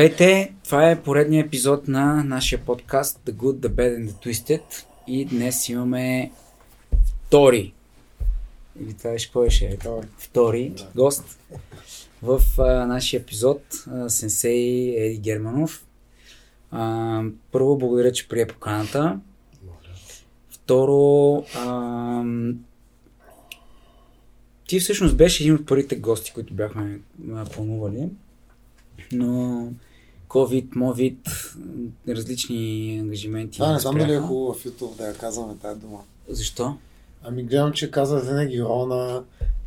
Здравейте! Това е поредният епизод на нашия подкаст The Good, The Bad and The Twisted и днес имаме втори или това беше кой ще е? Втори. Втори Да. гост в а, нашия епизод а, сенсей Еди Германов. А, първо благодаря, че прие поканата. Второ, а, ти всъщност беше един от първите гости, които бяхме планували, но COVID, MOVID, различни ангажименти. Това не знам дали е хубаво в YouTube да я казваме тази дума. Защо? Ами гледам, че казва винаги Рона,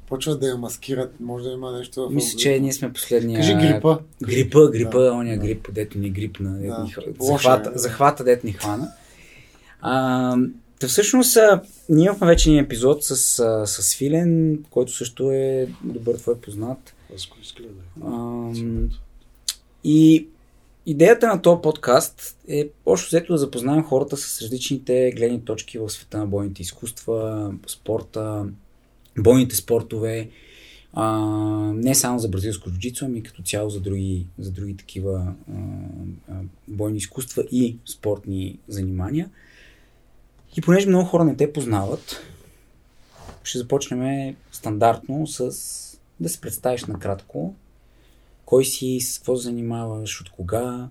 почва да я маскират, може да има нещо в Мисля, че ние сме последния... Кажи грипа. Грипа, грипа, Да. ония Да. грип, дето ни грипна, дето Да. ни хва- Лошо е, захвата, да. захвата, дето ни хвана. А, та всъщност, ние имахме вече един епизод с, с Филен, който също е добър твой познат. Аз го изгледах. И идеята на този подкаст е общо взето да запознаем хората с различните гледни точки в света на бойните изкуства, спорта, бойните спортове, а, не само за бразилско джуджицу, ами като цяло за други, за други такива а, бойни изкуства и спортни занимания. И понеже много хора не те познават, ще започнем стандартно с да се представиш накратко кой си, с какво се занимаваш, от кога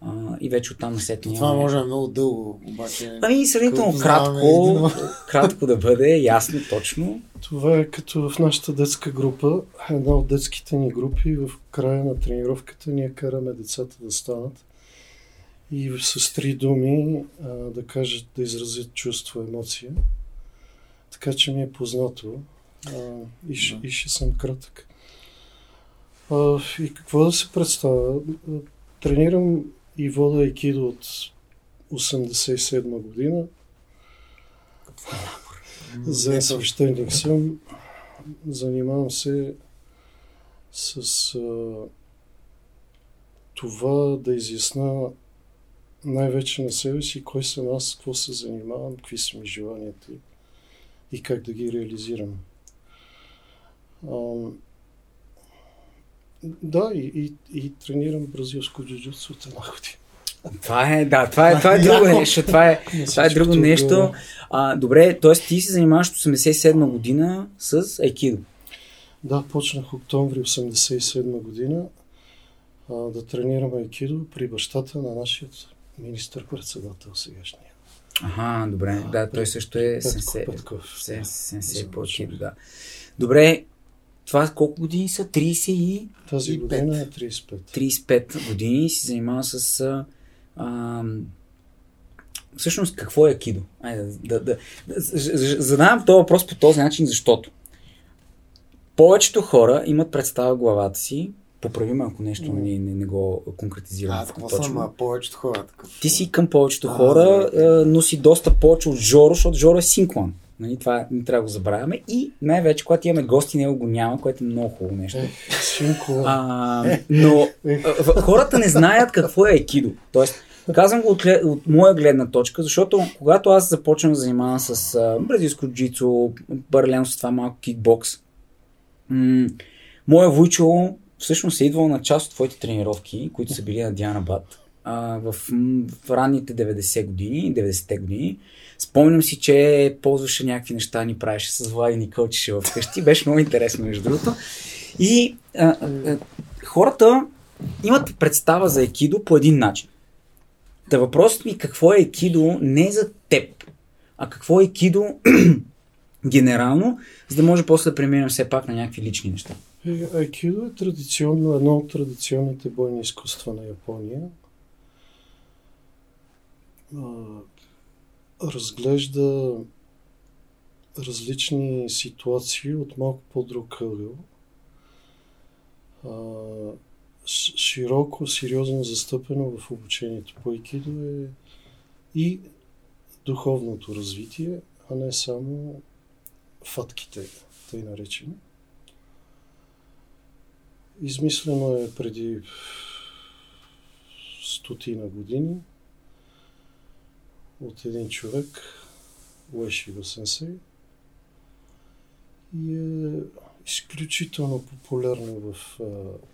а, и вече оттам насетне. Това може да е много дълго, обаче... Ами сравнително кратко, един- кратко да бъде, ясно, точно. Това е като в нашата детска група, една от детските ни групи. В края на тренировката ние караме децата да станат и с три думи а, да кажат, да изразят чувство, емоция. Така че ми е познато а, и, Да. и ще съм кратък. И какво да се представя? Тренирам и вода айкидо от 87 година. За свещеник съм. Занимавам се с а, това да изясна най-вече на себе си кой съм аз, какво се занимавам, какви са ми желанията и как да ги реализирам. А, да, и, и, и тренирам бразилско джуджуцу от една година. Това е, да, това е, това е друго нещо. Това е, това е друго всичкото нещо. А, добре, т.е. ти се занимаваш от 87 година с айкидо. Да, почнах октомври 87 година а, да тренирам айкидо при бащата на нашия министър-председател сегашния. Ага, добре. Да, той също е Петко сенсе. Петков. Сен- Сенсей по айкидо, да. Добре, това колко години са? 30 и Тази година е 35. 35 години и се занимава с... А, а, всъщност, какво е акидо? Айде, да, да, да, задавам този въпрос по този начин, защото повечето хора имат представа в главата си, поправи ме, ако нещо не, не, не го конкретизирам Аз какво точно. съм, а повечето хора такъв. Ти си към повечето А, хора, добре. а, но си доста повече от Жоро, защото Жоро е синклан. Нали, това не трябва да го забравяме. И най-вече, когато имаме гости, него го няма, което е много хубаво нещо. Е, А, но а, в- хората не знаят какво е айкидо. Тоест, казвам го от, от моя гледна точка, защото когато аз започнах да занимавам с а, бразилско джицу, паралелно с това малко кикбокс, м- моя вуйчо всъщност е идвал на част от твоите тренировки, които са били на Диана Бат а, в, в ранните 90 години, 90-те години. Спомням си, че ползваше някакви неща, ни правеше с Влади кълчеше вкъщи. Беше много интересно, между другото. И а, а, хората имат представа за екидо по един начин. Та въпросът ми какво е екидо не за теб, а какво е екидо генерално, за да може после да преминем все пак на някакви лични неща. айкидо е традиционно, едно от традиционните бойни изкуства на Япония. Разглежда различни ситуации от малко по-друг ъгъл. Широко, сериозно застъпено в обучението по Айкидо е и духовното развитие, а не само фатките, тъй наречени. Измислено е преди стотина години от един човек, Уешиго Сенсей, и е изключително популярно в,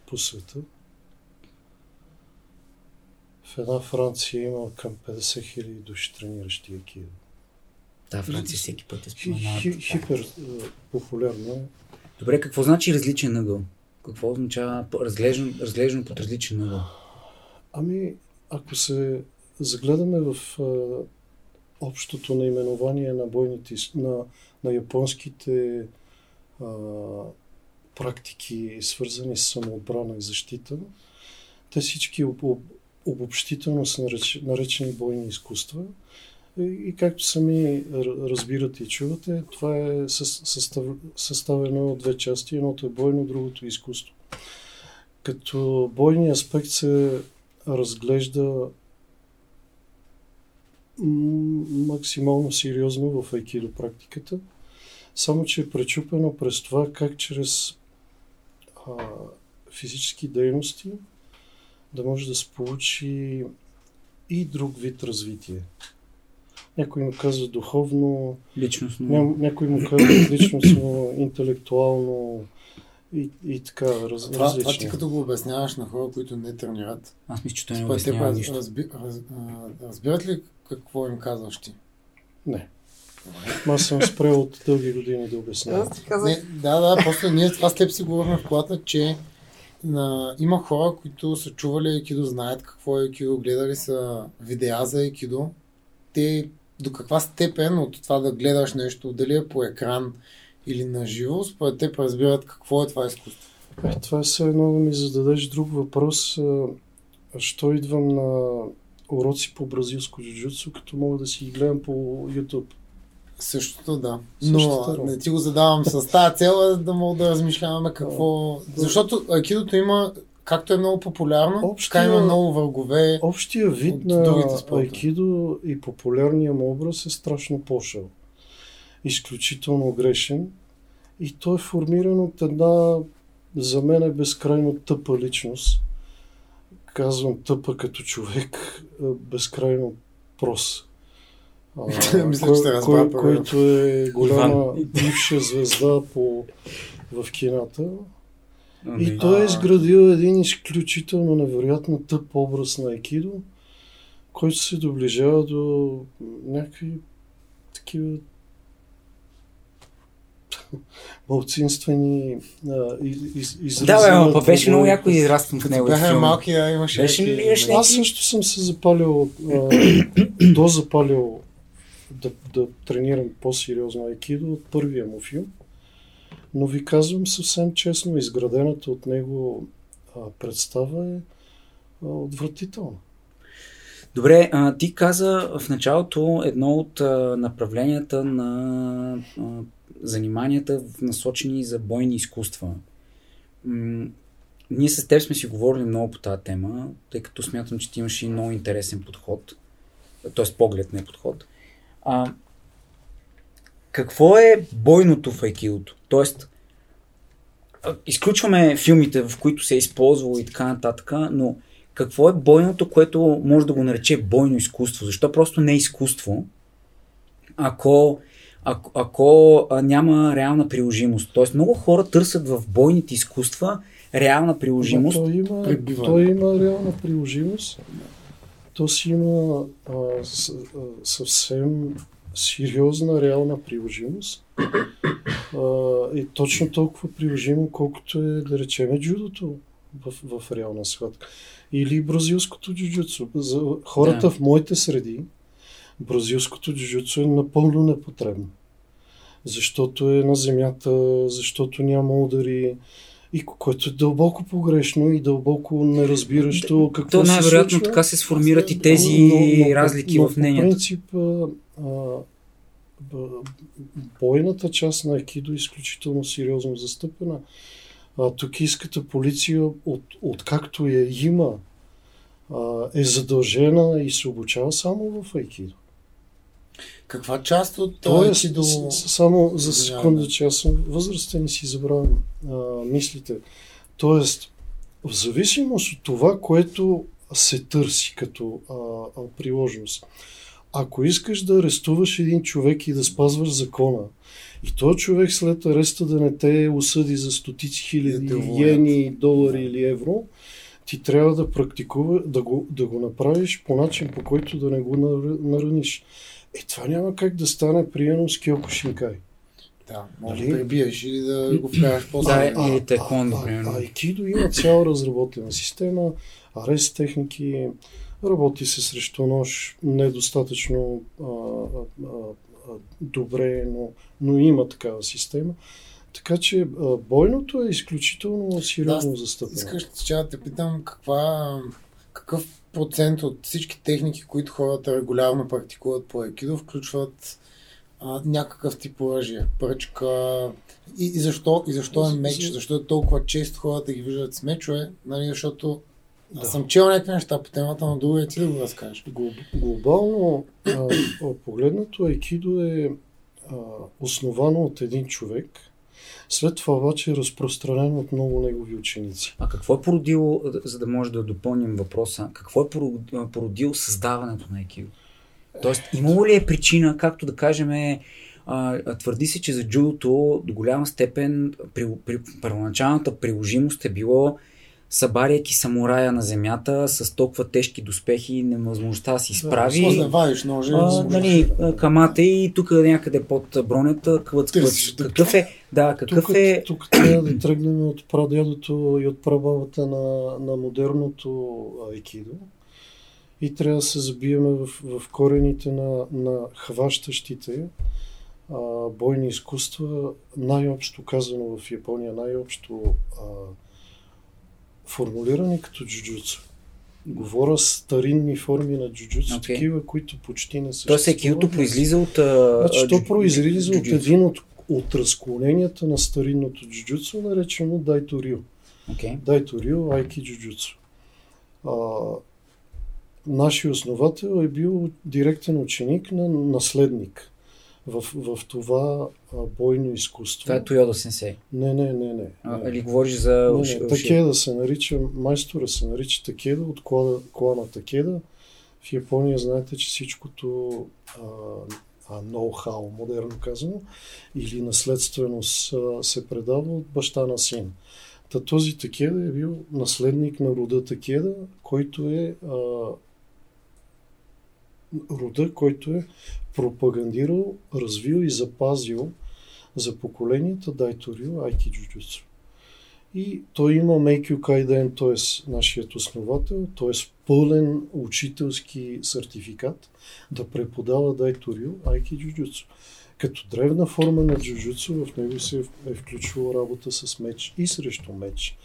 по света. В една Франция има към 50 хиляди души трениращи екидо. Да, Франция всеки път е споменават. хи, хипер популярно. Добре, какво значи различен ъгъл? Какво означава по- разглеждан, разглеждан под различен ъгъл? Ами, ако се загледаме в а, общото наименование на бойните, на, на японските а, практики, свързани с самоотбрана и защита, те всички об, об, обобщително са нареч, наречени бойни изкуства. И, и както сами разбирате и чувате, това е със- състав, съставено от две части. Едното е бойно, другото е изкуство. Като бойния аспект се разглежда максимално сериозно в айкидо практиката, само че е пречупено през това как чрез а, физически дейности да може да се получи и друг вид развитие. Някой му казва духовно, Личностно. ня, някой му казва личностно, интелектуално и, и така раз, Това, това ти различни. като го обясняваш на хора, които не тренират, Аз мисля, че той не обяснява нищо. разби, раз, разбират ли какво им казваш ти? Не. Аз съм спрел от дълги години да обяснявам. Аз ти казах, Не, да, да, просто ние това с теб си говорим в колата, че на, има хора, които са чували Айкидо, знаят какво е Айкидо, гледали са видеа за Айкидо. Те до каква степен от това да гледаш нещо, дали е по екран или на живо, според теб разбират какво е това изкуство. Е, това е все едно да ми зададеш друг въпрос. а, Що идвам на уроци по бразилско джуджуцу, като мога да си ги гледам по YouTube? Същото, да. Но Същата роля. не ти го задавам с тази цел, а да мога да размишляваме какво... Защото айкидото има, както е много популярно, Общия- така има много врагове. Общия вид на айкидо и популярния му образ е страшно пошъл. Изключително грешен. И той е формиран от една, за мен е безкрайно тъпа личност. Казвам тъпа като човек, безкрайно прос. А, Мисля, кой- че кой- който е голяма бивша звезда по, в кината. И Ами, той е изградил един изключително невероятно тъп образ на Айкидо, който се доближава до някакви такива малцинствени из, из, изрази. Да, бе, ама беше много яко израствам в него. Бяха малки, а имаше... Беше ли- ли- Аз също съм се запалил, а, дозапалил да, да тренирам по-сериозно айкидо от първия му филм. Но ви казвам съвсем честно, изградената от него а, представа е а, отвратителна. Добре, а, ти каза в началото едно от а, направленията на а, заниманията насочени за бойни изкуства. Ние с теб сме си говорили много по тази тема, тъй като смятам, че ти имаш и много интересен подход, т.е. поглед, не подход. А, какво е бойното в айкидото? А, изключваме филмите, в които се е използвало и така нататък, но какво е бойното, което може да го нарече бойно изкуство? Защо просто не е изкуство, ако, ако, ако а, няма реална приложимост? Тоест много хора търсят в бойните изкуства реална приложимост. Той има, пребиване. той има реална приложимост. То си има а, с, а, съвсем сериозна реална приложимост. А, и точно толкова приложимо, колкото е, да речеме, джудото в, в реална схватка. Или бразилското джуджуцу. За хората Да. в моите среди, бразилското джуджуцу е напълно непотребно. Защото е на земята, защото няма удари, и ко- което е дълбоко погрешно и дълбоко неразбиращо какво То най-вероятно така се сформират и тези разлики но в мнението. По принцип, а, бойната част на Акидо е изключително сериозно застъпена. А, токийската полиция, от, откакто я има, а, е задължена и се обучава само в Айкидо. Каква част от Тоест, Айкидо... с- с- само за секунда, да. че аз съм възрастен и си забравям а, мислите. Тоест, в зависимост от това, което се търси като а, а, приложност. Ако искаш да арестуваш един човек и да спазваш закона, и този човек след ареста да не те осъди за стотици хиляди йени, долари или евро, ти трябва да практикува, да го, да го направиш по начин, по който да не го нараниш. Е, това няма как да стане приемно с Киоко Шинкай. Да, може нали? да пребиеш или да го вкараш по Да, или текондо, примерно. Айкидо има цяла разработена система, арест техники, работи се срещу нож недостатъчно а, а, а, добре, но, но има такава система. Така че а, бойното е изключително сериозно да, застъпено. Искаш да те питам каква, какъв процент от всички техники, които хората регулярно практикуват по екидо, включват а, някакъв тип оръжие, пръчка. И, и, защо, и защо е меч? Защо е толкова често хората ги виждат с мечове? Нали, защото да. Аз съм чел някакви неща по темата, но друго е ти да го разкажеш. Глобално а, погледнато айкидо е а, основано от един човек, след това обаче е разпространено от много негови ученици. А какво е породило, за да може да допълним въпроса, какво е породило създаването на айкидо? Тоест, имало ли е причина, както да кажем, твърди се, че за джудото до голяма степен при, при първоначалната приложимост е било събаряйки самурая на земята с толкова тежки доспехи и невъзможността да си изправи. Да, вадиш ножи. А, нали, камата и тук някъде под бронята клъц, клъц. Какъв е? Да, какъв тук, е... Тук трябва да тръгнем от прадядото и от прабабата на, на модерното айкидо и трябва да се забиеме в, в корените на, на хващащите а, бойни изкуства, най-общо казано в Япония, най-общо а, формулирани като джуджуцу. Говоря старинни форми на джуджуцу, okay. такива, които почти не съществуват. Тоест екилото произлиза от... А, значи, то произлиза от един от, от разклоненията на старинното джуджуцу, наречено Дайто Рио. Okay. Дайто Рио, Айки джуджуцу. нашия основател е бил директен ученик на наследник в, в това а, бойно изкуство. Това е Тойода Сенсей. Не, не, не, не. А, или говориш за... Не, не. Такеда се нарича, майстора се нарича Такеда от клана, клана Такеда. В Япония знаете, че всичкото а, а, ноу-хау, модерно казано, или наследственост а, се предава от баща на син. Та този Такеда е бил наследник на рода Такеда, който е а, рода, който е пропагандирал, развил и запазил за поколенията Дайторио Айки Джуджуцу. И той има Мейкю Кайден, т.е. нашият основател, т.е. пълен учителски сертификат да преподава Дайторио Айки Джуджуцу. Като древна форма на джуджуцу в него се е включвала работа с меч и срещу меч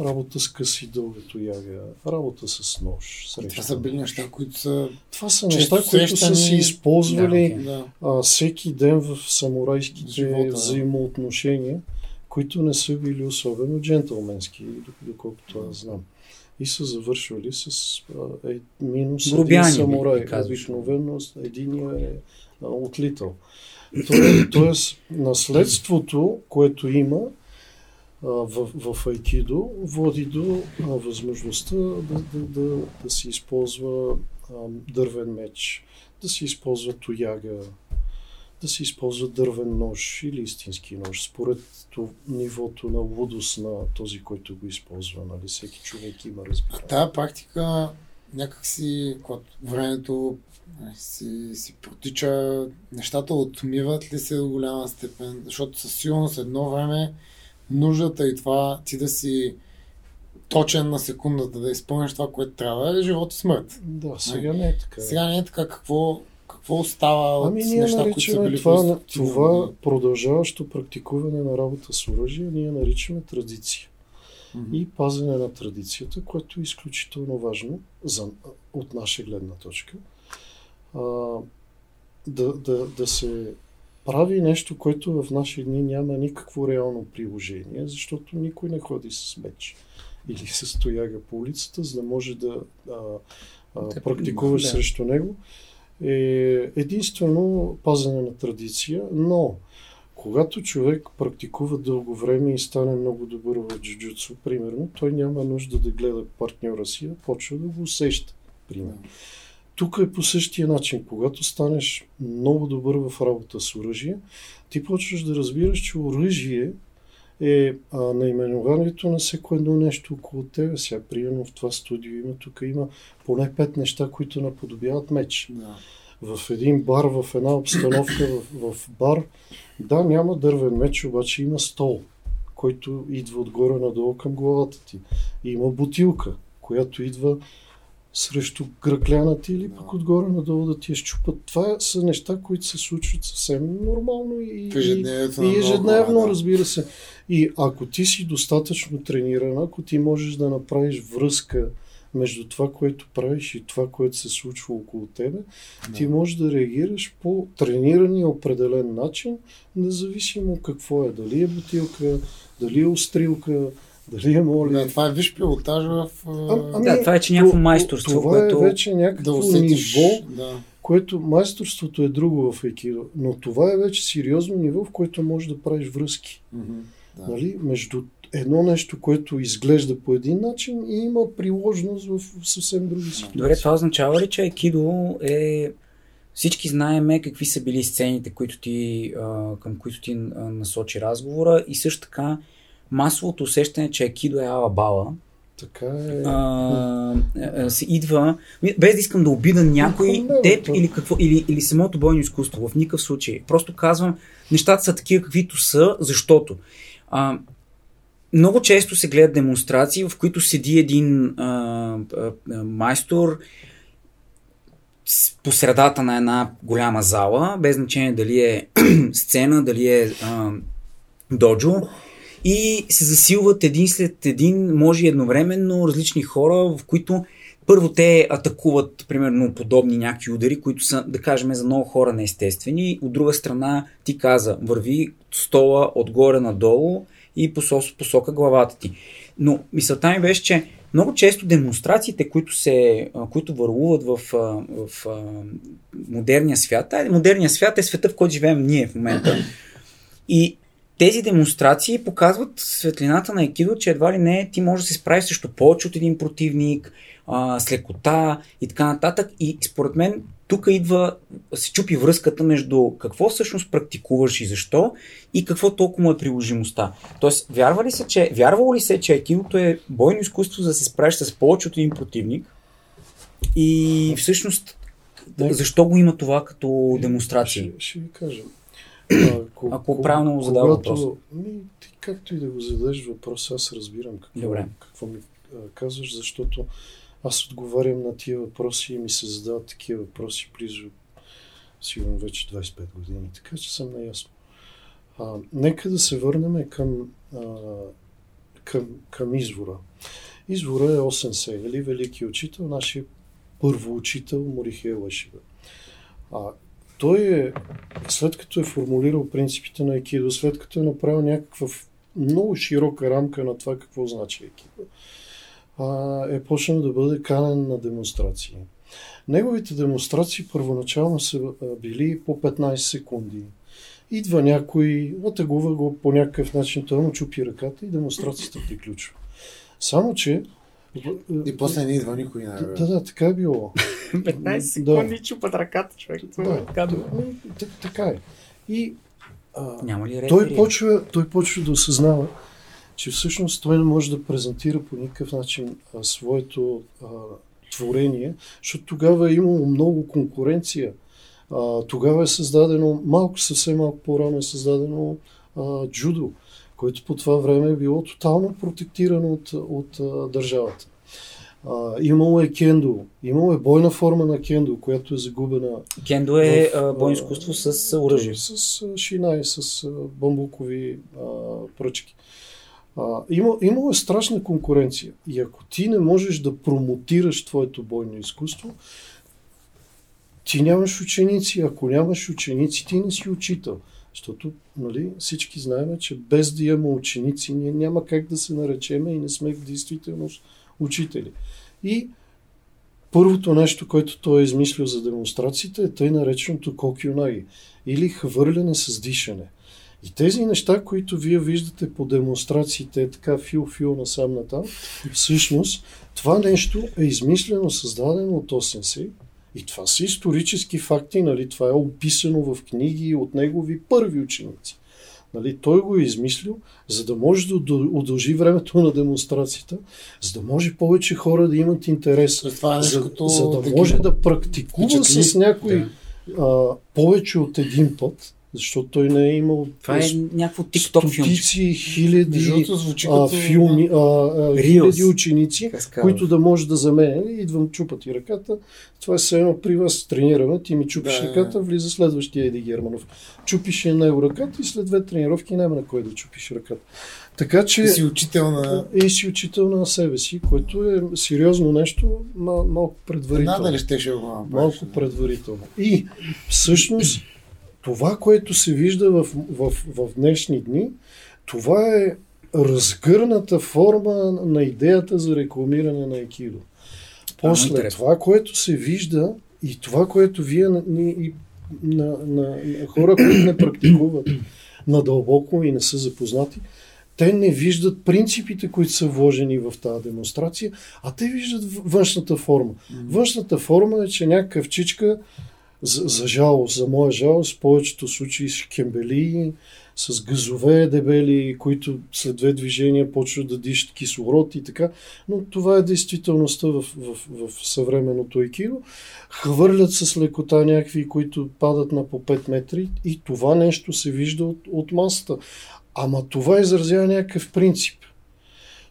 работа с къси дългото яга, работа с нож. Срещу. Това са били неща, които са. Това са неща, които са си използвали да, okay. а, всеки ден в самурайските Живота, взаимоотношения, които не са били особено джентълменски, доколкото аз знам. И са завършвали с а, е, минус Грубяни, един самурай. Обикновено единия е отлитал. Тоест, наследството, което има, в, в Айкидо води до а, възможността да, да, да, да се използва а, дървен меч, да се използва тояга, да се използва дървен нож или истински нож, според то, нивото на лудост на този, който го използва. Нали? Всеки човек има разбира. Тази практика някакси, когато времето нали, си, си протича, нещата отмиват ли се до голяма степен, защото със сигурност едно време нуждата и това ти да си точен на секундата, да изпълниш това, което трябва, е живот и смърт. Да, сега не е така. Сега не е така. Какво, какво става ами, от ние неща, които са били това, в това продължаващо практикуване на работа с оръжие, ние наричаме традиция. Mm-hmm. И пазене на традицията, което е изключително важно за, от наша гледна точка. А, да, да, да се прави нещо, което в наши дни няма никакво реално приложение, защото никой не ходи с меч или с тояга по улицата, за да може да а, а, практикуваш да. срещу него. Е единствено пазене на традиция, но когато човек практикува дълго време и стане много добър в джуджуцу, примерно, той няма нужда да гледа партньора си, а почва да го усеща. Примерно. Тук е по същия начин. Когато станеш много добър в работа с оръжие, ти почваш да разбираш, че оръжие е а, наименованието на всяко едно нещо около тебе. Сега, примерно в това студио има, тук има поне пет неща, които наподобяват меч. Да. В един бар, в една обстановка, в, в бар, да, няма дървен меч, обаче има стол, който идва отгоре надолу към главата ти. Има бутилка, която идва срещу гръкляната или пък отгоре надолу да ти я щупат. Това са неща, които се случват съвсем нормално и, В ежедневието и, много ежедневно, да. разбира се. И ако ти си достатъчно трениран, ако ти можеш да направиш връзка между това, което правиш и това, което се случва около тебе, ти можеш да реагираш по трениран и определен начин, независимо какво е. Дали е бутилка, дали е острилка, дали е моли. Да, това е виж пилотаж в... а, Ами, Да, това е, че някакво то- майсторство, Това което- е вече да някакво усетиш... ниво, Да. което майсторството е друго в Айкидо, но това е вече сериозно ниво, в което можеш да правиш връзки. Мгм. Да. Нали? Между едно нещо, което изглежда по един начин и има приложност в съвсем други ситуации. Добре, това означава ли, че Айкидо е... Всички знаеме какви са били сцените, които ти, към които ти насочи разговора и също така масовото усещане, че Айкидо е алабала, Така е. а, а, се идва, без да искам да обида някой, Не, бе, теб или, какво, или, или самото бойно изкуство, в никакъв случай. Просто казвам, нещата са такива каквито са, защото а, много често се гледат демонстрации, в които седи един а, а, майстор по средата на една голяма зала, без значение дали е сцена, дали е а, доджо, и се засилват един след един, може и едновременно различни хора, в които първо те атакуват, примерно, подобни някакви удари, които са, да кажем, за много хора неестествени. От друга страна, ти каза, върви стола отгоре надолу и посока главата ти. Но мисълта ми беше, че много често демонстрациите, които, се, които върлуват в, в а, модерния свят, а модерния свят е света, в който живеем ние в момента. И тези демонстрации показват светлината на Екидо, че едва ли не ти можеш да се справиш срещу повече от един противник, а, с лекота и така нататък. И според мен тук идва, се чупи връзката между какво всъщност практикуваш и защо и какво толкова е приложимостта. Тоест, вярва ли се, че, вярвало ли се, че екидото е бойно изкуство за да се справиш с повече от един противник и всъщност защо го има това като демонстрация? Ще, ще ви кажа. Ако ко- правилно задава въпроса. Ми, ти както и да го зададеш въпрос, аз разбирам какво, Добре. какво ми а, казваш, защото аз отговарям на тия въпроси и ми се задават такива въпроси близо сигурно вече 25 години, така че съм наясно. А, нека да се върнем към, а, към, към извора. Извора е Осенсей, или Велики учител, нашия първо учител Морихе Лашева. А, той е, след като е формулирал принципите на Екидо, след като е направил някаква много широка рамка на това какво значи Екидо, е почнал да бъде канен на демонстрации. Неговите демонстрации първоначално са били по 15 секунди. Идва някой, атагува го по някакъв начин, той му чупи ръката и демонстрацията приключва. Само, че... И после не идва никой на Да, да, така е било. 15 секунди чупат ръката, човек. Да. Ами, т- така е. И а, Няма ли рефери? той, почва, той почва да осъзнава, че всъщност той не може да презентира по никакъв начин а, своето а, творение, защото тогава е имало много конкуренция. А, тогава е създадено, малко, съвсем малко по-рано е създадено а, джудо, което по това време е било тотално протектирано от, от а, държавата. А, имало е кендо, имало е бойна форма на кендо, която е загубена Кендо е в, а, бойно изкуство с оръжие. с а, шина и с а, бамбукови а, пръчки. А, има, имало е страшна конкуренция. И ако ти не можеш да промотираш твоето бойно изкуство, ти нямаш ученици. Ако нямаш ученици, ти не си учител. Защото нали, всички знаем, че без да имаме ученици, ние няма как да се наречеме и не сме в действителност учители. И първото нещо, което той е измислил за демонстрациите е тъй нареченото кокюнаги или хвърляне с дишане. И тези неща, които вие виждате по демонстрациите, е така фил-фил насам натам, всъщност това нещо е измислено, създадено от Осенсей и това са исторически факти, нали? това е описано в книги от негови първи ученици. Нали, той го е измислил, за да може да удължи времето на демонстрацията, за да може повече хора да имат интерес, това е за, за да може да практикува с някой да. а, повече от един път, защото той не е имал това е някакво TikTok стотици, хиляди а, филми, а, а, хиляди ученици, които да може да заменя. Идвам, чупа ти ръката. Това е едно при вас тренираме. Ти ми чупиш да, ръката, влиза следващия Еди Германов. Чупиш на него ръката и след две тренировки няма на кой да чупиш ръката. Така че. И си учител на. И си учител на себе си, което е сериозно нещо, мал, малко предварително. Надали ще ще го Малко предварително. И всъщност това, което се вижда в, в, в днешни дни, това е разгърната форма на идеята за рекламиране на екидо. После а, това, което се вижда и това, което вие на, и, на, на, на хора, които не практикуват надълбоко и не са запознати, те не виждат принципите, които са вложени в тази демонстрация, а те виждат външната форма. Външната форма е, че някакъв чичка за, за жалост, за моя жалост, в повечето случаи с кембели, с газове дебели, които след две движения почват да дишат кислород и така. Но това е действителността в, в, в съвременното екидо. Хвърлят с лекота някакви, които падат на по 5 метри и това нещо се вижда от, от масата. Ама това изразява някакъв принцип.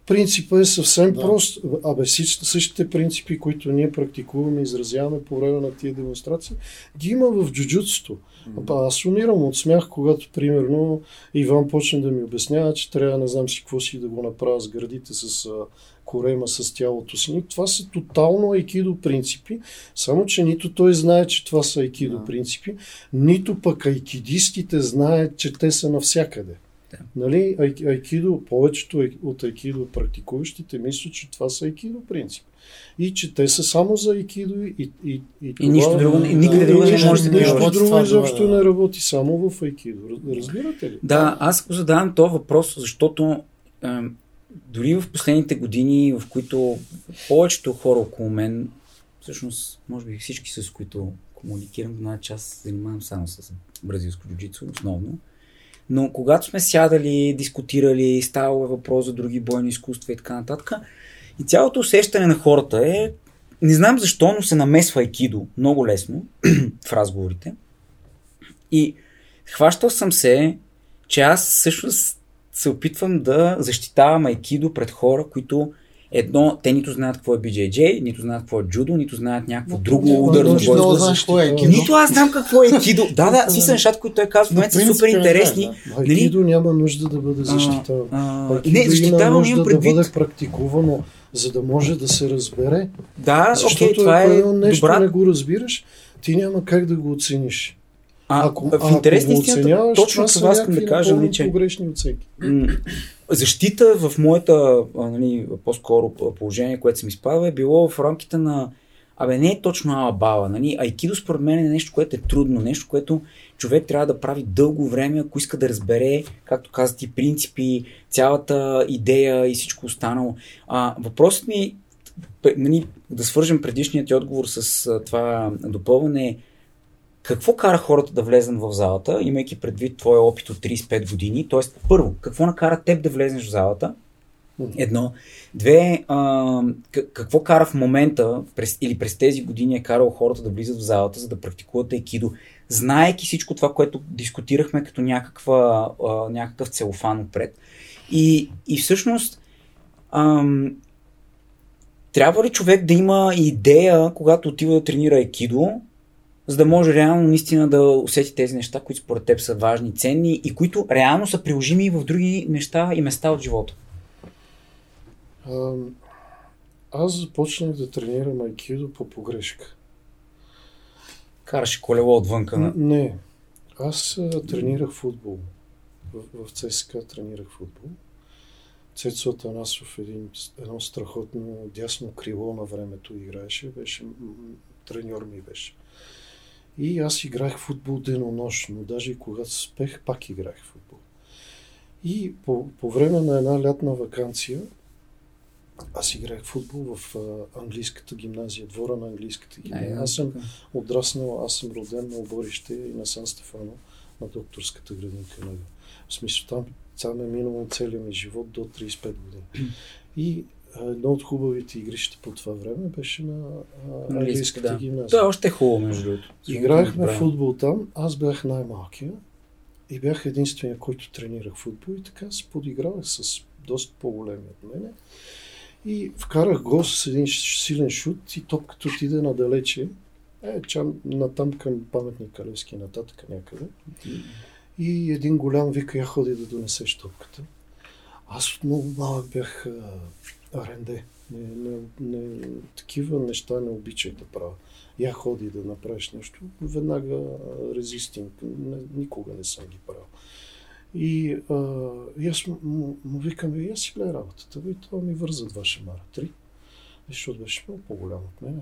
Принципът е съвсем да. прост. Абе, същите принципи, които ние практикуваме, изразяваме по време на тия демонстрации, ги има в джуджутството. Mm-hmm. Аз умирам от смях, когато, примерно, Иван почне да ми обяснява, че трябва не знам си какво си да го направя с гърдите, с корема, с тялото си. Това са тотално айкидо принципи, само че нито той знае, че това са айкидо yeah. принципи, нито пък айкидистите знаят, че те са навсякъде. Да. Нали, айкидо, повечето от айкидо практикуващите мислят, че това са айкидо принципи. И че те са само за айкидо и, и, и, и, и нищо друго, и никъде друго не може да Нищо друго изобщо не работи, само в айкидо. Разбирате ли? Да, аз го задавам този въпрос, защото е, дори в последните години, в които повечето хора около мен, всъщност, може би всички с които комуникирам, че аз занимавам само с бразилско джуджицу основно. Но когато сме сядали, дискутирали, ставало въпрос за други бойни изкуства и така нататък, и цялото усещане на хората е, не знам защо, но се намесва айкидо много лесно в разговорите. И хващал съм се, че аз всъщност се опитвам да защитавам айкидо пред хора, които Едно, те нито знаят какво е BJJ, нито знаят какво е джудо, нито знаят някакво друго ударно бойство. Е нито аз знам какво е кидо. да, да, си са нещата, които той казва, в момента са супер интересни. Нали? Кидо няма нужда да бъде защитавано. Не, защитавам има предвид. да бъде практикувано, за да може да се разбере. Да, Защото окей, това е нещо добра... не го разбираш, ти няма как да го оцениш. А, ако, в интерес на истината, точно това искам да кажа, че погрешни оценки. Защита в моята, нали, по-скоро положение, което съм изпадал, е било в рамките на Абе, не е точно ала бала. Нали? Айкидо според мен е нещо, което е трудно, нещо, което човек трябва да прави дълго време, ако иска да разбере, както каза ти, принципи, цялата идея и всичко останало. А, въпросът ми, нали, да свържем предишният ти отговор с това допълване какво кара хората да влезнат в залата, имайки предвид твоя опит от 35 години? Тоест, първо, какво накара теб да влезеш в залата? Едно. Две, а, какво кара в момента през, или през тези години е карал хората да влизат в залата, за да практикуват айкидо, знаеки всичко това, което дискутирахме като някаква, а, някакъв целофан отпред. И, и всъщност, ам, трябва ли човек да има идея, когато отива да тренира айкидо, за да може реално наистина да усети тези неща, които според теб са важни, ценни и които реално са приложими в други неща и места от живота? А, аз започнах да тренирам айкидо по погрешка. Караше колело отвънка? На... Не. Аз тренирах футбол. В, в ЦСКА тренирах футбол. Цецо Атанасов, един, едно страхотно дясно крило на времето играеше, беше, треньор ми беше. И аз играх футбол денонощно, даже и когато спех, пак играх футбол. И по, по време на една лятна вакансия, аз играх футбол в а, английската гимназия, двора на английската гимназия. Аз съм отраснал, аз съм роден на оборище и на Сан Стефано, на докторската градинка. В смисъл, там, там е минало целият ми живот до 35 години. И едно от хубавите игрища по това време беше на английската да. гимназия. Е още хубаво, между другото. Играехме футбол там, аз бях най-малкия и бях единствения, който тренирах футбол и така се подигравах с доста по-големи от мене. И вкарах гол с един силен шут и топката отиде надалече. Е, чам, натам към паметника Левски нататък някъде. И един голям вика, я ходи да донесеш топката. Аз от много малък бях аренде. Не, не, не, такива неща не обичай да правя. Я ходи да направиш нещо, веднага резистинг. Не, никога не съм ги правил. И, а, и аз му, му викам, и аз си гледа работата. И това ми върза два шамара. Три. Защото беше много по-голям от мене.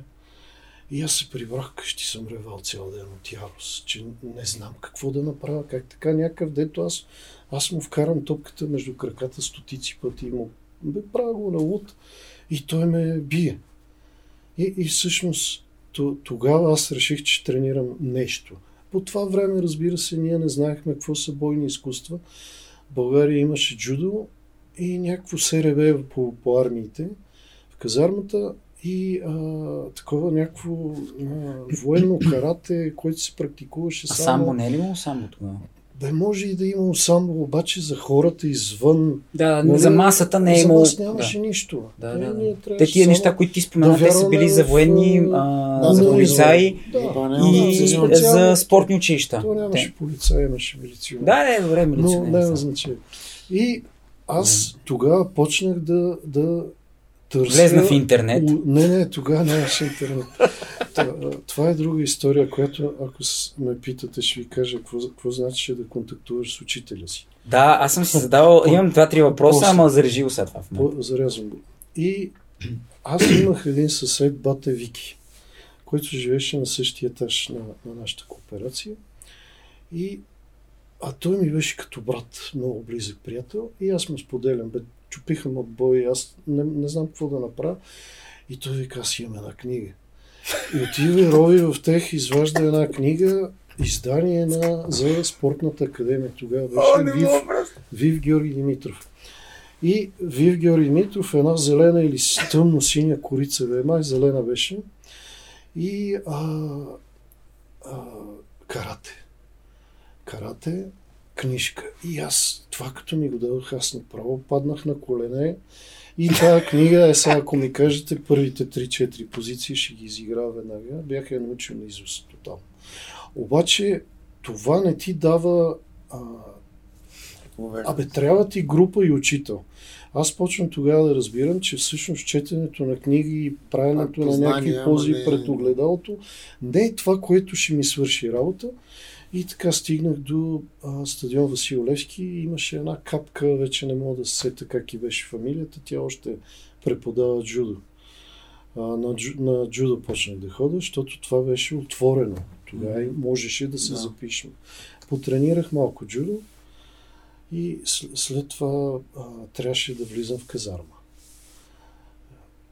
И аз се прибрах къщи, съм ревал цял ден от ярост, че не знам какво да направя, как така някакъв дето аз, аз му вкарам топката между краката стотици пъти и му бе, правя го на луд и той ме бие. И, и всъщност тогава аз реших, че тренирам нещо. По това време, разбира се, ние не знаехме какво са бойни изкуства. В България имаше джудо и някакво СРБ по, по армиите в казармата и а, такова някакво а, военно карате, което се практикуваше само... А само не е ли имало само тогава? Бе, може и да има само, обаче за хората извън. Да, нали, за масата не е имало. За нас нямаше да. нищо. Да, е, да, да. Те тия неща, които ти спомена, те са били за военни, в... а, за полицаи да. и да, за спортни училища. То нямаше те. полицаи, имаше милиционер. Да, не, добре, милиционер. Но не значение. И аз тогава почнах да, да търся... Влезна в интернет. Не, не, тогава нямаше интернет. Това е друга история, която ако ме питате, ще ви кажа какво, какво значи да контактуваш с учителя си. Да, аз съм си задавал, имам два-три въпроса, ама зарежи го сега това. Зарязвам го. И аз имах един съсед, Бате Вики, който живеше на същия етаж на, на нашата кооперация. И, а той ми беше като брат, много близък приятел. И аз му споделям, бе, чупиха му бой, аз не, не знам какво да направя. И той вика, аз имам една книга. И отива и рови в тех, изважда една книга, издание на, за спортната академия. Тогава беше Вив, Вив Георги Димитров. И Вив Георги Димитров една зелена или тъмно-синя корица, да е май зелена беше. И а, а, карате. Карате, книжка. И аз, това като ми го дадох, аз направо паднах на колене и тази книга е сега, ако ми кажете, първите 3-4 позиции ще ги изиграя веднага. Бях я научил на изус тотално. Обаче това не ти дава... А... Абе, трябва ти група и учител. Аз почвам тогава да разбирам, че всъщност четенето на книги и правенето на някакви пози не... пред огледалото не е това, което ще ми свърши работа. И така стигнах до а, стадион Васил Левски имаше една капка, вече не мога да се сета как и беше фамилията, тя още преподава джудо. А, на, на джудо почнах да ходя, защото това беше отворено. Тогава mm-hmm. можеше да се да. запишем. Потренирах малко джудо и след това а, трябваше да влизам в казарма.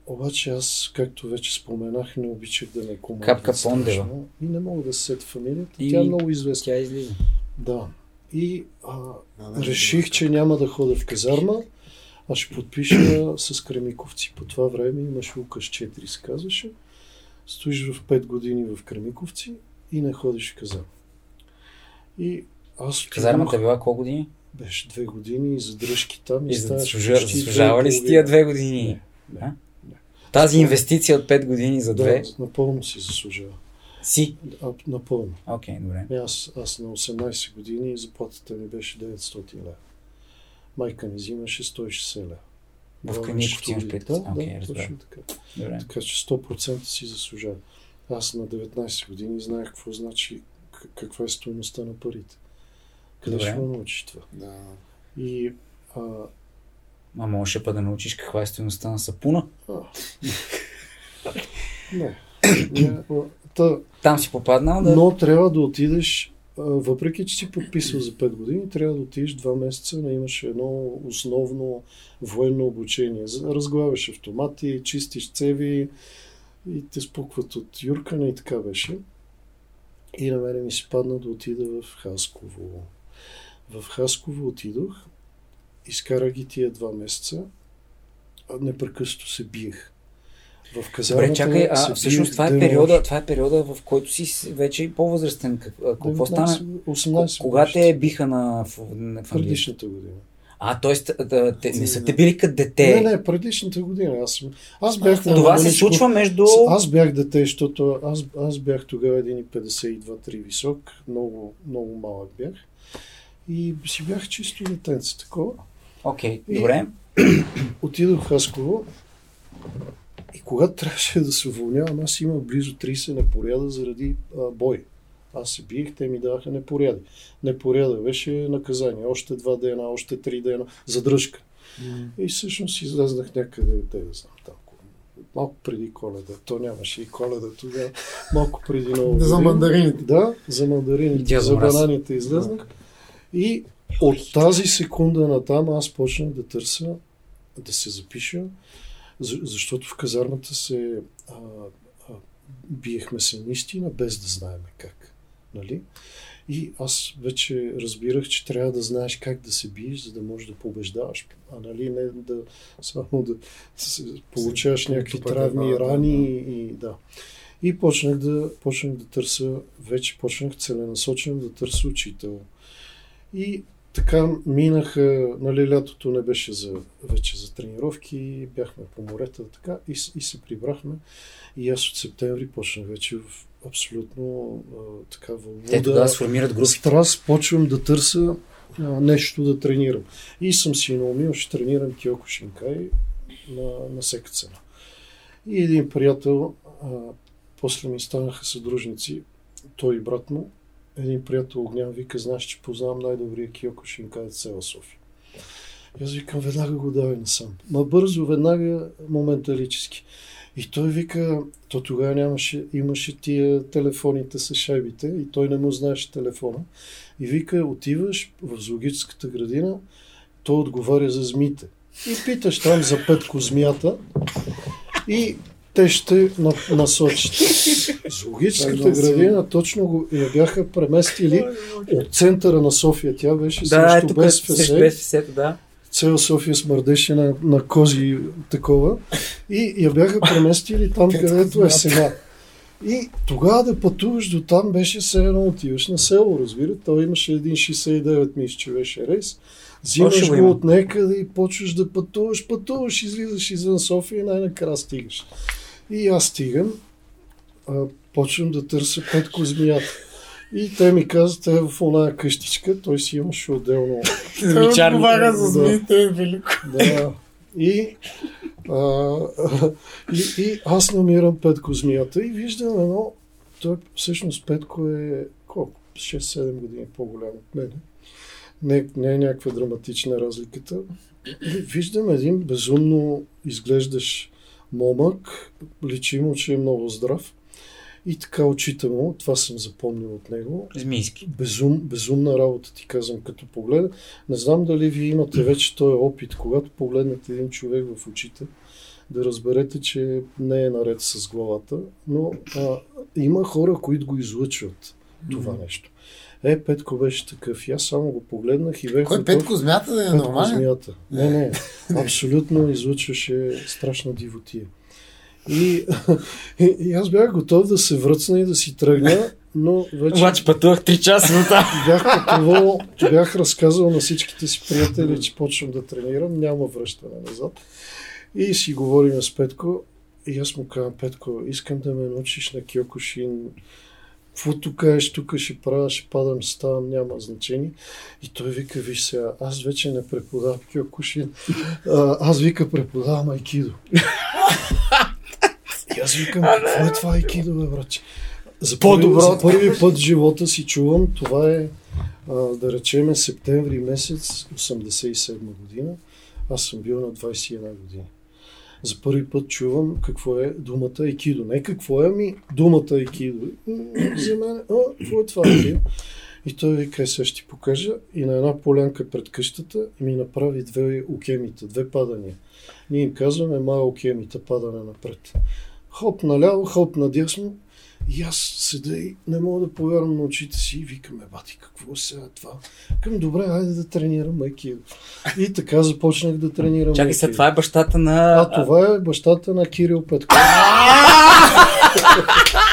Обаче аз, както вече споменах, не обичах да ме командват. Капка Пондева. И не мога да се сета фамилията. И... Тя е много известна. Тя излиза. Да. И а, да, реших, че няма да ходя в казарма, а ще подпиша с Кремиковци. По това време имаш Лукаш 4, се казваше. Стоиш в 5 години в Кремиковци и не ходиш в казарма. И аз... Казармата е била колко години? Беше две години и задръжки там. И, и заслужава ли си тия две години? Не, не. Тази инвестиция от 5 години за 2? Да, напълно си заслужава. Си? А, напълно. Окей, okay, добре. Аз, аз на 18 години заплатата ми беше 900 лева. Майка ми взимаше 160 лева. В Кремиковци имаш пред? Да, okay, да, точно така. Добре. Така че 100% си заслужава. Аз на 19 години знаех какво значи, каква е стоеността на парите. Къде Добре. ще го научиш това? Да. И а, а можеше па да научиш каква е стоеността на сапуна? Не. Та, Там си попаднал да... Но трябва да отидеш, въпреки че си подписал за 5 години, трябва да отидеш 2 месеца, не имаш едно основно военно обучение. Разглавяш автомати, чистиш цеви и те спукват от юркане и така беше. И на мене ми се падна да отида в Хасково. В Хасково отидох, изкарах ги тия два месеца, а непрекъснато се биех. В казармата Добре, чакай, а се всъщност това е, периода, това е периода, в който си вече по-възрастен. Как- а, Какво 19, стана? 18 Кога те биха на, на? Предишната година. А, т.е. да, те, не са те били като дете. Не, не, предишната година. Аз, съм, аз бях на Това се случва между... Аз бях дете, защото аз, аз бях тогава 1,52-3 висок, много, много малък бях. И си бях чисто детенце такова. Окей, И- добре. Отидох в Хасково и когато трябваше да се уволнявам, аз имах близо 30 непоряда заради а, бой. Аз се биех, те ми даваха непоряди. Непоряда беше наказание. Още два дена, още три дена, задръжка. И всъщност излезнах някъде, те да знам, там, малко преди коледа. То нямаше и коледа тогава. Малко преди много. За мандарините. Да, за мандарините, за бананите излезнах. И от тази секунда натам аз почнах да търся, да се запиша, за- защото в казармата се а, а, биехме се наистина, без да знаем как. Нали? И аз вече разбирах, че трябва да знаеш как да се биеш, за да можеш да побеждаваш. А нали не да само да получаваш някакви травми, рани и да. И почнах да, почнах да търся, вече почнах целенасочено да търся учител. И така минаха, нали, лятото не беше за, вече за тренировки, бяхме по морета, така, и, и се прибрахме. И аз от септември почнах вече в абсолютно а, така Те тогава вълбуда, сформират групи. страст, почвам да търся а, нещо да тренирам. И съм си наумил, ще тренирам Киоко Шинкай на, на всяка цена. И един приятел, а, после ми станаха съдружници, той и брат му, един приятел Огнян вика, знаеш, че познавам най-добрия Киоко Шинкай в цяла София. И аз викам, веднага го давай насам. Ма бързо, веднага, моменталически. И той вика, то тогава нямаше, имаше тия телефоните с шайбите и той не му знаеше телефона. И вика, отиваш в зоологическата градина, той отговаря за змите. И питаш там за Петко змията и те ще на, насочат. Зоологическата градина точно го я бяха преместили от центъра на София. Тя беше Да, срещу тук без фесето, да. Цела София смърдеше на, на кози такова. И я бяха преместили там, където е сега. И тогава да пътуваш до там беше все едно отиваш на село, разбира. Той имаше един 69 мисля, че беше рейс. Взимаш го от някъде и почваш да пътуваш, пътуваш, излизаш извън София и най-накрая стигаш. И аз стигам, а, почвам да търся Петко змията. И те ми казват, е в оная къщичка, той си имаше отделно Той отговаря за змиите, е велико. да. И, а, и, и аз намирам Петко змията и виждам едно. Той всъщност Петко е колко? 6-7 години по-голям от мен. Не, не е някаква драматична разликата. И виждам един безумно изглеждаш момък, личи му, че е много здрав. И така очите му, това съм запомнил от него, Змийски. Безум, безумна работа ти казвам, като погледа. Не знам дали вие имате вече този опит, когато погледнете един човек в очите, да разберете, че не е наред с главата, но а, има хора, които го излъчват това нещо. Е, Петко беше такъв. И аз само го погледнах и бях Кой готов- Петко змята да е Петко нормален? змията. Не, не. Абсолютно излъчваше страшна дивотия. И, и, и аз бях готов да се връцна и да си тръгна, но вече Обаче пътувах 3 часа до там. бях пътувал, бях разказал на всичките си приятели, че почвам да тренирам, няма връщане назад. И си говорим с Петко и аз му казвам, Петко, искам да ме научиш на Киокушин. Каквото кажеш, тук ще правя, ще падам, ставам, няма значение. И той вика, виж сега, аз вече не преподавам Киокушин, аз вика преподавам айкидо. И аз викам, какво е това айкидо, бе, братче? За първи, за първи път в живота си чувам, това е, а, да речеме, септември месец 87 година. Аз съм бил на 21 години. За първи път чувам какво е думата айкидо. Не какво е, ами думата айкидо. М, За мен, а, какво е това айкидо? И той вика, «Е, сега ще ти покажа. И на една полянка пред къщата ми направи две укемита, две падания. Ние им казваме мала укемита, падане напред. Хоп наляво, хоп надясно. И аз седа и не мога да повярвам на очите си и викаме, бати, какво сега е това? Към добре, айде да тренирам айкидо. И така започнах да тренирам Чакай се, това е бащата на... А това е бащата на Кирил Петков.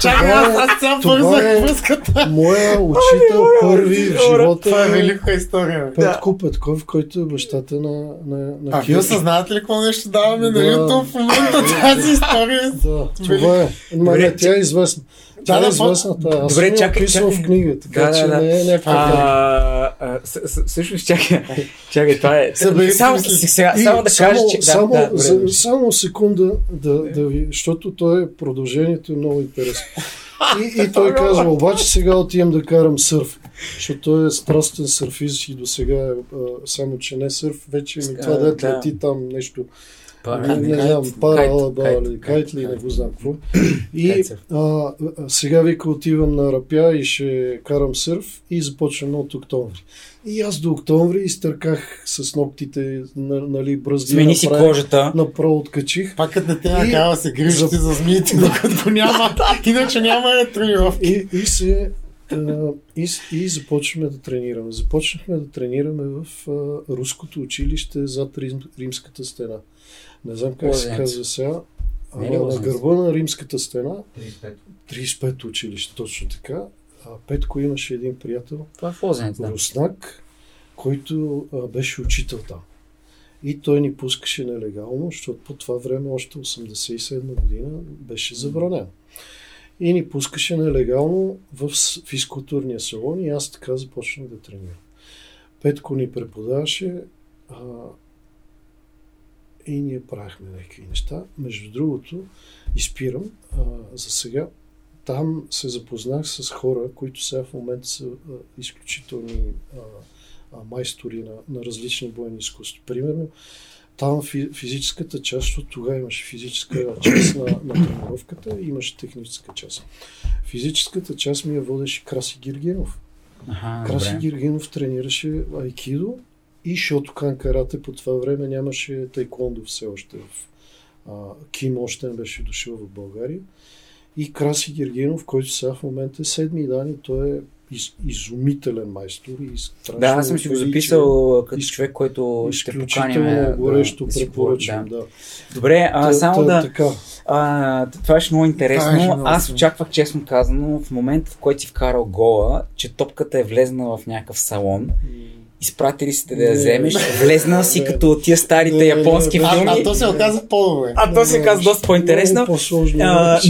Чакай, аз, аз цял това е връзката. Моя учител първи в живота Това е е велика история. Петко Петков, който е бащата на, на, на А вие Кирил. осъзнавате ли какво нещо даваме на. YouTube в момента тази история? Да, това е. Ма не, тя е известна. Тя Да, е да, известна. Аз Добре, чакай, чакай. в книгата, така Да, че да, да. не е някаква. А, Всъщност, чакай, чакай, това е... Събери Само, сега, И само да само, кажа, че... Да, само, да, добре, за, добре. само секунда да, да ви, защото той е продължението е много интересно. И, и той казва, обаче сега отивам да карам сърф, защото той е страстен сърфист и до сега е, само че не сърф, вече ми това А, дете да. лети там нещо, Па, не, не кайт, знам, кайт, пара, кайт, ли, не го знам какво. И а, сега вика отивам на Рапя и ще карам сърф и започвам от октомври. И аз до октомври изтърках с ногтите, на- нали, бръзди. Смени си направих, кожата. Направо откачих. Пак като не те накава се грижи ти за змиите, докато го няма. Иначе няма тренировки. И, и се и, и започваме да тренираме. Започнахме да тренираме в а, руското училище зад Рим, Римската стена. Не знам как се Лозенец. казва сега. Е Ама на гърба на Римската стена 35 училище, точно така. А Петко имаше един приятел, Това е Лозенец, да. руснак, който а, беше учител там. И той ни пускаше нелегално, защото по това време, още 87 година, беше забранено. И ни пускаше нелегално в физкултурния салон и аз така започнах да тренирам. Петко ни преподаваше а, и ние правихме някакви неща. Между другото, изпирам, а, за сега там се запознах с хора, които сега в момента са а, изключителни а, а, майстори на, на различни бойни изкуства. Примерно, там фи, физическата част, защото тогава имаше физическа част на, на тренировката и имаше техническа част. Физическата част ми я водеше Краси Гиргенов. Аха, Краси добре. Гиргенов тренираше айкидо и Шотокан карате по това време нямаше тайкондо все още в а, Ким още не беше дошъл в България. И Краси Гергенов, който сега в момента е седми дан и той е из, изумителен майстор. И страшно Да, аз съм си го записал като Из- човек, който ще поканим. Горещо да препоръчвам. Да. да. Добре, а, Та- само та- да... Така. А, това беше много интересно. Много Аз очаквах, честно казано, в момента, в който си вкарал гола, че топката е влезнала в някакъв салон. Изпратили сте да я Не. вземеш, влезнал си Не. като от тия старите Не, не, японски не, А, филми. а то се оказа по-добре. А то се казва доста по-интересно.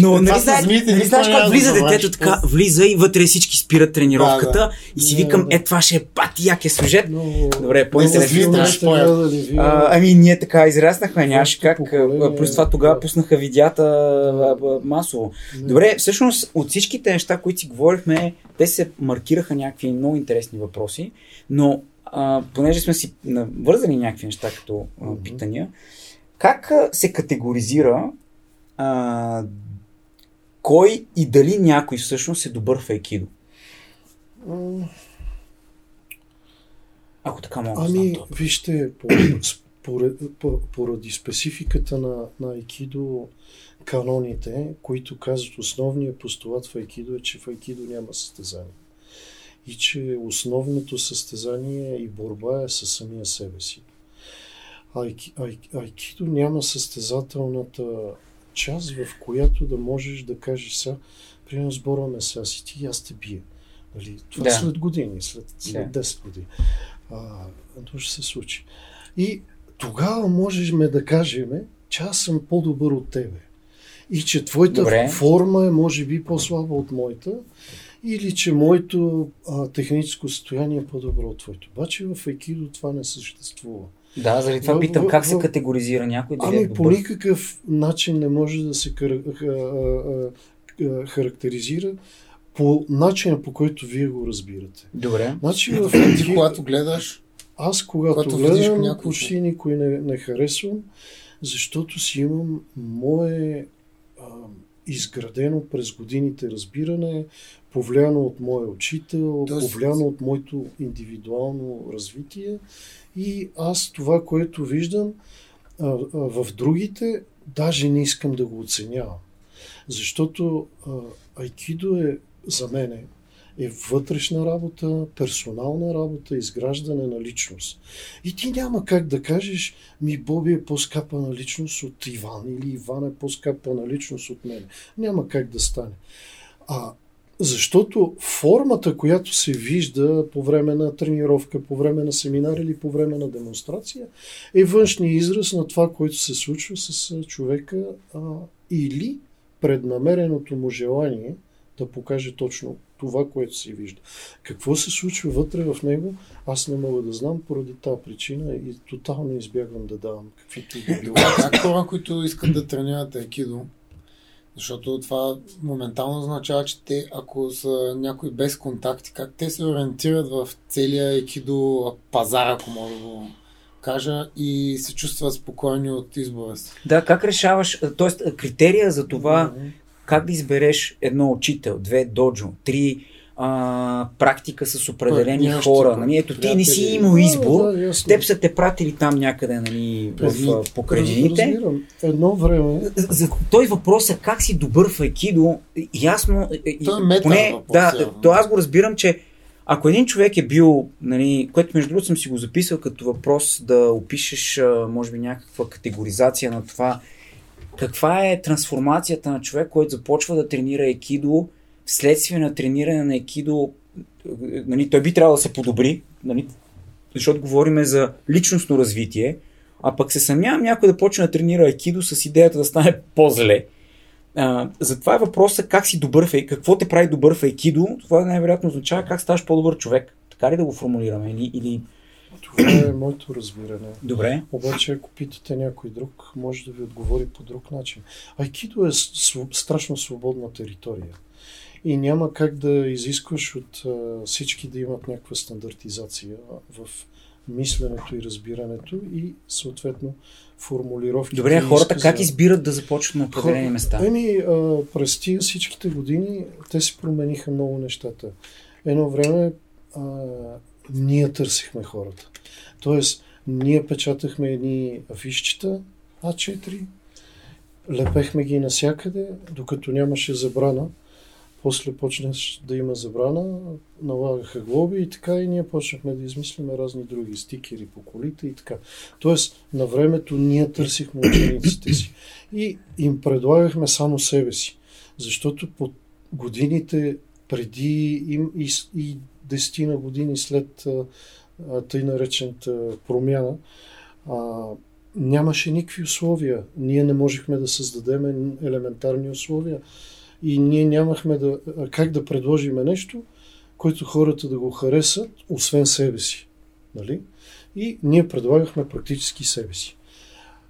Но нали с знаеш, нали как влиза детето така, влиза и вътре всички спират тренировката и си викам, е това ще е пати якия сюжет. Добре, по-интересно ами ние така израснахме, нямаше как. Плюс това тогава пуснаха видеята масово. Добре, всъщност от всичките неща, които си говорихме, те се маркираха някакви много интересни въпроси, но а, понеже сме си вързани някакви неща като а, питания, как се категоризира а, кой и дали някой всъщност е добър в айкидо? Ако така мога да Ами, знам това. вижте, поради спецификата на, на Айкидо, каноните, които казват основният постулат в Айкидо е, че в Айкидо няма състезание. И че основното състезание и борба е със самия себе си. Айки, ай, айкидо няма състезателната част, в която да можеш да кажеш сега, примерно сборваме сега си ти и аз те бия. Нали? Това Да. след години, след, след Да. 10 години. А, то ще се случи. И тогава можем да кажем, че аз съм по-добър от тебе. И че твоята Добре. форма е може би по-слаба от моята, или че моето а, техническо състояние е по-добро от твоето. Обаче в Айкидо това не съществува. Да, заради това в- питам в- как се категоризира някой е Ами по добър. никакъв начин не може да се характеризира по начина по който вие го разбирате. Добре. Значи в Ти когато гледаш, аз когато Когато гледам, някой- почти никой не, не харесвам, защото си имам мое а, изградено през годините разбиране, повлияно от моя учител, Тоест- повлияно от моето индивидуално развитие и аз това, което виждам а, а, в другите, даже не искам да го оценявам. Защото а, айкидо е за мене е вътрешна работа, персонална работа, изграждане на личност. И ти няма как да кажеш, ми Боби е по-скапа на личност от Иван или Иван е по-скапа на личност от мен. Няма как да стане. А защото формата, която се вижда по време на тренировка, по време на семинар или по време на демонстрация, е външния израз на това, което се случва с човека а, или преднамереното му желание да покаже точно това, което се вижда. Какво се случва вътре в него, аз не мога да знам поради тази причина и тотално избягвам да давам каквито и да било. Как хора, които искат да тренират екидо, защото това моментално означава, че те, ако са някои без контакти, как те се ориентират в целия екидо пазар, ако мога да го кажа, и се чувстват спокойни от избора си. Да, как решаваш, т.е. критерия за това mm-hmm. Как да избереш едно учител, две доджо, три а, практика с определени Пър, хора. Нали? Ето, ти не си имал избор, да, да, теб са те пратили там някъде нали, в, в покрайнините. Едно време. За, за той въпрос е как си добър в айкидо, ясно. Той е мета поне, въпрос, да, то аз го разбирам, че ако един човек е бил, нали, което между другото съм си го записал като въпрос да опишеш, може би, някаква категоризация на това, каква е трансформацията на човек, който започва да тренира екидо вследствие на трениране на екидо, нали, той би трябвало да се подобри, нали, защото говорим за личностно развитие, а пък се съмнявам някой да почне да тренира екидо с идеята да стане по-зле. А, затова е въпросът как си добър в какво те прави добър в екидо, това най-вероятно означава как ставаш по-добър човек. Така ли да го формулираме? Или, или... Това е моето разбиране. Добре. Обаче, ако питате някой друг, може да ви отговори по друг начин. Айкидо е страшно свободна територия и няма как да изискваш от всички да имат някаква стандартизация в мисленето и разбирането и съответно формулировки. Добре, хората изказа... как избират да започват на определени Хор... места? Еми, през тия всичките години те се промениха много нещата. Едно време а, ние търсихме хората. Тоест, ние печатахме едни афишчета А4, лепехме ги насякъде, докато нямаше забрана после почнеш да има забрана, налагаха глоби и така и ние почнахме да измисляме разни други стикери по колите и така. Тоест, на времето ние търсихме учениците си и им предлагахме само себе си. Защото по годините преди им и, и десетина години след тъй наречената промяна, нямаше никакви условия. Ние не можехме да създадем елементарни условия и ние нямахме да, как да предложим нещо, което хората да го харесат, освен себе си. Нали? И ние предлагахме практически себе си.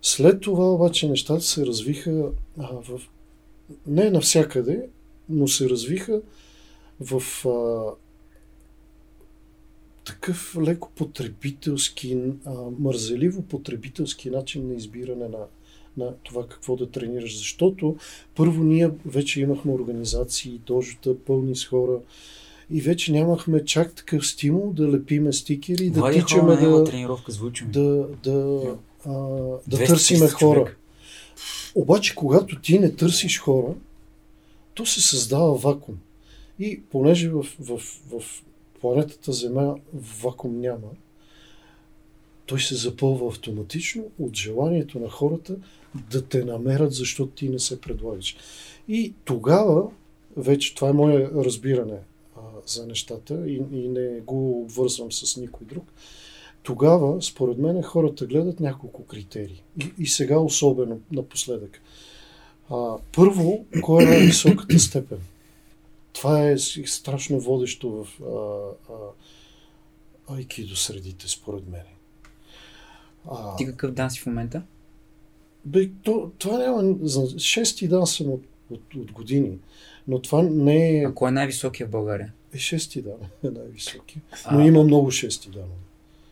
След това обаче нещата се развиха а, в... не навсякъде, но се развиха в а, такъв леко потребителски, а, мързеливо потребителски начин на избиране на, на това какво да тренираш. Защото първо ние вече имахме организации, дожата, пълни с хора и вече нямахме чак такъв стимул да лепиме стикери и да тичаме да, тренировка, да, да, а, да търсиме хора. Човек. Обаче, когато ти не търсиш хора, то се създава вакуум. И понеже в, в, в планетата Земя вакуум няма, той се запълва автоматично от желанието на хората да те намерят, защото ти не се предлагаш. И тогава, вече това е мое разбиране а, за нещата и, и не го обвързвам с никой друг, тогава, според мен, хората гледат няколко критерии. И, и сега особено напоследък. А, първо, кой е най-високата степен? Това е страшно водещо в а, а, айкидо средите, според мен. А, Ти какъв дан си в момента? Бе, то, това няма... За шести дан съм от, от, от години. Но това не е... А кой е най-високия в България? Е шести дан е най-високия. Но а... има много шести дан.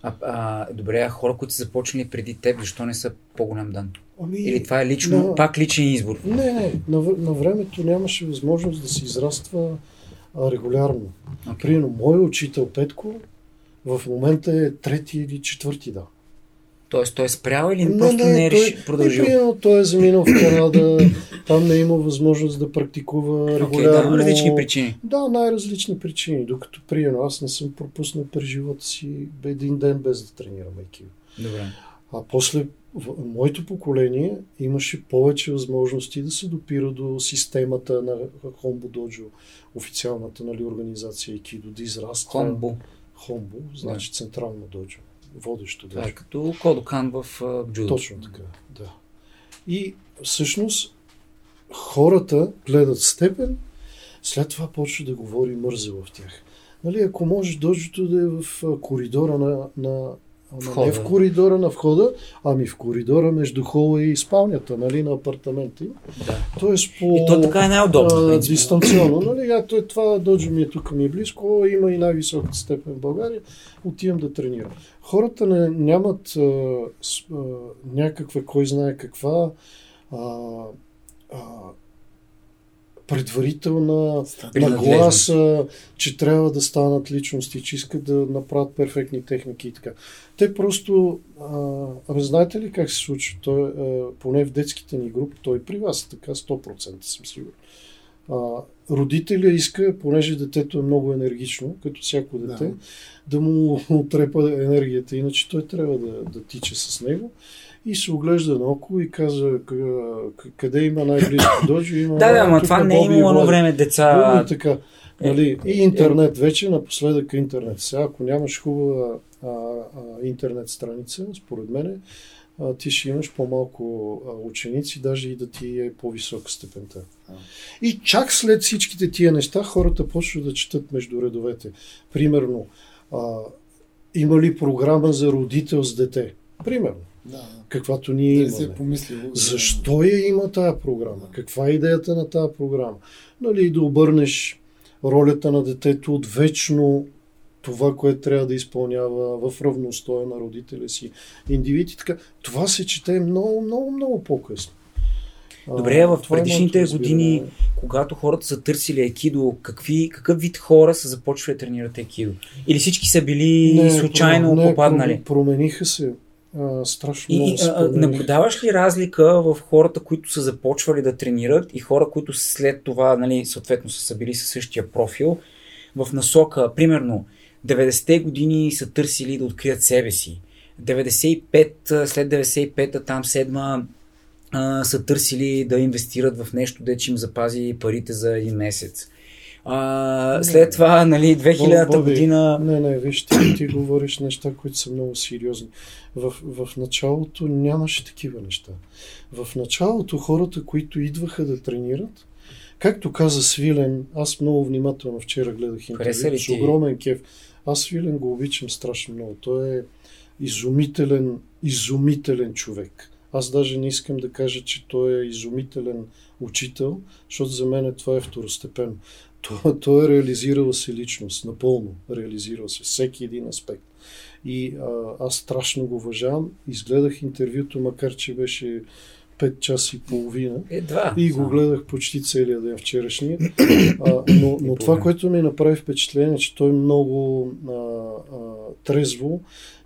А, а, добре, а хора, които са започнали преди теб, защо не са по-голям дан? Ами, Или това е лично, на... пак личен избор? Не, не. На, на времето нямаше възможност да се израства а, регулярно. Okay. Примерно, мой учител Петко в момента е трети или четвърти дан. Тоест той е спрял или не, просто не, не е той, продължил? Не, той е заминал в Канада, там не е имал възможност да практикува регулярно. Okay, да, различни причини. Да, най-различни причини. Докато приемно аз не съм пропуснал през живота си един ден без да тренирам екип. Добре. А после в моето поколение имаше повече възможности да се допира до системата на Хомбо Доджо, официалната нали, организация Екидо, да израства. Хомбо. Хомбо, значи да. централно доджо, водещо доджо. Това е като Кодокан в джудо. Точно така, да. И всъщност хората гледат степен, след това почва да говори мърза в тях. Нали, ако можеш дojото да е в коридора на, на Ама не в коридора на входа, ами в коридора между хола и спалнята, нали, на апартаменти. Да. Тоест по... И то така е най-удобно. А, дистанционно, нали, а, е това доджо ми е тук ми е близко, има и най-висока степен в България, отивам да тренирам. Хората не, нямат а, а, някаква, кой знае каква а, а, предварителна нагласа, че трябва да станат личности, че искат да направят перфектни техники и така. Те просто, а, знаете ли как се случва? Той, а, поне в детските ни групи, той при вас е така 100% съм сигурен. А, родителя иска, понеже детето е много енергично, като всяко дете, да, да му отрепа енергията, иначе той трябва да, да тича с него и се оглежда наоколо и каза къде има най-близко доджо. Има да, да, ама това не е имало едно време деца. Боби, така. Нали, и интернет вече, напоследък интернет. Сега, ако нямаш хубава а, а, интернет страница, според мен, ти ще имаш по-малко ученици, даже и да ти е по-висока степента. А. И чак след всичките тия неща, хората почват да четат между редовете. Примерно, а, има ли програма за родител с дете? Примерно. Да. Каквато ние имаме. Се е помислило, Защо я има тази програма? Да. Каква е идеята на тази програма? Нали, да обърнеш ролята на детето от вечно това, което трябва да изпълнява в равностоя на родителя си, индивид и така. Това се чете много, много, много по-късно. Добре, в е предишните години, когато хората са търсили екидо, какви, какъв вид хора са започвали да тренират екидо? Или всички са били не, случайно не, попаднали? Промениха се а, страшно и, много. А, наблюдаваш ли разлика в хората, които са започвали да тренират и хора, които след това, нали, съответно са били със същия профил, в насока, примерно, 90-те години са търсили да открият себе си. 95, след 95-та, там седма, а, са търсили да инвестират в нещо, да че им запази парите за един месец. А, след това, нали, 2000-та година... Не, не, виж, ти, ти говориш неща, които са много сериозни. В, в началото нямаше такива неща. В началото хората, които идваха да тренират, както каза Свилен, аз много внимателно вчера гледах интервю, с огромен кеф. Аз Свилен го обичам страшно много. Той е изумителен, изумителен човек. Аз даже не искам да кажа, че той е изумителен учител, защото за мен това е второстепенно. Той, той е реализирал се личност, напълно реализирал се, всеки един аспект. И а, аз страшно го уважавам. Изгледах интервюто, макар че беше 5 часа и половина. Едва. И го гледах почти целия ден вчерашния. А, но но това, което ми направи впечатление, че той много а, а, трезво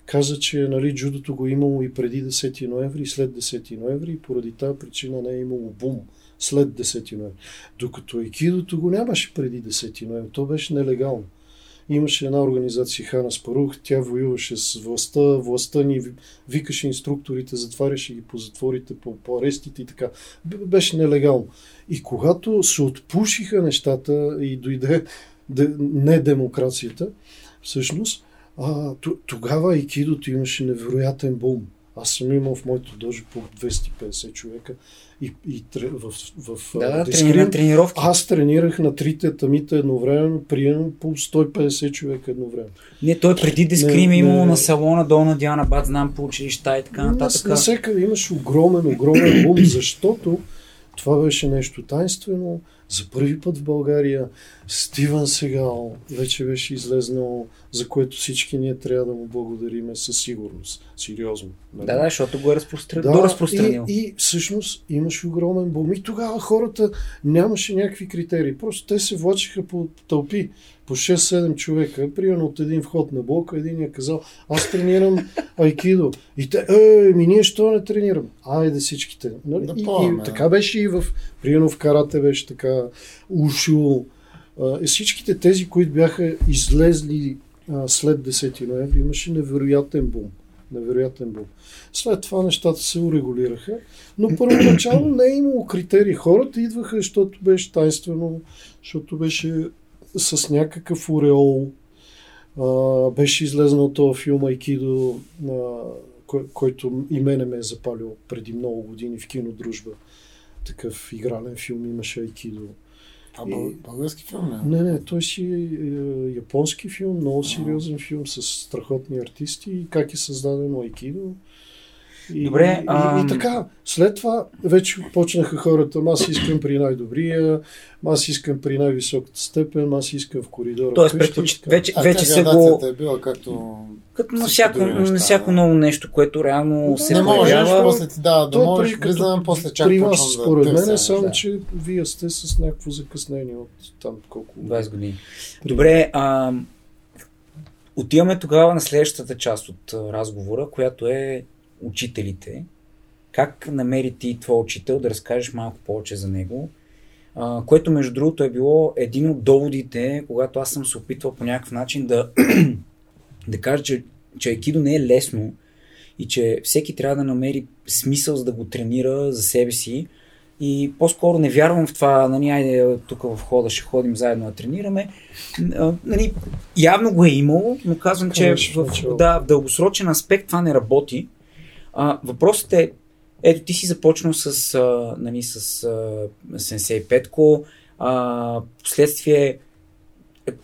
каза, че нали, джудото го е имало и преди 10 ноември, и след 10 ноември, и поради тази причина не е имало бум след 10 ноември. Докато екидото го нямаше преди 10 ноември, то беше нелегално. Имаше една организация Хана Спарух, тя воюваше с властта, властта ни викаше инструкторите, затваряше ги по затворите, по, по арестите и така. Беше нелегално. И когато се отпушиха нещата и дойде не демокрацията, всъщност, а, тогава Икидото имаше невероятен бум. Аз съм имал в моето дължи по 250 човека и, и в, в, в да, дискрин, тренировки. Аз тренирах на трите тамита едновременно, приемам по 150 човека едновременно. Не, той преди дискрим е имало на салона долна Диана Бат, знам по училища и така нататък. На, всека имаше огромен, огромен бум, защото това беше нещо тайнствено. За първи път в България Стивън Сегал вече беше излезнал, за което всички ние трябва да му благодариме със сигурност. Сериозно. Нали? Да, да, защото го е разпространил. Да, разпространил. И, и всъщност имаше огромен бум. И тогава хората нямаше някакви критерии. Просто те се влачиха по тълпи по 6-7 човека, примерно от един вход на блока, един е казал, аз тренирам айкидо. И те, е, ми ние що не тренираме? Айде всичките. Нали? Да и, и, така беше и в, примерно в карате беше така. А, и всичките тези, които бяха излезли а, след 10 ноември, имаше невероятен бум. Невероятен бум. След това нещата се урегулираха, но първоначално не е имало критерии. Хората идваха, защото беше тайнствено, защото беше с някакъв ореол. А, беше излезнал този филм Айкидо, а, кой, който и мене ме е запалил преди много години в кинодружба. Такъв игрален филм имаше Айкидо. А бъл- български филм не? Не, не, той си е, е японски филм, много сериозен филм с страхотни артисти и как е създадено Айкидо. И, Добре, и, ам- и, и така, след това вече почнаха хората, «Ма аз искам при най-добрия, «Ма аз искам при най-високата степен, аз искам в коридора. Тоест, вкъщи», предпоч... така. вече, А вече са го... е била както... Като на всяко, неща, на всяко да. ново нещо, което реално се не можеш, появява. после ти да, да То можеш, при- като влизам, после чак при вас, почвам да според мен, е само, неща. че вие сте с някакво закъснение от там колко 20 години. Добре, а, отиваме тогава на следващата част от а, разговора, която е учителите. Как намери ти твой учител, да разкажеш малко повече за него, а, което между другото е било един от доводите, когато аз съм се опитвал по някакъв начин да, да кажа, че, че айкидо не е лесно и че всеки трябва да намери смисъл за да го тренира за себе си, и по-скоро не вярвам в това, нали, айде тук в хода ще ходим заедно да тренираме. Нали, явно го е имало, но казвам, че в началото. да, в дългосрочен аспект това не работи. А, въпросът е, ето ти си започнал с, а, нали, с а, Сенсей Петко, а, последствие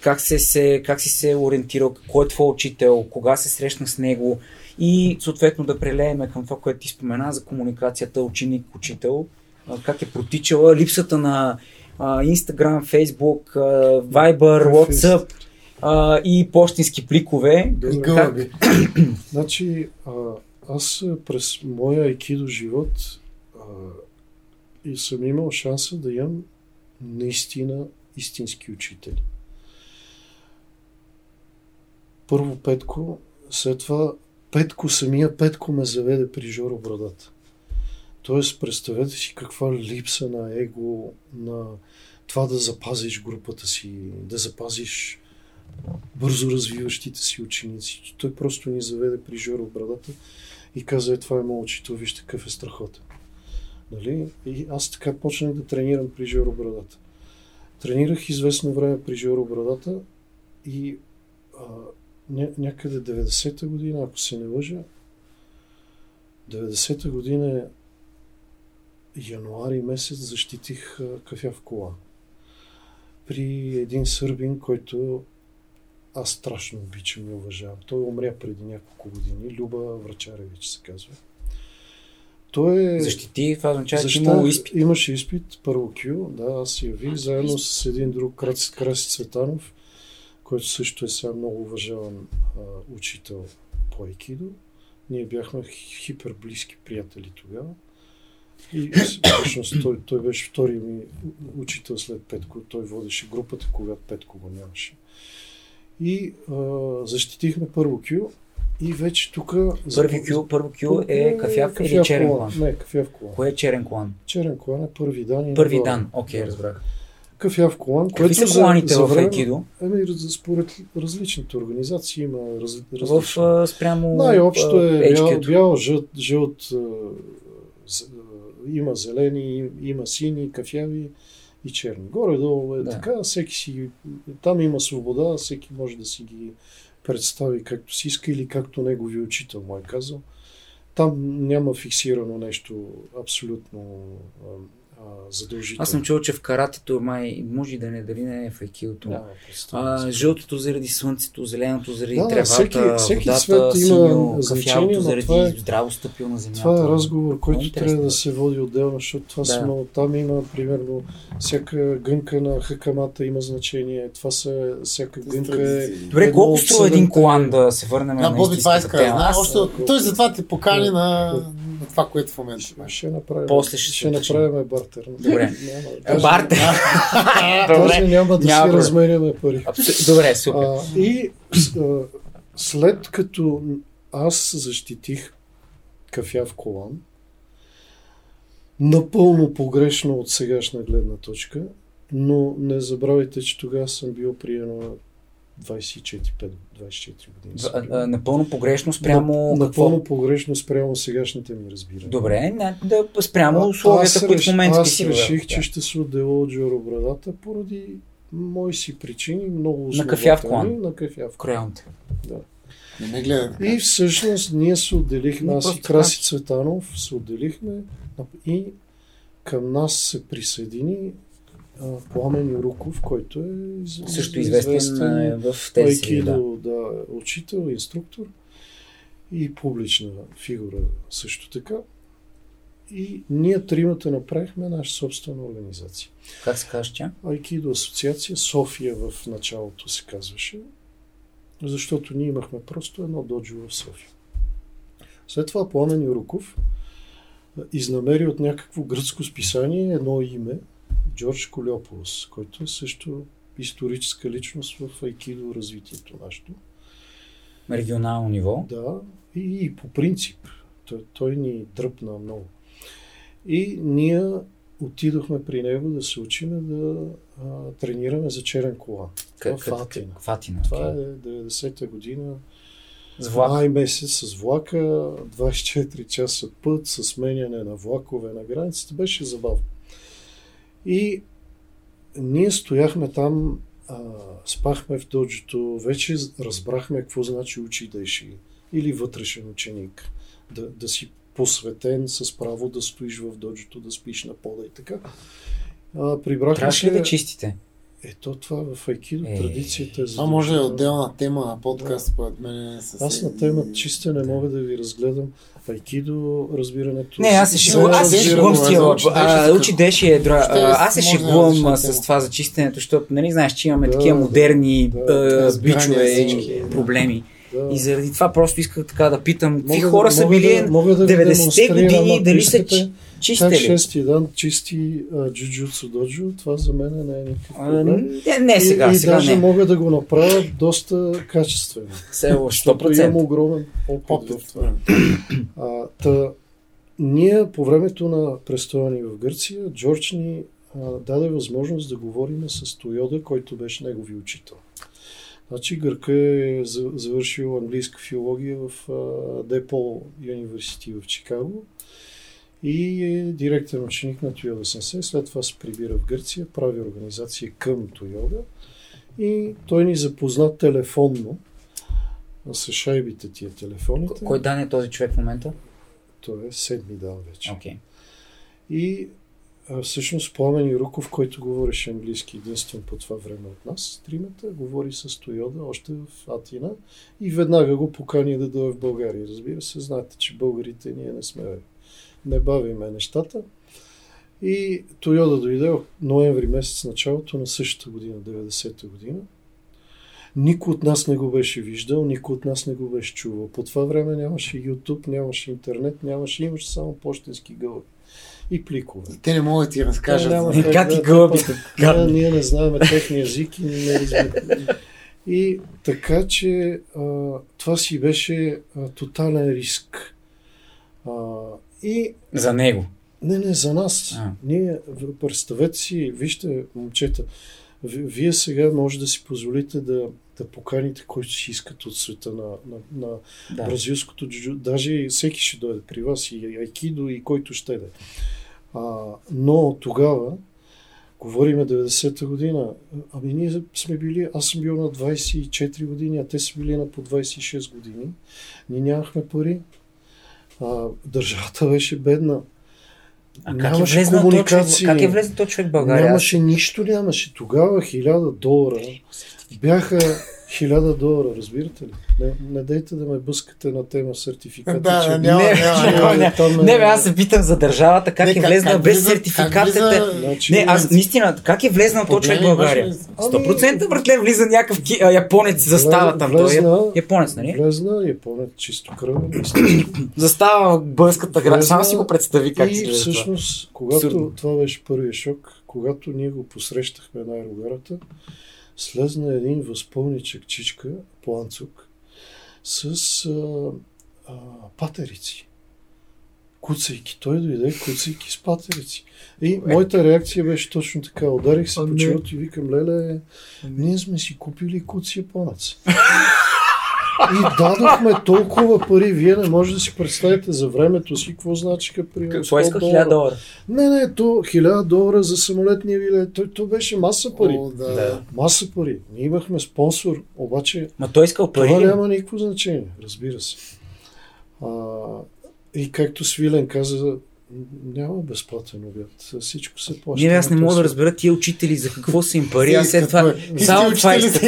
как, се, се, как си се ориентирал, кой е твой учител, кога се срещна с него и съответно да прелееме към това, което ти спомена за комуникацията ученик-учител, как е протичала, липсата на а, Instagram, Facebook, а, Viber, WhatsApp а, и почтински пликове. И гълъби. Значи, а, аз а, през моя айкидо живот а, и съм имал шанса да имам наистина истински учители. Първо Петко, след това Петко, самия Петко ме заведе при Жоро Брадата. Тоест, представете си каква липса на его, на това да запазиш групата си, да запазиш бързо развиващите си ученици. Той просто ни заведе при Жоро брадата и каза, е, това е учител, вижте какъв е страхотен. Нали? И аз така почнах да тренирам при Жоро Брадата. Тренирах известно време при Жоро Брадата и а, ня, някъде 90-та година, ако се не лъжа, 90-та година януари месец защитих кафя в кола. При един сърбин, който аз страшно обичам и уважавам. Той умря преди няколко години. Люба Врачаревич се казва. Той е... Защити, това означава, че Защита, имало изпит. Имаше изпит, първо Q, да, аз явих, заедно с един друг Краси, Краси Цветанов, който също е сега много уважаван а, учител по айкидо. Ние бяхме хипер близки приятели тогава. И всъщност той, той беше втори ми учител след Петко. Той водеше групата, когато Петко го нямаше. И а, защитихме първо Q и вече тук... Първи Q, първо Q е кафяв или черен колан? Не, кафяв колан. Кое е черен колан? Черен колан е първи дан. и Първи дан, окей, разбрах. Кафяв колан, Какви са коланите в Айкидо? Ами, според различните организации има раз, В различни. а, спрямо Най-общо е бял, бял жълт, жълт има зелени, има сини, кафяви и черни. Горе-долу е Да. така, всеки си, там има свобода, всеки може да си ги представи както си иска или както негови учител му е казал. Там няма фиксирано нещо абсолютно задължително. Аз съм чул, че в каратето май може и да не дали не е в. Няма представа. А, жълтото заради слънцето, зеленото заради Да, да, тревата, всеки- всеки водата, цвет има синьо, значение, кафявото но заради това е- здраво стъпил на земята. Това е разговор, който Много трябва да се води отделно, защото това Да. много. Там има, примерно, всяка гънка на хакамата има значение. Това са, всяка гънка е... Добре, колко струва един колан да се върнем Да, на Боби, да. Аз- Още, той затова те покани Да. на, на това, което в момента правиш. Ще направим, После ще ще, направим бартер. Добре. Няма, Е, Бартер. даже няма да Няма си разменяме пари. Абсолютно. Добре, супер. А, и а, след като аз защитих кафяв колан. Напълно погрешно от сегашна гледна точка, но не забравяйте, че тогава съм бил приемал 24-24 години. А, а, напълно погрешно спрямо На, какво? напълно погрешно спрямо сегашните ми разбирания. Добре, не, да, спрямо А- условията, аз които в момента Аз си реших, в че ще се отдела от Джоро Брадата поради мои си причини, много На кафяв клан. На кафяв клан. Крайонте. Не ме гледа. И всъщност ние се отделихме, Не, аз и Краси Цветанов се отделихме и към нас се присъедини Пламен Юруков, който е Също известен а, в тези среди, да. айкидо, да, учител, инструктор и публична фигура също така. И ние тримата направихме наша собствена организация. Как се казва тя? Айкидо асоциация София в началото се казваше, защото ние имахме просто едно доджо в София. След това Пламен Юруков изнамери от някакво гръцко списание едно име, Джордж Колеополос, който е също историческа личност в айкидо развитието нашето. Регионално ниво. Да, и, и по принцип. Той, той ни дръпна много. И ние отидохме при него да се учиме да а, тренираме за черен колан. Как, в Атина. в Атина. Това е 90-та година. С влак. Май месец с влака, 24 часа път, с сменяне на влакове на границата. Беше забавно. И ние стояхме там, а, спахме в доджото, вече разбрахме какво значи учи дайши или вътрешен ученик. Да, да си посветен с право да стоиш в доджото, да спиш на пода и така. А, прибрахме Трябваше ли да чистите? Ето това в Айкидо Е, традицията е Това може да е отделна тема на подкаст, според мен. С... Аз на тема чиста не мога да ви разгледам. Айкидо, разбирането... Не, аз се шегувам, аз се шегувам с тия А. Учи Деши е дра... Ще а, Аз се може да шегувам а, с това за чистенето, защото нали знаеш, че имаме Да, такива да. модерни Да. а, Разбирания бичове и да. проблеми. Да. И заради това просто исках така да питам, какви хора са били да- мога да ви 90-те демонстрирам, години, дали са искате, чи- Как шести дан чисти а, джуджуцу доджо, това за мен не е никакъв проблем. Не, не сега, и, и сега даже не. мога да го направя доста качествено. Село, Защото 100%. имам огромен опит, Опит. в това. А, та, ние по времето на престоя ни в Гърция, Джордж ни а, даде възможност да говорим с Тойода, който беше негови учител. Значи Гърка е за- завършил английска филология в а, Депо университи в Чикаго и е директен ученик на Тойода Сенсей. След това се прибира в Гърция, прави организация към Тойода и той ни запозна телефонно с шайбите тия телефоните. Кой дан е този човек в момента? Той е седми дан вече. Окей. И а, всъщност Пламен Юруков, който говореше английски единствен по това време от нас, тримата, говори с Тойода още в Атина и веднага го покани да дойде в България. Разбира се, знаете, че българите ние не сме, не бавиме нещата. И Тойода дойде в ноември месец, началото на същата година, 90-та година. Никой от нас не го беше виждал, никой от нас не го беше чувал. По това време нямаше YouTube, нямаше интернет, нямаше, имаше само почтенски гълъби и пликове. Те не могат да ти разкажат. няма как Как да- и гълъбите? Да, ние не знаем техния език и не разбираме. И така, че а, това си беше а, тотален риск. А, и За него. не, не, за нас. А. Ние, представете си, вижте, момчета, ви- вие сега може да си позволите да, да поканите който си искат от света на, на, на Да. бразилското джуджу. Даже всеки ще дойде при вас, и айкидо, и който ще да. А, но тогава, говориме 90-та година, ами ние сме били, аз съм бил на 24 години, а те са били на по 26 години. Ние нямахме пари. А, държавата беше бедна. А как е, Нямаше този човек, комуникации. как е влезнал този човек в България? Нямаше нищо, нямаше. Тогава 1000 долара бяха 1000 долара, разбирате ли? Не, не дайте да ме бъскате на тема сертификати. Да, че- няма, Не, няма, няма, няма. няма. там е- Не, бе, аз се питам за държавата, как Не, е влезнал без влиза- сертификатите. как влиза- Значи, Не, аз наистина, как е влезнал този човек в България? имаш ли? 100% братле влиза някакъв ки- а, японец застава там. Той е влезна- японец, нали? Влезна, японец, чисто кръвен. Застава в българската града. Влезна Само си го представи как и си всъщност, когато Абсурдно. това беше първият шок, когато ние го посрещахме на аерогарата, слезна един възпълничък чичка, планцук, с а, а, патерици. Куцайки. Той дойде, куцайки с патерици. И моята реакция беше точно така. Ударих се по челото и викам, леле, ние сме си купили куци японец. И дадохме толкова пари, вие не може да си представите за времето си, какво значиха при Какво иска 1000 долара? Не, не, то 1000 долара за самолетния билет, то, то беше маса пари. О, да. Да. Маса пари. Ние имахме спонсор, обаче Ма той искал пари. това няма никакво значение, разбира се. А, и както Свилен каза, няма безплатен обяд. Всичко се плаща. Не, аз не мога да разбера тия учители за какво са им пари. Аз след това... Е? Само това искат.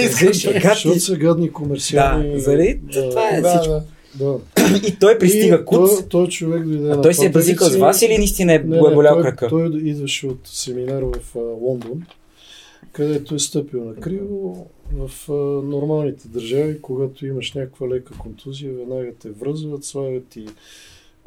Защото са гадни комерциални. Да, заради това е да, всичко. да. И той пристига И куц. Той, той човек дойде А на той се е базикал с вас или наистина е Не, не, болял той, крака? Той идваше от семинар в а, Лондон, където е стъпил на криво. В а, нормалните държави, когато имаш някаква лека контузия, веднага те връзват, слагат ти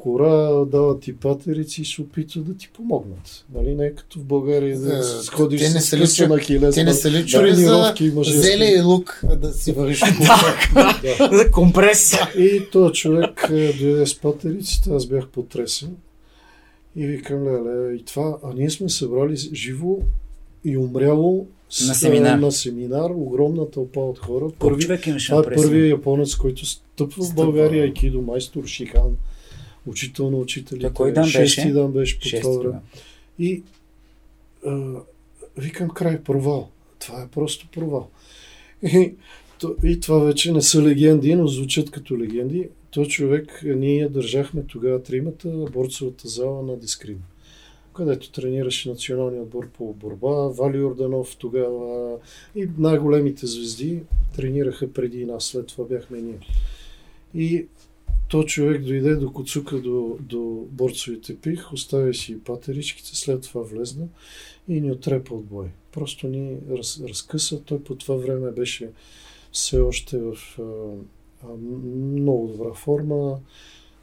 кора, дават ти патерици и се опитват да ти помогнат. Нали? Не е като в България да Да, сходиш те не с са ли къса чу- на хилес. Те не са ли чули за зеле и лук да си Върши да. За компрес. И този човек е, дойде с патериците, аз бях потресен. И викам, леле, и това, а ние сме събрали живо и умряло с, На семинар. а, на семинар, огромна тълпа от хора. Първи, човек имаше това е първият японец, който стъпва в. България, айкидо майстор Шихан, учител на учителите. Той кой дан Шести дан беше по това време. да. И а, викам край, провал. Това е просто провал. И, то, и това вече не са легенди, но звучат като легенди. Той човек, ние я държахме тогава тримата, борцовата зала на Дискрин, където тренираше националния отбор по борба. Вали Орданов тогава и най-големите звезди тренираха преди нас, след това бяхме ние. И то човек дойде до Коцука, до, до борцовите пих, остави си патеричките, след това влезна и ни отрепа от бой. Просто ни раз, разкъса. Той по това време беше все още в а, а, много добра форма.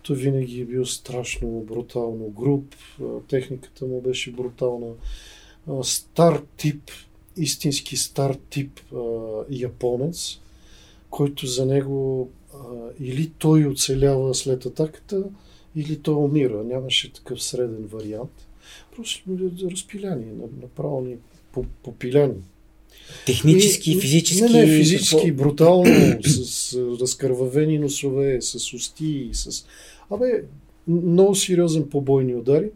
Той винаги е бил страшно брутално груб. А, техниката му беше брутална. А, стар тип, истински стар тип а, японец, който за него или той оцелява след атаката, или той умира. Нямаше такъв среден вариант. Просто разпиляни, направо ни по- попиляни. Технически, И- физически. Не, не, физически, какво? брутално, с разкървавени носове, с усти, с... Абе, много сериозен побойни удари.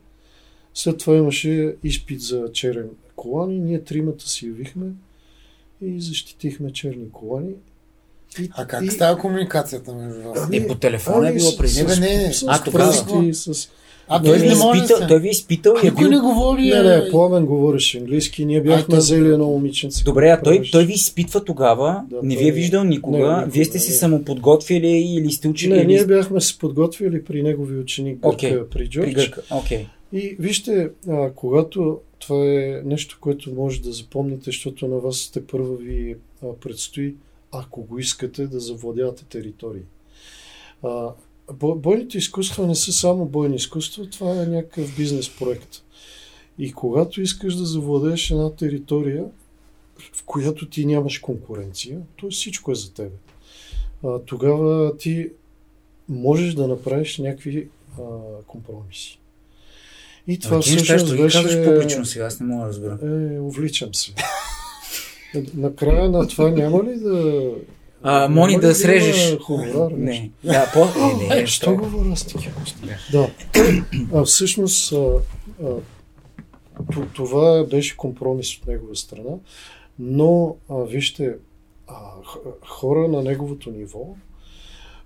След това имаше изпит за черен колани. Ние тримата си явихме и защитихме черни колани. И, А как и- става комуникацията между вас? Е, по телефона е ами, било преди. Не, бе, не. С, А, с тогава. с... А Той ви, изпитал, той ви е изпитал и е Никой бил... не говори... Не, а, не, Пламен говореше английски. Ние бяхме взели едно момиченце. Добре, а той, той ви изпитва тогава, Да, не ви е виждал никога, Не, никога, вие сте се не. самоподготвили или сте учили... Не, или ние бяхме се подготвили при негови ученик Гърка при Джордж. При. И вижте, а, когато това е нещо, което може да запомните, защото на вас те първа ви а, предстои, ако го искате, да завладявате територии. А, бо- бойните изкуства не са само бойни изкуства, това е някакъв бизнес проект. И когато искаш да завладееш една територия, в която ти нямаш конкуренция, т.е. всичко е за тебе, а, тогава ти можеш да направиш някакви а, компромиси. И това ти всъщност беше... казваш публично сега, аз не мога да разбера. Е, увличам се. Накрая на това няма ли да... А, Мони да срежеш. нещо? Не. Да, по... Не, не, Е, що говоря аз такива? Да. А, всъщност а, а, това беше компромис от негова страна, но а, вижте, а, хора на неговото ниво,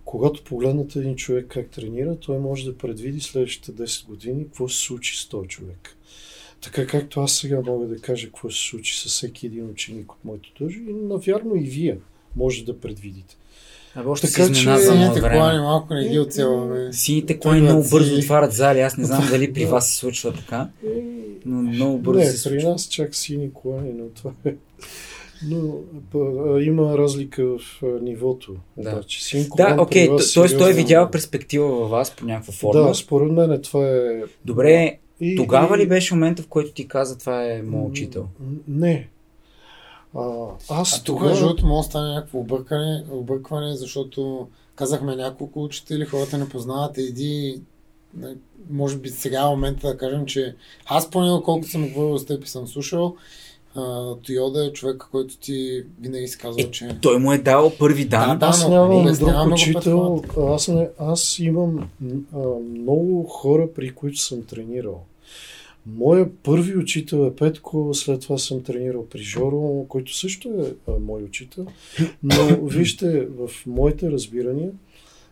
когато погледнат един човек как тренира, той може да предвиди следващите 10 години какво се случи с този човек. Така както аз сега мога да кажа какво се случи с всеки един ученик от моето дължи, и навярно и вие може да предвидите. Абе, още Така се че- изненадвам колани време. малко не ги оцелваме. Сините коли много Отиват бързо отварят зали. Аз не знам дали при вас се случва така, Е, но много бързо Не, се при нас чак сини колани, но това е. Но п- а, има разлика в нивото. Да. Обаче. Син Да, окей, т.е. той е видял перспектива във вас по някаква форма. Да, според мен това е. Добре, И, тогава и- ли беше момента, в който ти каза това е моят учител? Не. А, аз А тук, тогава... между другото, може да стане някакво объркане, объркване, защото казахме няколко учители, хората не познават иди може би сега е момента да кажем, че аз поне колко съм говорил с теб и съм слушал, Тойода е човек, който ти винаги си казва, е, че... Той му е дал първи дан. Да, да, аз нямам не, друг учител. Аз, не, аз имам а, много хора, при които съм тренирал. Моя първи учител е Петко, след това съм тренирал при Жоро, който също е а, мой учител. Но вижте, в моите разбирания,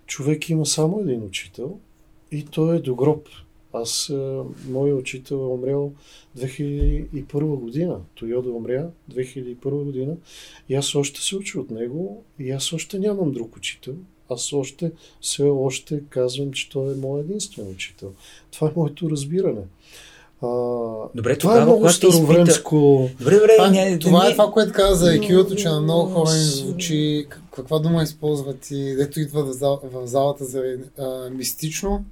човек има само един учител и той е до гроб. Аз, моят учител е умрял 2001 година. Тойода умря 2001 година и аз още се уча от него и аз още нямам друг учител. Аз още, все още казвам, че той е моят единствен учител. Това е моето разбиране. А, добре, това е много старовремско. Добре, добре, това, не, това не... е това, което каза за iq че на много хора им звучи. Каква дума използват и дето идва в, зал, в залата за а, мистично?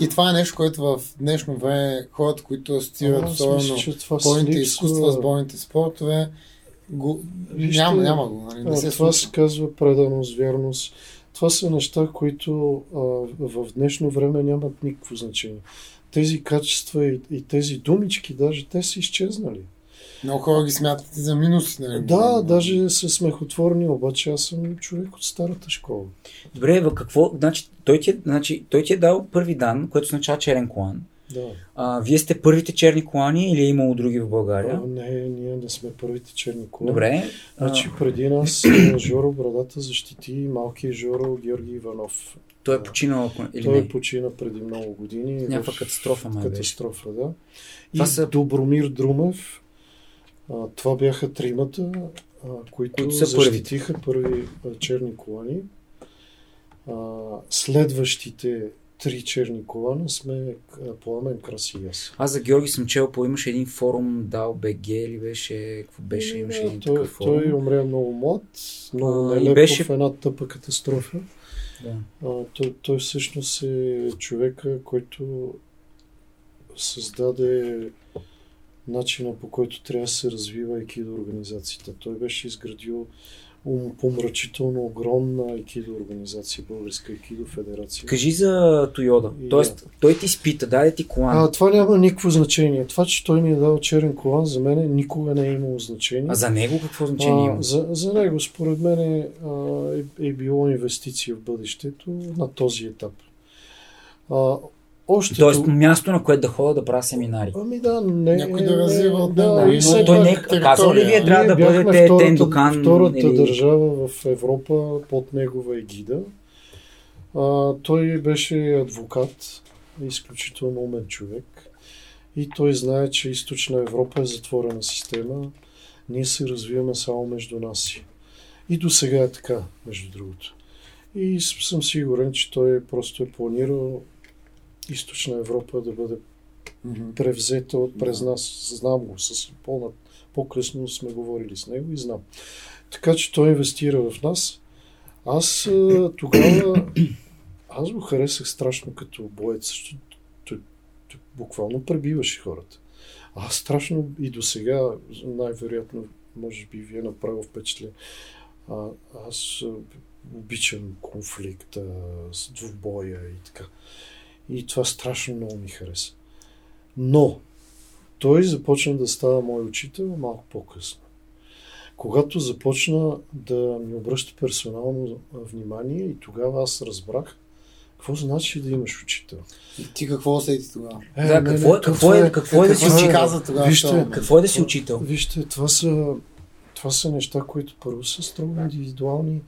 И това е нещо, което в днешно време хората, които асоциират особено бойните изкуства с бойните спортове, го... Вижте, няма, няма го. Нали? Не се това се казва преданост, вярност. Това са неща, които а, в днешно време нямат никакво значение. Тези качества и, и тези думички, даже те са изчезнали. Много хора ги смятат за минуси. Нали? Да, даже са смехотворни, обаче аз съм човек от старата школа. Добре, в какво? Значи той, ти, е, значи, той ти е дал първи дан, което означава черен колан. Да. А, вие сте първите черни колани или е имало други в България? А, не, ние не сме първите черни колани. Добре. Значи преди нас Жоро Брадата защити малкият Жоро Георги Иванов. Той е починал или Той не? е почина преди много години. Някаква катастрофа, май Катастрофа, да. И Това са... Добромир Друмев, а, това бяха тримата, а, които, които са защитиха първи черни колани. А, следващите три черни колана сме Пламен, Краси и аз. Аз за Георги съм чел по имаше един форум, дал БГ или беше, какво беше, имаше един той, такъв форум. Той умря много млад, много нелепо беше... в една тъпа катастрофа. Да. А, той, той всъщност е човека, който създаде начина по който трябва да се развива екидо организацията. Той беше изградил помрачително огромна екидо организация, Българска екидо федерация. Кажи за Тойода. И, Тоест, да. той ти спита, даде ти колан. А, това няма никакво значение. Това, че той ми е дал черен колан, за мен никога не е имало значение. А за него какво значение има? За, за него, според мен, е, е, е било инвестиция в бъдещето на този етап. А, още Тоест то... място, на което да ходя да правя семинари. Ами да, не. Някой да развива от да, него. Но той не е казал ли вие трябва да бъдете втората, Тендокан? Втората или... държава в Европа под негова егида. А, той беше адвокат, изключително умен човек. И той знае, че източна Европа е затворена система. Ние се развиваме само между нас си. И до сега е така, между другото. И съм сигурен, че той просто е планирал източна Европа да бъде mm-hmm. превзета от през нас. Знам го, с пълна, по-късно сме говорили с него и знам. Така че той инвестира в нас. Аз тогава, аз го харесах страшно като боец, защото той, той буквално пребиваше хората. Аз страшно и до сега, най-вероятно, може би вие направил впечатление, а, аз обичам конфликта, двубоя и така. И това страшно много ми хареса. Но той започна да става мой учител малко по-късно. Когато започна да ми обръща персонално внимание и тогава аз разбрах какво значи да имаш учител. И ти какво усети тогава? Е, да, не, какво, не, какво, е, какво е да си учител? Каза тогава, вижте, какво е да си учител? Вижте, това са, това са неща, които първо са строго индивидуални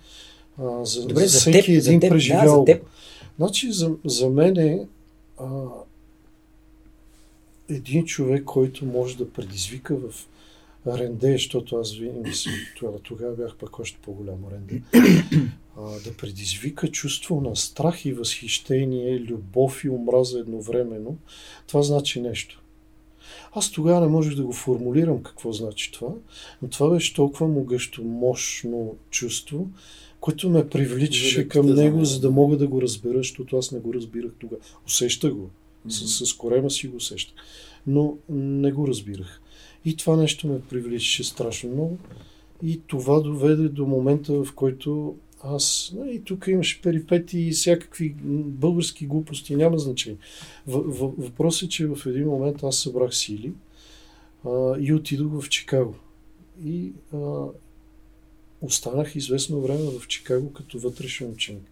а, за, Добре, за всеки теб, един за теб, преживял. Да, за теб. Значи за, за мен е а, един човек, който може да предизвика в ренде, защото аз винаги съм, тогава, тогава бях пък още по-голямо ренде, а, да предизвика чувство на страх и възхищение, любов и омраза едновременно, това значи нещо. Аз тогава не можех да го формулирам какво значи това, но това беше толкова могъщо, мощно чувство, което ме привличаше към него, за да мога да го разбера, защото аз не го разбирах тогава. Усеща го. С, с корема си го усещах. Но не го разбирах. И това нещо ме привличаше страшно много. И това доведе до момента, в който аз, и тук имаше перипети и всякакви български глупости, няма значение. Въпросът е, че в един момент аз събрах сили а, и отидох в Чикаго. И а, останах известно време в Чикаго като вътрешен ученик.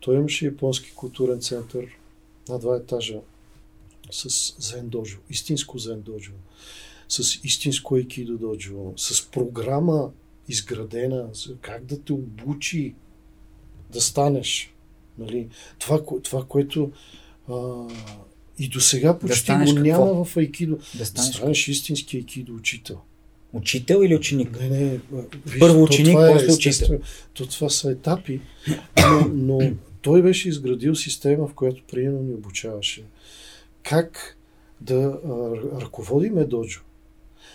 Той имаше японски културен център на два етажа с зен доджо, истинско зен доджо, с истинско айкидо доджо, с програма изградена за как да те обучи да станеш. Нали? Това, това, което а, и до сега почти да го няма какво? в айкидо. Да станеш, да станеш истински айкидо учител. Учител или ученик? Не, не. Виж, Първо ученик, е после учител. То това са етапи, но, но той беше изградил система, в която приемно ни обучаваше. Как да а, ръководиме доджо,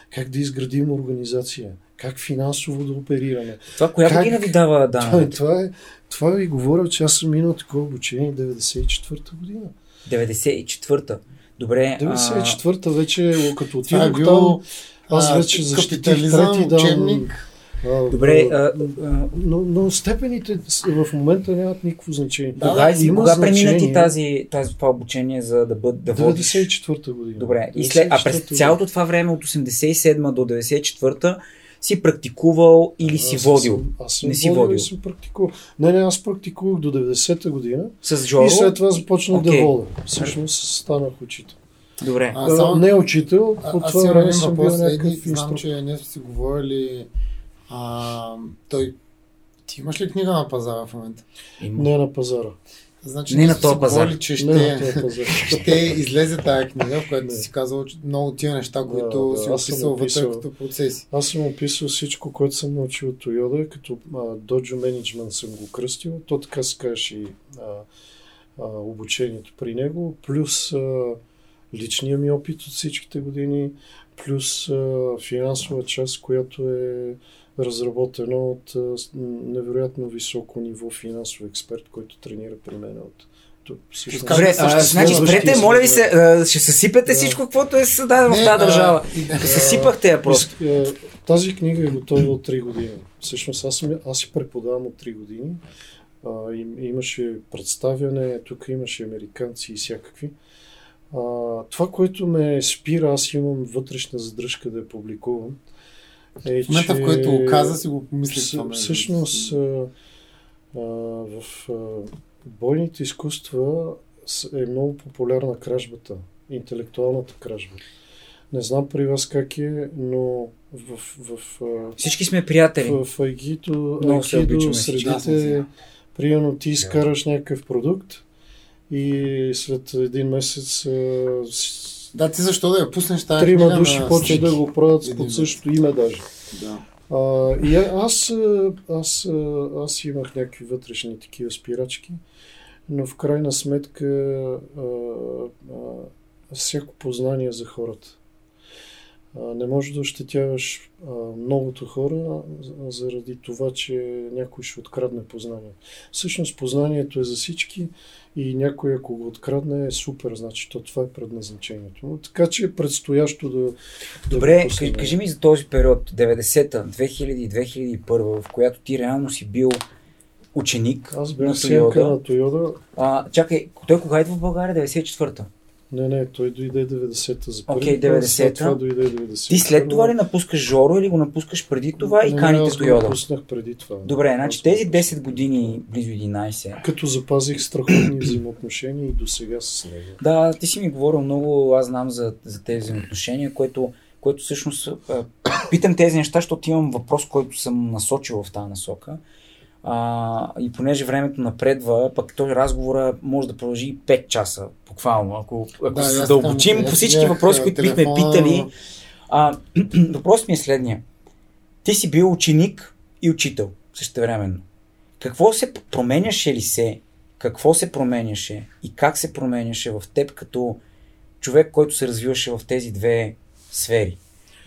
как да изградим организация, как финансово да оперираме. Това коя как... година ви дава да? Това, това, е, това ви говоря, че аз съм минал такова обучение 94-та година. 94-та. Добре. 94-та вече, като отидох е там, аз вече защитих трети да... Учебник Добре. А, а, но, но степените в момента нямат никакво значение. Да, кога, има кога премина ти тази, тази, това обучение за да бъде да водиш? 94-та година. Добре. И след, а през цялото това време от 87 до 94-та си практикувал или си аз водил? Съм, аз съм не си водил. Съм практикувал. Не, не, аз практикувах до 90-та година. С Жоро? И след това започнах okay. да вода. Всъщност станах учител. Добре. А, само... Не учител, по това време съм бил някакъв Знам, че ние сме си говорили а, той... Ти имаш ли книга на пазара в момента? Има. Не на пазара. Значи, не на този пазар. Че ще, ще излезе тази книга, в която си казал че много тия неща, които да, си да, описал вътре като процеси. Аз съм описал всичко, което съм научил от Toyota, като а, Dojo Management съм го кръстил. То така се и а, а, обучението при него, плюс а, личния ми опит от всичките години, плюс а, финансова част, която е разработено от невероятно високо ниво финансов експерт, който тренира при мен от Добре, а, значи спрете, моля ви се, а, ще съсипете да. всичко, каквото е създадено в тази държава. Да, съсипахте я просто. Тази книга е готова от 3 години. Всъщност аз, аз си преподавам от 3 години. А, им, имаше представяне, тук имаше американци и всякакви. А, това, което ме спира, аз имам вътрешна задръжка да я публикувам. Е, в момента, че... в който го каза, си го помислих. това. Всъщност, а, а, в а, бойните изкуства е много популярна кражбата, интелектуалната кражба. Не знам при вас как е, но в... в, в Всички сме приятели. В, в Айгито, Айгито средите, примерно ти изкараш някакъв продукт и след един месец да, ти защо да я пуснеш тази Трима души на... почват да го продат под същото име даже. Да. А, и аз, аз, аз имах някакви вътрешни такива спирачки, но в крайна сметка а, а, всяко познание за хората. Не можеш да ощетяваш многото хора заради това, че някой ще открадне познание. Всъщност познанието е за всички и някой ако го открадне е супер, значи то това е предназначението. Но, така че е предстоящо да... Добре, да кажи ми за този период, 90-та, 2000 2001 в която ти реално си бил ученик Аз бях на Тойода. на Тойода. А, чакай, той кога идва в България? 94-та? Не, не, той дойде 90-та за първи okay, 90-та. След това дойде 90-та. Ти след това ли напускаш Жоро или го напускаш преди това не, и каните не, Тойода? напуснах преди това. Добре, значи тези 10 години, близо 11. Като запазих страхотни взаимоотношения и до сега с него. Да, ти си ми говорил много, аз знам за, за тези взаимоотношения, което, което всъщност питам тези неща, защото имам въпрос, който съм насочил в тази насока. А, и понеже времето напредва, пък този разговор може да продължи 5 часа, буквално. Ако, ако да, се дълбочим по всички въпроси, които бихме питали. А, въпросът ми е следния. Ти си бил ученик и учител същевременно. Какво се променяше ли се? Какво се променяше и как се променяше в теб като човек, който се развиваше в тези две сфери?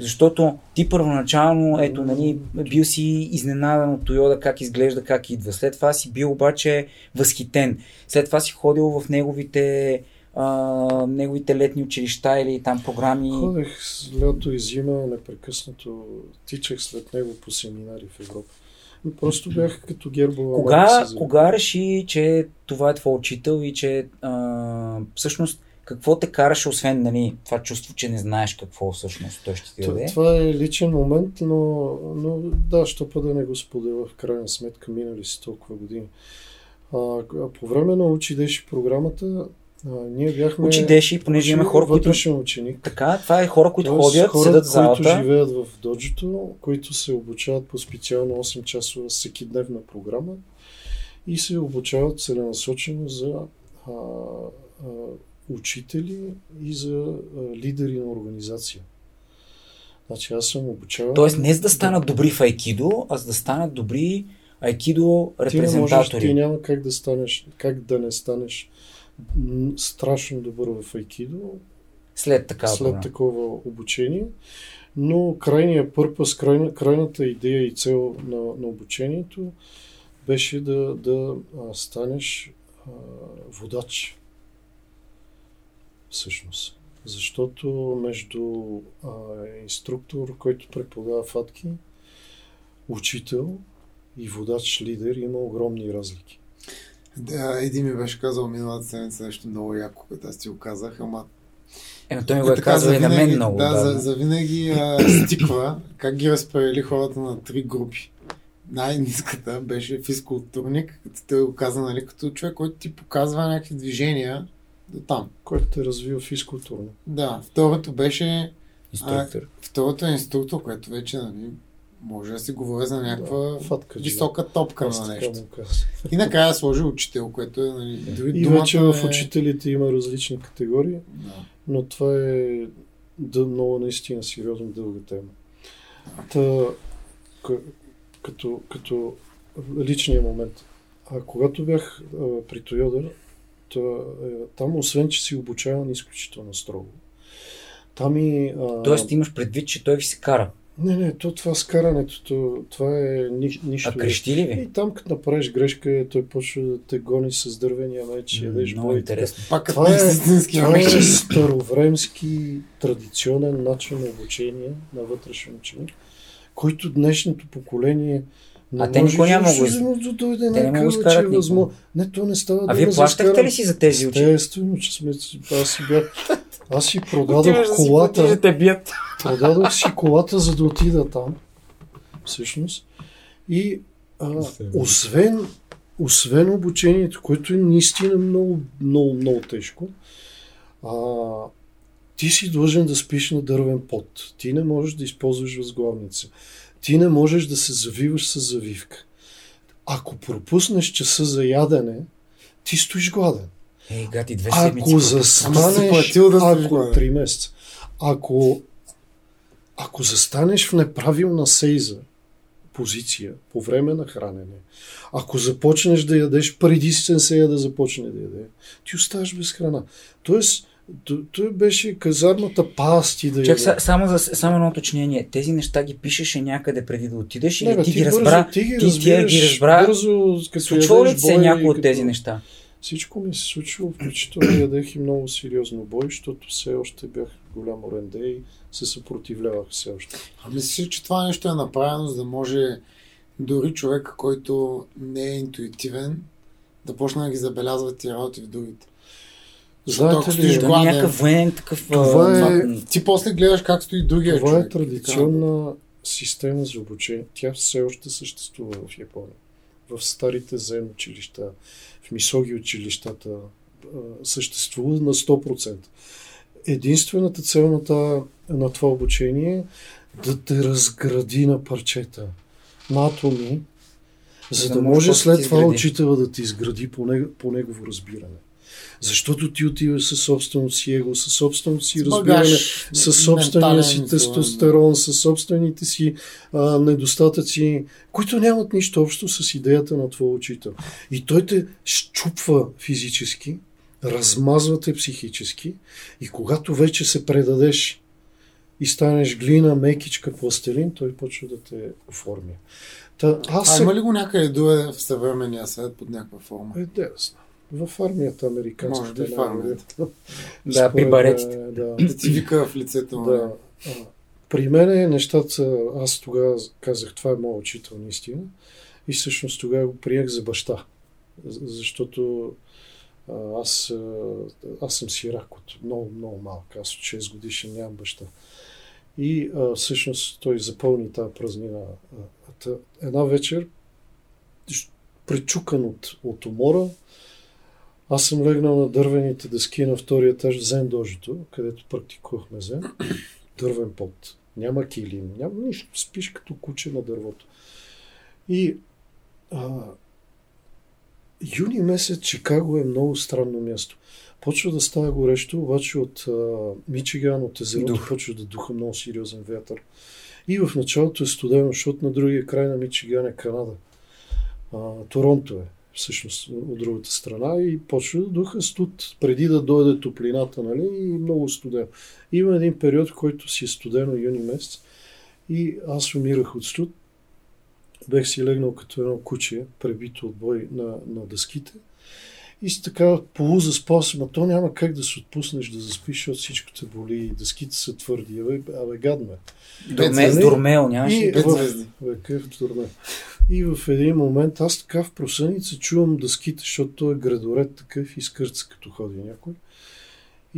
Защото ти първоначално, ето, нали, бил си изненадан от Тойода как изглежда, как идва. След това си бил обаче възхитен. След това си ходил в неговите, а, неговите летни училища или там програми. Ходех лято и зима, непрекъснато тичах след него по семинари в Европа. Просто бях като гербова. Кога, кога реши, че това е твой учител и че а, всъщност какво те караше, освен нали, това чувство, че не знаеш какво всъщност той ще ти даде? Това е личен момент, но, но да, що па да не го споделя в крайна сметка, минали си толкова години. А, по време на Учи Деши програмата, а, ние бяхме... Учи Деши, понеже имаме хора, които... ученик. Така, това е хора, които Тоест, ходят, хора, седат в които залата. живеят в доджото, които се обучават по специално 8 часова всекидневна програма и се обучават целенасочено за а, а, учители и за лидери на организация. Значи аз съм обучавал... Тоест не за да станат добри в айкидо, а за да станат добри айкидо ти не можеш, репрезентатори. ти няма как да станеш, как да не станеш страшно добър в айкидо, След такава след такова обучение. Но крайният пърпъс, крайна, крайната идея и цел на, на обучението беше да, да станеш а, водач. Всъщност. Защото между а, инструктор, който преподава фатки, учител и водач лидер има огромни разлики. Да, един ми беше казал миналата седмица нещо много яко, което аз ти го казах, ама Ема той ми го е казал и на мен много. Да, Да, за, за винаги а, стиква как ги разпределили хората на три групи. Най-низката беше физкултурник, като той го каза, нали, като човек, който ти показва някакви движения там. Който те развива физкултурно. Да, второто беше, Инструктор. второто е инструктор, което вече, нали, може да си говори за някаква фатка, висока топка Аз на нещо. И накрая сложи учител, което е, нали, дори И вече в е- учителите има различни категории, Да. но това е да, много наистина сериозно дълга тема. Та, к- като, като личния момент. А когато бях а, при е, там освен, че си обучаван изключително строго, там и... А, Тоест имаш предвид, че той ви се кара. Не, не, то това с карането, то, това е ни, нищо. А крещи ли ви? И там, като направиш грешка, той почва да те гони с дървения меч, М, ядеш Много бой. и интересно. Пак Това е, истински това е старовремски, традиционен начин на обучение на вътрешен ученик, който днешното поколение не А те никой няма да го да дойде те не го е никога. възможно. Не, то не става А вие плащахте ли си за тези учени? Естествено, че сме, аз си бях, аз си продадох колата, те бият. продадох си колата, за да отида там, всъщност. И а, освен, освен обучението, което е наистина много, много, много тежко, а, ти си длъжен да спиш на дървен пот. Ти не можеш да използваш възглавница. Ти не можеш да се завиваш с завивка. Ако пропуснеш часа за ядене, ти стоиш гладен. Ей, гати, две седмици. Ако застанеш, платил да ако. 3 месеца, ако, ако застанеш в неправилна сейза, позиция по време на хранене, ако започнеш да ядеш преди сенсея да започне да яде, ти оставаш без храна. Тоест, той беше казармата пасти да Чак, са- само, за, само едно уточнение. Тези неща ги пишеше някъде преди да отидеш или бе, ти, ги бързо- разбра? ти ги ти тия ги разбра? бързо, като Случвало ли ти се някои от като- тези неща? Всичко ми се случило, включително ядех и много сериозно бой, защото все още бях голям оренде и се съпротивлявах все още. А мислиш, че това нещо е направено, за да може дори човек, който не е интуитивен, да почне да ги забелязва тия работи в другите. Знаете ли, Да, гладен, някакъв военен такъв... Това е- ти после гледаш как стои другия Това човек. е традиционна система за обучение. Тя все още съществува в Япония. В старите зен училища, в мисоги училищата съществува на 100%. Единствената цел на, това, на това обучение е да те разгради на парчета, на атоми, за да, да може след това учителя да ти изгради по, него, по негово разбиране. Защото ти отиваш със собственото си его, със собственото си разбиране, със собствения си тестостерон, със собствените си а, недостатъци, които нямат нищо общо с идеята на твоя учител. И той те щупва физически, размазва те психически и когато вече се предадеш и станеш глина, мекичка, пластелин, той почва да те оформя. Та, аз А се... има ли го някъде другаде в съвременния свет под някаква форма? Е, да, знам. В армията американската. Може би в армията. Да, при баретите. Да. Да ти вика в лицето. нали? Да. А, При мен е нещата, аз тогава казах, това е моят учител наистина. И всъщност тогава го приех за баща. Защото аз, аз съм сирак от много, много малък. Аз от 6 годишен нямам баща. И а, всъщност той запълни тази празнина. Една вечер, пречукан от, от умора, аз съм легнал на дървените дъски на втория етаж в Зен Дожито, където практикувахме Зен. Дървен пот. Няма килим, няма нищо. Спиш като куче на дървото. И а, юни месец Чикаго е много странно място. Почва да става горещо, обаче от а, Мичиган, от езерото, Дух. почва да духа много сериозен вятър. И в началото е студено, защото на другия край на Мичиган е Канада. А, Торонто е всъщност от другата страна и почва да духа студ, преди да дойде топлината, нали, и много студено. Има един период, който си е студено юни месец и аз умирах от студ. Бех си легнал като едно куче, пребито от бой на, на дъските. И си така полузаспал съм, а то няма как да се отпуснеш да заспиш, защото всичко те боли дъските са твърди. Абе, абе гадно е. Дурме, дурмел, нямаш и, в, бе, какъв дурмел. И в един момент аз така в просъница чувам дъските, защото той е градоред такъв и скърца като ходи някой.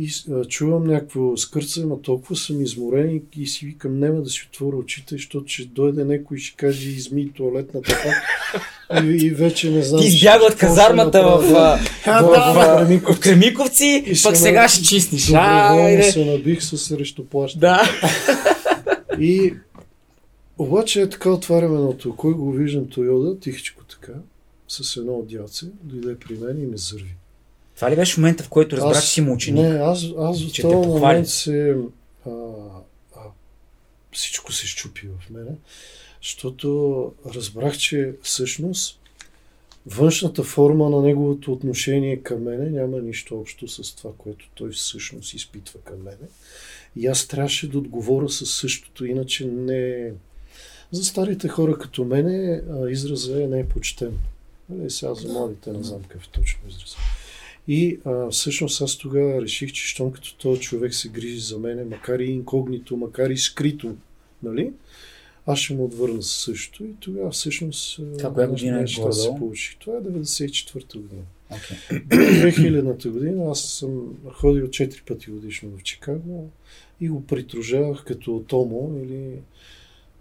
И а, чувам някакво скърца, но толкова съм изморен и, си викам, няма да си отворя очите, защото ще дойде някой и ще каже, изми туалетната пак. И, и вече не знам. Ти избяга от казармата в, в, в, в, Кремиковци, и пък сега ще чистиш. Доброволно се набих с срещу плаща. Да. И обаче е така отваряме едното кой го виждам Тойода, тихичко така, с едно отдялце, дойде при мен и ме зърви. Това ли беше момента, в който разбрах, че си му ученик? Не, аз, аз в този момент се... А, а, всичко се щупи в мене, защото разбрах, че всъщност външната форма на неговото отношение към мене няма нищо общо с това, което той всъщност изпитва към мене. И аз трябваше да отговоря със същото, иначе не... За старите хора като мене израза е не е почтен. Нали, сега за младите не знам какъв точно израз. И а, всъщност аз тогава реших, че щом като този човек се грижи за мене, макар и инкогнито, макар и скрито, нали, аз ще му отвърна също. И тогава всъщност Това коя година е неща се получи. Това е 94-та година. Okay. 2000-та година аз съм ходил 4 пъти годишно в Чикаго и го притружавах като Томо или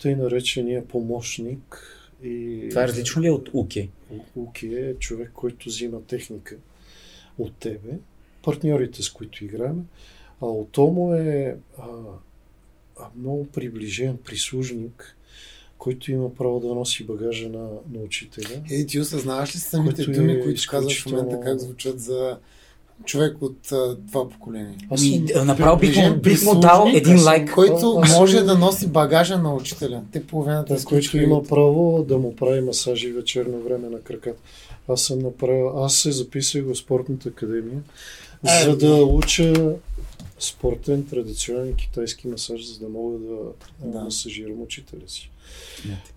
тъй наречения помощник. И... Това е различно ли е от Уки? Уки е човек, който взима техника от тебе, партньорите с които играем, а Отомо е а, а, много приближен прислужник, който има право да носи багажа на, на учителя. Ей, ти осъзнаваш ли самите думи, е които казваш в момента, как звучат за човек от а, това поколение. Аз ми, направо бих му, бих му дал един лайк. Който а, може да носи багажа на учителя. Те половината да, който има право да му прави масажи вечерно време на краката. Аз съм направил, аз се записах в спортната академия, а, за да уча спортен, традиционен китайски масаж, за да мога да, да. масажирам учителя си.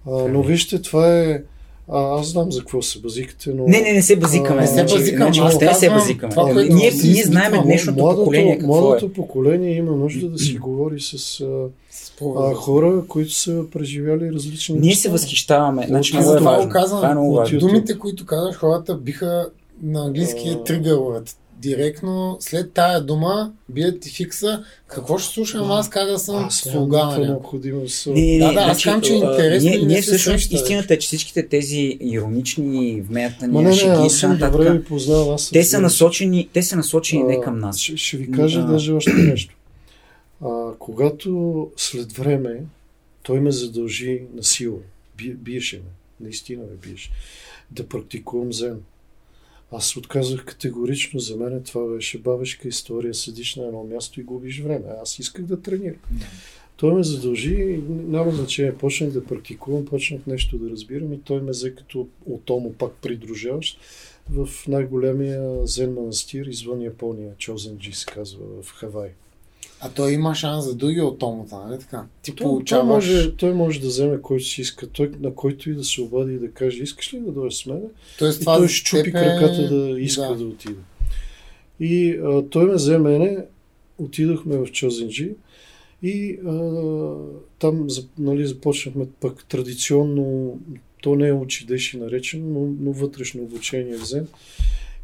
А, но вижте, това е а, аз знам за какво се базикате, но... Не, не, не се базикаме. Не се базикаме. Аз се базикаме. Това, което ние, ние знаем днешното младото, поколение какво Младото е. поколение има нужда да си говори с, а, хора, които са преживяли различни Ние се възхищаваме. Значи, много е важно. Казвам, това е много важно. Думите, които казваш, хората биха на английски е тригърват директно след тая дума бият ти фикса. Какво ще слушам аз, как да съм слуга на необходимо не, Да, да, аз казвам, че е интересно. Ние, ние всъщност истината е, че всичките тези иронични вметания, не, шеги, аз съм добре ви познал, аз те са насочени, те са насочени а, не към нас. Ще, ще ви кажа а, даже още нещо. А, когато след време той ме задължи на сила, биеше ме, наистина ме биеше, да практикувам зен аз отказах категорично. За мен това беше бабешка история. Седиш на едно място и губиш време. Аз исках да тренирам. Той ме задължи, няма значение, почнах да практикувам, почнах нещо да разбирам и той ме взе като отомо пак придружаващ в най-големия зен манастир извън Япония, Чозенджи се казва, в Хавай. А той има шанс за други от томата, нали така? Ти той, получаваш... той, може, той може да вземе който си иска, той, на който и да се обади и да каже, искаш ли да дойдеш с мен? Тоест, и той ще чупи е... краката да иска да, да отиде. И а, той ме взе мене, отидохме в Чозенджи и а, там нали, започнахме пък традиционно то не е учидеши наречено, но, но вътрешно обучение взе.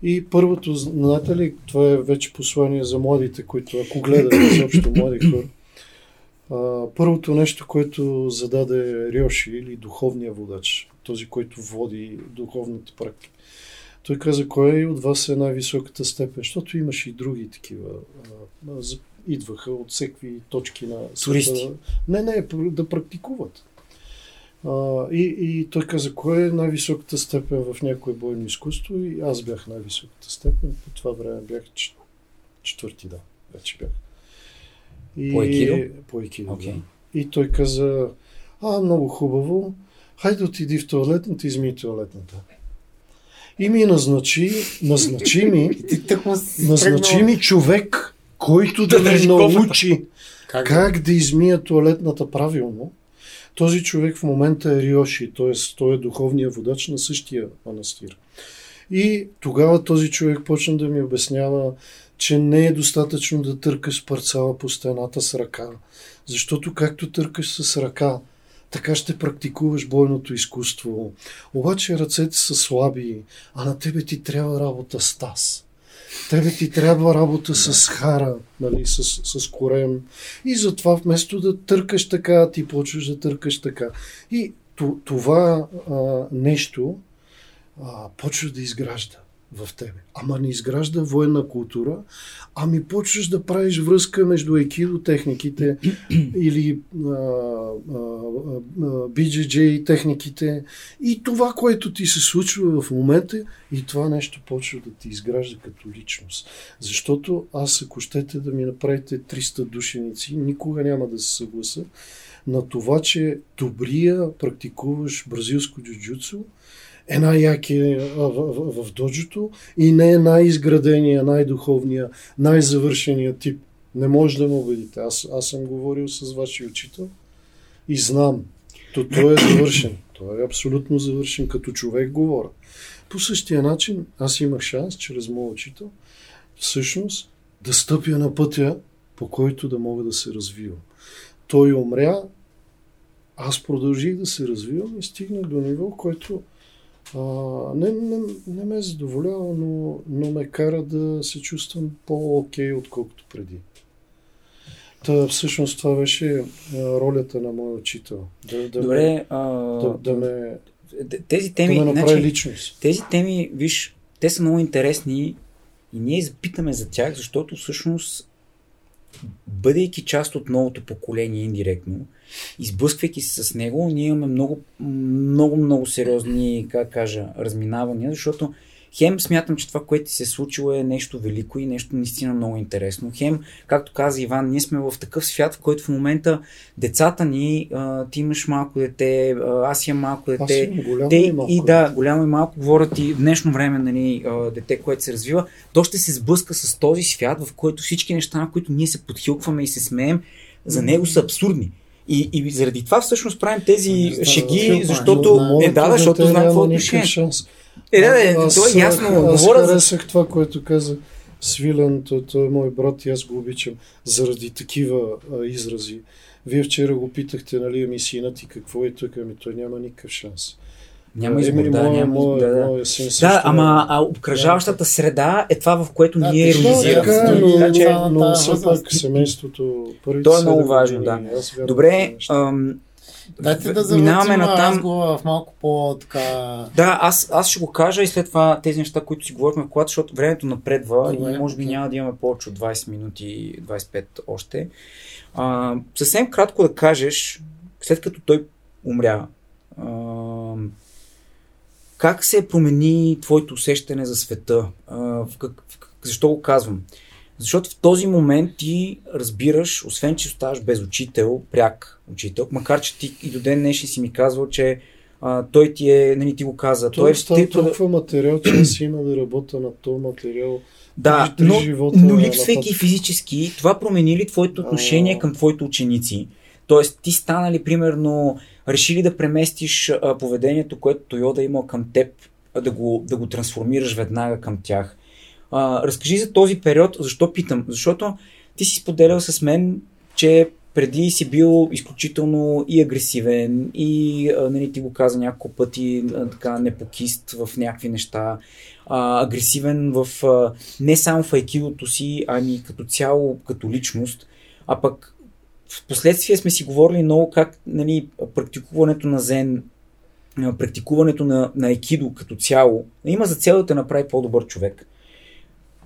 И първото, знаете ли, това е вече послание за младите, които ако гледат изобщо млади хора, а, първото нещо, което зададе Риоши или духовния водач, този, който води духовната практика. Той каза, кой от вас е най-високата степен, защото имаше и други такива. А, идваха от всеки точки на Туристи. Не, не, да практикуват. А, и, и той каза, кое е най-високата степен в някое бойно изкуство? И аз бях най-високата степен. По това време бях четвърти, да, вече бях. И, по екидо? По екидо, okay. да. И той каза, а, много хубаво, хайде отиди в туалетната, изми туалетната. И ми назначи, назначи ми, назначи ми човек, който да ме научи как, как да измия туалетната правилно. Този човек в момента е Риоши, т.е. той е духовният водач на същия манастир. И тогава този човек почна да ми обяснява, че не е достатъчно да търкаш парцала по стената с ръка. Защото както търкаш с ръка, така ще практикуваш бойното изкуство. Обаче ръцете са слаби, а на тебе ти трябва работа с таз. Тебе ти трябва работа с хара, нали, с, с корем. И затова вместо да търкаш така, ти почваш да търкаш така. И това а, нещо а, почва да изгражда в тебе. Ама не изгражда военна култура, ами почваш да правиш връзка между екидо техниките или а, а, а, BJJ техниките и това, което ти се случва в момента и това нещо почва да ти изгражда като личност. Защото аз, ако щете да ми направите 300 душеници, никога няма да се съгласа на това, че добрия практикуваш бразилско джуджуцу е най-якия в, в, в доджото и не е най-изградения, най-духовния, най-завършения тип. Не може да ме убедите. Аз, аз съм говорил с вашия учител и знам. То, той е завършен. Той е абсолютно завършен. Като човек говоря. По същия начин аз имах шанс, чрез моят учител, всъщност да стъпя на пътя, по който да мога да се развивам. Той умря, аз продължих да се развивам и стигнах до ниво, който а, не, не, не ме задоволява, но, но ме кара да се чувствам по-окей, отколкото преди. Та, всъщност това беше ролята на моя учител. Да, да Добре, ме, а... да, да ме, тези теми, да направи значи, личност. Тези теми, виж, те са много интересни и ние запитаме за тях, защото всъщност бъдейки част от новото поколение индиректно, изблъсквайки се с него, ние имаме много, много, много сериозни, как кажа, разминавания, защото Хем смятам, че това, което се е случило е нещо велико и нещо наистина много интересно. Хем, както каза Иван, ние сме в такъв свят, в който в момента децата ни, а, ти имаш малко дете, аз имам малко дете. Аз голямо те, и, малко. и да, голямо и малко говорят и в днешно време нали, дете, което се развива, то ще се сблъска с този свят, в който всички неща, на които ние се подхилкваме и се смеем, за него са абсурдни. И, и заради това всъщност правим тези да, шеги, защото... Не, да, защото знам какво е Е, да, да, то е ясно. Аз говоря харесах това, което каза Свилен, той, е мой брат и аз го обичам заради такива а, изрази. Вие вчера го питахте, нали, ами синът и какво е тук, ами той няма никакъв шанс. Няма избор, да, моя, няма избор, да, да. Син да, ама а обкръжаващата среда е това, в което да, ние иронизираме. Така, но, че, но все пак семейството, първите То е много важно, да. Добре, Дайте да завъртим на там... в малко по-така... Да, аз, аз ще го кажа и след това тези неща, които си говорихме в колата, защото времето напредва Добре, и може би okay. няма да имаме повече от 20 минути, 25 още. А, съвсем кратко да кажеш, след като той умря, а, как се промени твоето усещане за света? А, как, защо го казвам? Защото в този момент ти разбираш, освен че оставаш без учител, пряк учител, макар че ти и до ден днешен си ми казвал, че а, той ти е, нали ти го каза. Той, той е става толкова материал, че аз има да работя на този материал. Да, но, живота, но липсвайки физически, това промени ли твоето отношение а... към твоите ученици? Тоест, ти стана ли, примерно, решили да преместиш а, поведението, което Тойода има към теб, а, да, го, да го трансформираш веднага към тях. А, разкажи за този период, защо питам? Защото ти си споделял с мен, че преди си бил изключително и агресивен, и а, нали, ти го каза няколко пъти, а, така непокист в някакви неща, а, агресивен в а, не само в айкидото си, ами като цяло, като личност, а пък в последствие сме си говорили много как нали, практикуването на зен, практикуването на, на айкидо като цяло има за цел да те направи по-добър човек.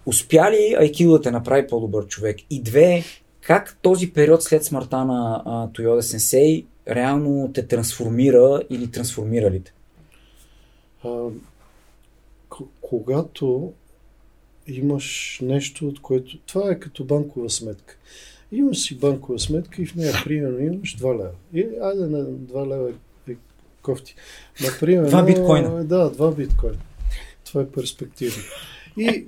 Успя ли айкидо да те направи по-добър човек? И две, как този период след смъртта на Тойода Сенсей реално те трансформира или трансформира ли те? А, когато имаш нещо, от което... Това е като банкова сметка. Имаш си банкова сметка и в нея, примерно, имаш 2 лева. И, айде на 2 лева е кофти. Например, два биткоина. Да, два биткоина. Това е перспектива. И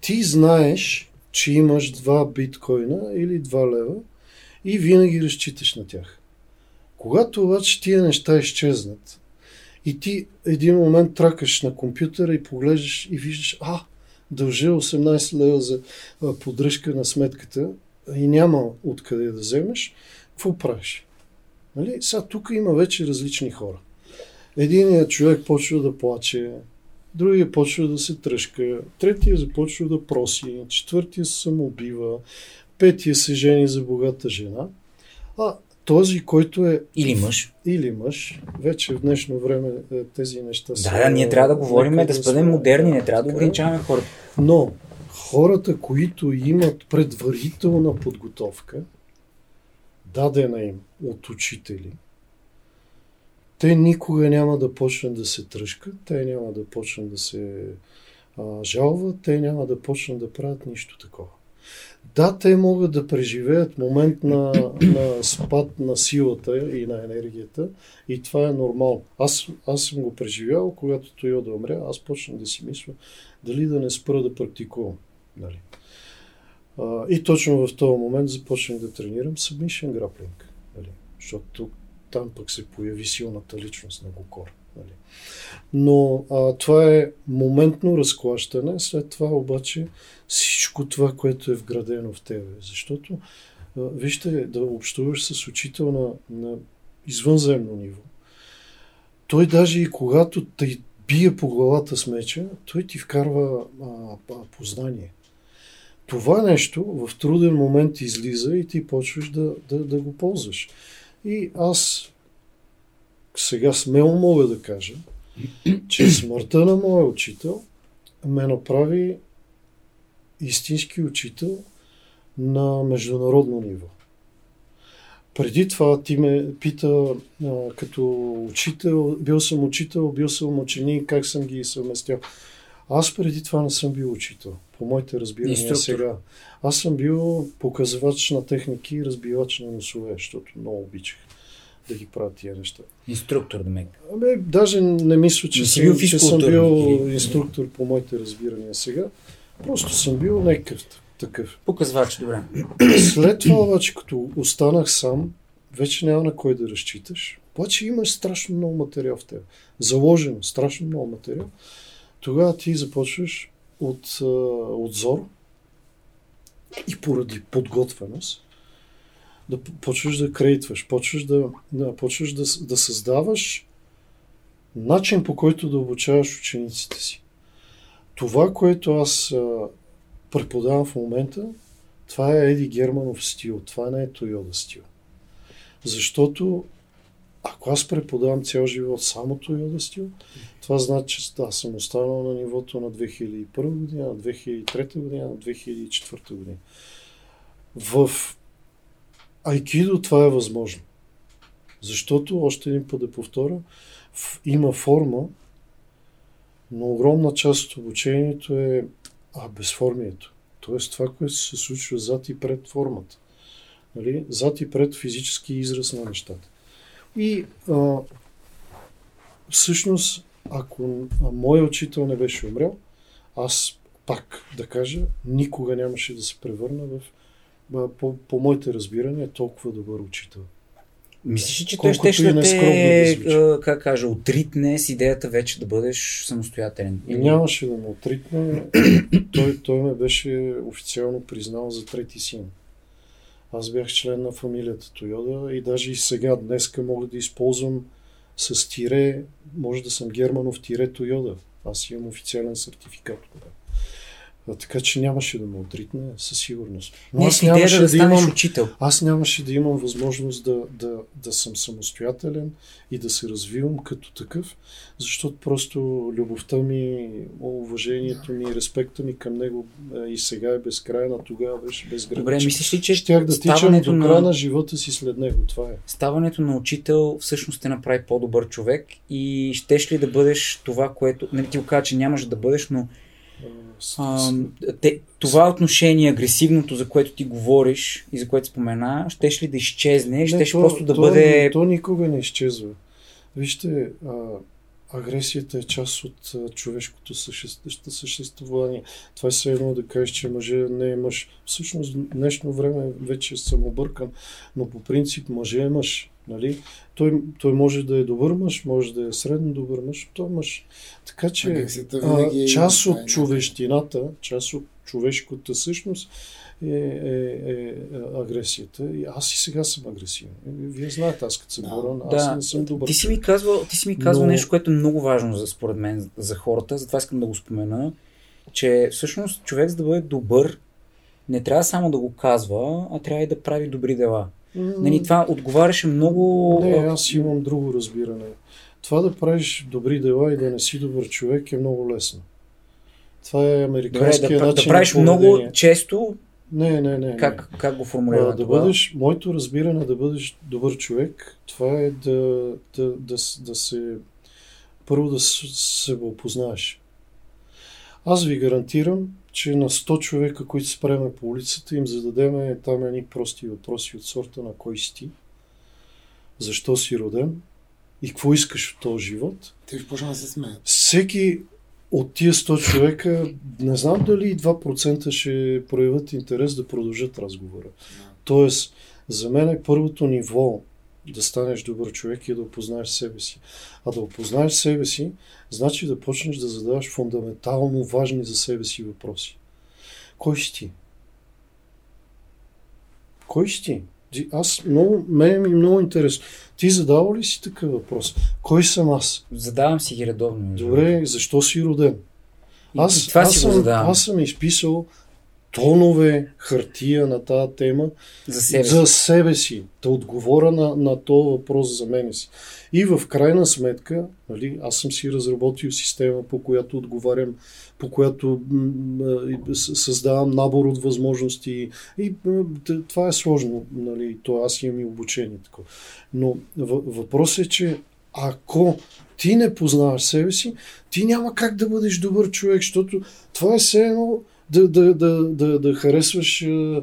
ти знаеш, че имаш два биткоина или 2 лева и винаги разчиташ на тях. Когато обаче тия неща изчезнат и ти един момент тракаш на компютъра и поглеждаш и виждаш, а, дължа 18 лева за поддръжка на сметката и няма откъде да вземеш, какво правиш? Нали? Сега тук има вече различни хора. Единият човек почва да плаче, другия почва да се тръжка, третия започва да проси, четвъртия се самоубива, петия се жени за богата жена, а този, който е... Или мъж. Или мъж. Вече в днешно време е, тези неща са... Да, да, ние трябва да говорим, да, да бъдем модерни, не трябва да ограничаваме хората. Но хората, които имат предварителна подготовка, дадена им от учители, те никога няма да почнат да се тръжкат, те няма да почнат да се а, жалват, те няма да почнат да правят нищо такова. Да, те могат да преживеят момент на, на спад на силата и на енергията и това е нормално. Аз, аз съм го преживял, когато той да умря, аз почнах да си мисля дали да не спра да практикувам. Нали. А, и точно в този момент започнах да тренирам submission grappling. Нали. Защото там пък се появи силната личност на Гокор. Нали. Но а, това е моментно разклащане, след това обаче всичко това, което е вградено в тебе. Защото, а, вижте, да общуваш с учител на, на извънземно ниво, той даже и когато те бие по главата с меча, той ти вкарва а, познание. Това нещо в труден момент излиза и ти почваш да, да, да го ползваш. И аз сега смело мога да кажа, че смъртта на моя учител ме направи истински учител на международно ниво. Преди това ти ме пита като учител, бил съм учител, бил съм ученик, как съм ги съвместял. Аз преди това не съм бил учител, по моите разбирания Инструктор. сега. Аз съм бил показвач на техники и разбивач на носове, защото много обичах да ги правят тия неща. Инструктор, да ме. Абе, даже не мисля, че, не съм, бил че съм бил инструктор по моите разбирания сега. Просто съм бил някакъв такъв. Показвач, добре. След това обаче, като останах сам, вече няма на кой да разчиташ. Обаче имаш страшно много материал в теб. Заложено, страшно много материал. Тогава ти започваш от, от зор и поради подготвеност да почваш да крейтваш, почваш да, да, почваш да, да създаваш начин по който да обучаваш учениците си. Това, което аз а, преподавам в момента, това е Еди Германов стил, това не е Тойода стил. Защото ако аз преподавам цял живот само Тойода стил, това значи, че да, съм останал на нивото на 2001 година, на 2003 година, на 2004 година. В Айкидо това е възможно. Защото, още един път да повторя, има форма, но огромна част от обучението е а, безформието. Тоест това, което се случва зад и пред формата. Нали? Зад и пред физически израз на нещата. И а, всъщност, ако моят учител не беше умрял, аз пак да кажа, никога нямаше да се превърна в, по, по моите разбирания, толкова добър учител. Мислиш, че той ще да те, да как кажа, отритне с идеята вече да бъдеш самостоятелен? Или... Нямаше да ме отритне. той, той ме беше официално признал за трети син. Аз бях член на фамилията Тойода и даже и сега, днеска мога да използвам с тире, може да съм Германов тире Тойода. Аз имам официален сертификат. А, така че нямаше да ме отритне, със сигурност. Но Не, аз нямаше да, да, имам, учител. Аз нямаше да имам възможност да, да, да съм самостоятелен и да се развивам като такъв, защото просто любовта ми, уважението ми, респекта ми към него и сега е безкрайна, тогава беше безграничен. Добре, мислиш ли, че щях да тичам до края на живота си след него? Това е. Ставането на учител всъщност те направи по-добър човек и щеш ли да бъдеш това, което... Не ти го кажа, че нямаш да бъдеш, но а, те, това отношение, агресивното, за което ти говориш и за което спомена, щеш ли да изчезне, не, щеш то, просто да то, бъде... То никога не изчезва. Вижте, а, агресията е част от а, човешкото съществуване. Това е все едно да кажеш, че мъже не е мъж. Всъщност, днешно време вече съм объркан, но по принцип мъже е мъж. Нали? Той, той може да е добър мъж, може да е средно добър мъж, той е мъж. Така че а, е част от човещината, част от човешката същност е, е, е агресията. И аз и сега съм агресивен. Вие знаете, аз като съм да, аз не съм добър. Ти си ми казвал, ти си ми казвал Но... нещо, което е много важно за, според мен за хората, затова искам да го спомена, че всъщност човек за да бъде добър, не трябва само да го казва, а трябва и да прави добри дела. Mm. Нали, това отговаряше много... Не, аз имам друго разбиране. Това да правиш добри дела и да не си добър човек е много лесно. Това е американският Добре, да, начин да правиш на много често не, не, не. Как, не. как го формулира? Да, да бъдеш, моето разбиране да бъдеш добър човек, това е да, да, да, да се. Първо да се опознаеш. Аз ви гарантирам, че на 100 човека, които спреме по улицата, им зададеме там едни прости въпроси от сорта на кой си ти, защо си роден и какво искаш от този живот. Те ще почна да се смеят. Всеки от тия 100 човека, не знам дали 2% ще проявят интерес да продължат разговора. Тоест, за мен е първото ниво да станеш добър човек и да опознаеш себе си. А да опознаеш себе си, значи да почнеш да задаваш фундаментално важни за себе си въпроси. Кой си ти? Кой си ти? Аз много, мен ми е много интересно. Ти задава ли си такъв въпрос? Кой съм аз? Задавам си ги редовно. Добре, защо си роден? Аз, това аз, си съм, аз съм изписал тонове хартия на тази тема за себе, за себе си, да отговоря на, на този въпрос за мене си. И в крайна сметка, нали, аз съм си разработил система, по която отговарям, по която създавам набор от възможности. И това е сложно, нали, то аз имам и обучение. Такова. Но въпросът е, че ако ти не познаваш себе си, ти няма как да бъдеш добър човек, защото това е все едно да, да, да, да, да харесваш а,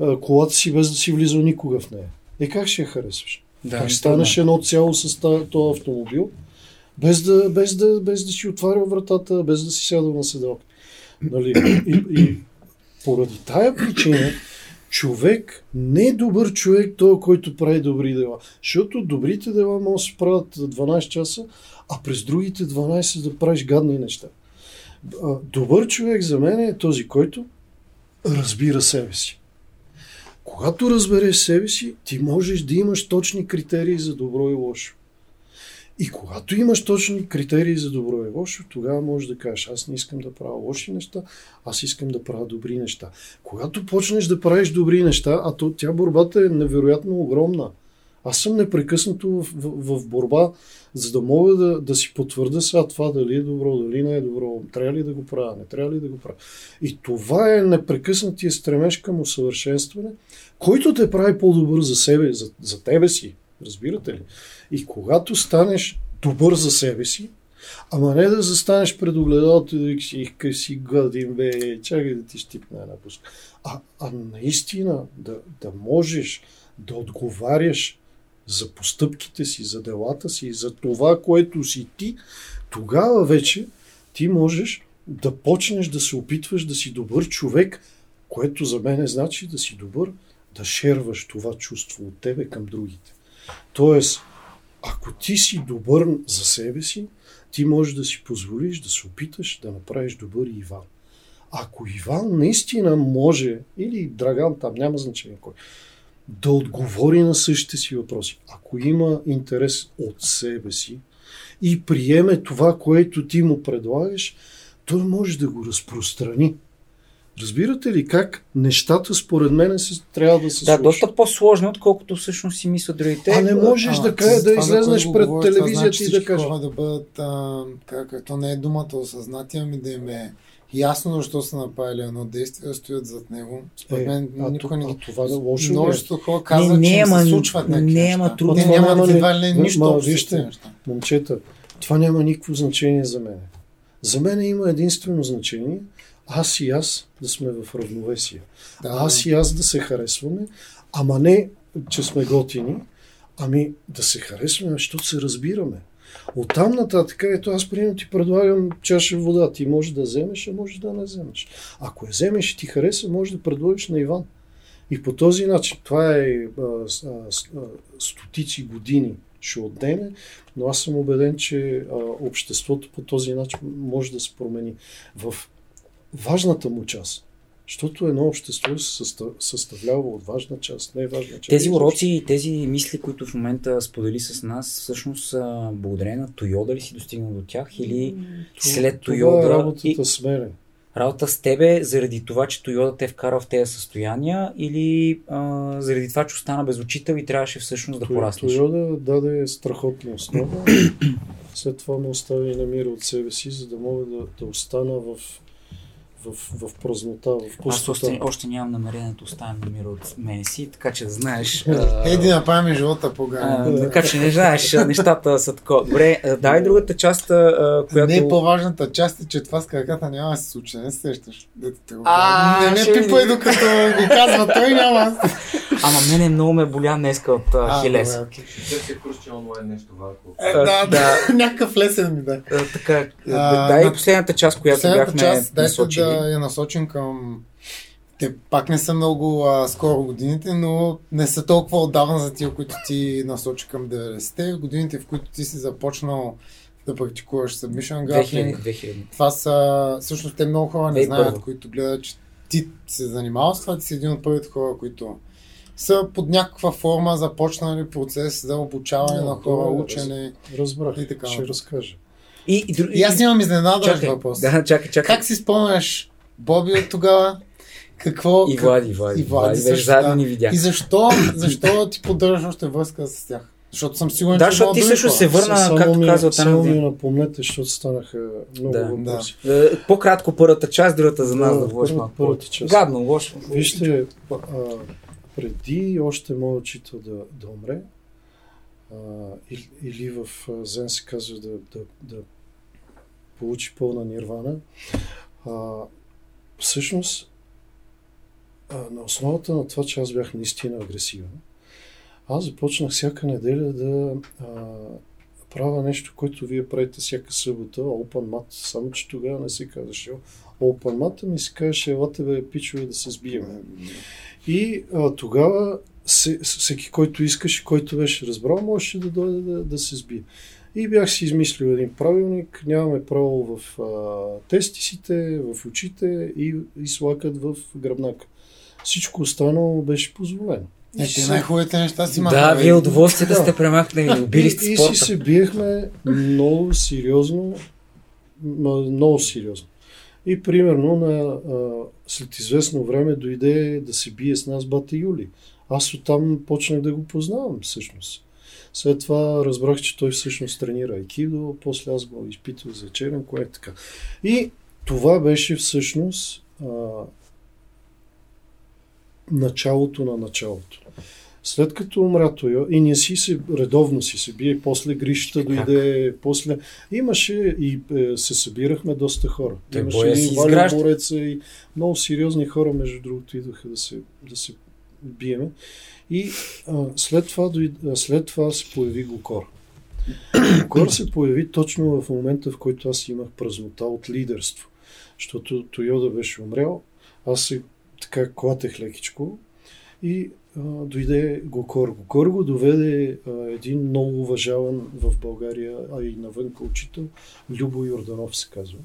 а, колата си без да си влизал никога в нея. И как ще я харесваш? Да, как станеш едно цяло с този автомобил, без да, без, да, без да си отваря вратата, без да си сядал на седалка. Нали? И, и поради тая причина човек не е добър човек, той, който прави добри дела. Защото добрите дела могат да се правят 12 часа, а през другите 12 да правиш гадни неща. Добър човек за мен е този, който разбира себе си. Когато разбереш себе си, ти можеш да имаш точни критерии за добро и лошо. И когато имаш точни критерии за добро и лошо, тогава можеш да кажеш, аз не искам да правя лоши неща, аз искам да правя добри неща. Когато почнеш да правиш добри неща, а то, тя борбата е невероятно огромна. Аз съм непрекъснато в, в, в борба, за да мога да, да си потвърда сега това дали е добро, дали не е добро, трябва ли да го правя, не трябва ли да го правя. И това е непрекъснатия стремеж към усъвършенстване, който те прави по-добър за себе, за, за тебе си. Разбирате ли? И когато станеш добър за себе си, ама не да застанеш пред огледалото и да си, си гадим, бе, чакай да ти щипна една пуска. А, а наистина да, да можеш да отговаряш за постъпките си, за делата си, за това, което си ти, тогава вече ти можеш да почнеш да се опитваш да си добър човек, което за мен значи да си добър, да шерваш това чувство от тебе към другите. Тоест, ако ти си добър за себе си, ти можеш да си позволиш да се опиташ да направиш добър Иван. Ако Иван наистина може, или Драган там, няма значение кой, да отговори на същите си въпроси. Ако има интерес от себе си и приеме това, което ти му предлагаш, той може да го разпространи. Разбирате ли как нещата според мен се, трябва да се Да, случат? доста по-сложно, отколкото всъщност си мислят другите. А не можеш А, да, кажа, да това, излезнеш пред говоря, това телевизията значи и да кажеш. да бъдат, а, как, то не е думата осъзнати, ами да им е ясно защо са направили едно действие, да стоят зад него. Според Е, мен а, никой не ги... това да лошо ли е? Множество хора казват, не, че ама- се случват някакви не, неща. нямат няма едва ли не нищо общо вижте. Момчета, това няма никакво значение за мен. За мен има единствено значение аз и аз да сме в равновесие. Да, Аз и аз да се харесваме, ама не, че сме готини, ами да се харесваме, защото се разбираме. Оттам нататък, ето аз примерно ти предлагам чаша вода. Ти можеш да вземеш, а можеш да не вземеш. Ако я вземеш и ти хареса, можеш да предложиш на Иван. И по този начин, това е а, а, стотици години ще отнеме, но аз съм убеден, че а, обществото по този начин може да се промени в важната му част. Защото едно общество се съста- съставлява от важна част, не е важна част. Тези уроци и тези мисли, които в момента сподели с нас, всъщност са благодарение на Тойода ли си достигнал до тях или след Това Тойода е работата и- с мене. работа с тебе заради това, че Тойода те е вкара в тези състояния или а, заради това, че остана без учител и трябваше всъщност да Той- пораснеш? Тойода даде страхотна основа. След това ме остави на мира от себе си, за да мога да, да остана в, в, в празнота, в Аз пустота. още, още нямам намерение да оставям на мира от мене си, така че да знаеш. Ей, да направим живота по-гаден. така че не знаеш, нещата са такова. Добре, а, дай другата част, а, която... Не, по-важната част е, че това с краката няма да се случи, не се сещаш. Не ме пипай, докато го казва той, няма. Ама мене много ме боля днеска от а, Хилес. добре, окей. Търся курс, че онлайн нещо варко. Е, Да, да. да, някакъв лесен ми да. Така, дай на- последната част, която бяхме част, насочили. Да я насочим към... Те пак не са много а, скоро годините, но не са толкова отдавна за тия, които ти насочи към 90-те. Годините, в които ти си започнал да практикуваш submission 2000, grappling. 2000. Това са, всъщност те много хора не 2001. знаят, които гледат, че ти се занимавал с това, ти си един от първите хора, които са под някаква форма започнали процес за обучаване Да, на хора, това е учене. Разбрах, И така ще разкажа. И, и, дру- И аз имам изненадващ чакай, въпрос. Да, чакай, чакай. Как си спомняш Боби от тогава? Какво? И Влади, Влади. И Влади Влади, заедно да. ни видях. И защо, защо ти поддържаш още връзка с тях? Защото съм сигурен, Да, че защото ти също се върна, Само както ми- казва Само ми Таня. напомнете, защото станаха много Да. въпроси. Е, По-кратко първата част, другата за нас Да, да малко. първата повече. част. Гадно, лошо. Вижте, а, преди още моят учител да, да умре, а, или, или в Зен се казва да, да, да получи пълна нирвана, а, всъщност а, на основата на това, че аз бях наистина агресивен, аз започнах всяка неделя да а, правя нещо, което вие правите всяка събота, Open Mat, само че тогава не се казваше Open Mat, ми се казваше, елате бе, пичове да се сбием. И а, тогава се, всеки, който искаше, който беше разбрал, можеше да дойде да, да се сбие. И бях си измислил един правилник, нямаме право в а, тестисите, в очите и, и слакът в гръбнака. Всичко останало беше позволено. Е, те най-хубавите неща си Да, махнаха. вие удоволствие да Да. сте премахнали, убили сте и, и спорта. си се биехме много сериозно, много сериозно. И примерно на, а, след известно време дойде да се бие с нас бата Юли. Аз оттам почнах да го познавам всъщност. След това разбрах, че той всъщност тренира айкидо, после аз го изпитвах за черен, кое е така. И това беше всъщност а, началото на началото. След като умря той, и ние си се, редовно си се бие, после Гришата Как? дойде, после... Имаше и е, се събирахме доста хора. Той Имаше Валю изгражда. Бореца и много сериозни хора, между другото, идваха да се, да се биеме. И а, след, това, дойд- след това се появи Гокор. Гокор се появи точно в момента, в който аз имах празнота от лидерство. Защото Тойода беше умрял, аз се така клатех лекичко и а, дойде Гокор. Гокор го доведе а, един много уважаван в България, а и навънка учител, Любо Йорданов се казва.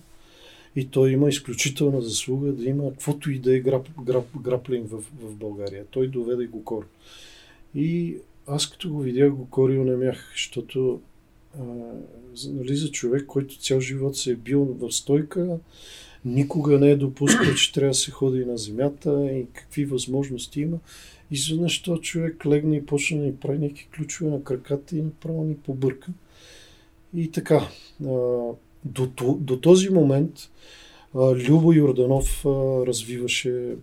И той има изключителна заслуга да има каквото и да е грап, грап, граплинг в, в България. Той доведе Гокор. И аз като го видях, Гокор и онемях, защото а, нали, за човек, който цял живот се е бил в стойка, никога не е допускал, че трябва да се ходи на земята и какви възможности има. Изведнъж този човек легна и почна да ни прави някакви ключове на краката и направо ни побърка. И така, а, до, до този момент Любо Йорданов развиваше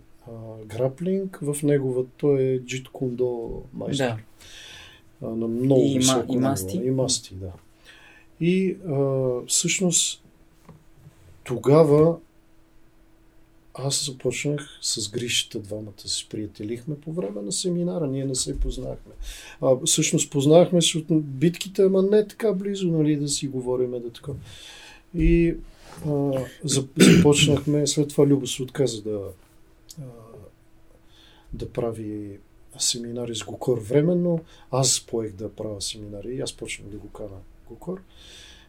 граплинг. В неговата той е джит кундо майстор. Да. На много И високо и масти. И масти, да. И а, всъщност тогава аз започнах с Гришата, двамата се приятелихме по време на семинара, ние не се познахме. А, всъщност познахме се от битките, ама не така близо, нали, да си говориме да така. И а, зап- започнахме, след това Любо се отказа да, а, да прави семинари с Гокор временно. Аз поех да правя семинари и аз почнах да го кана Гокор.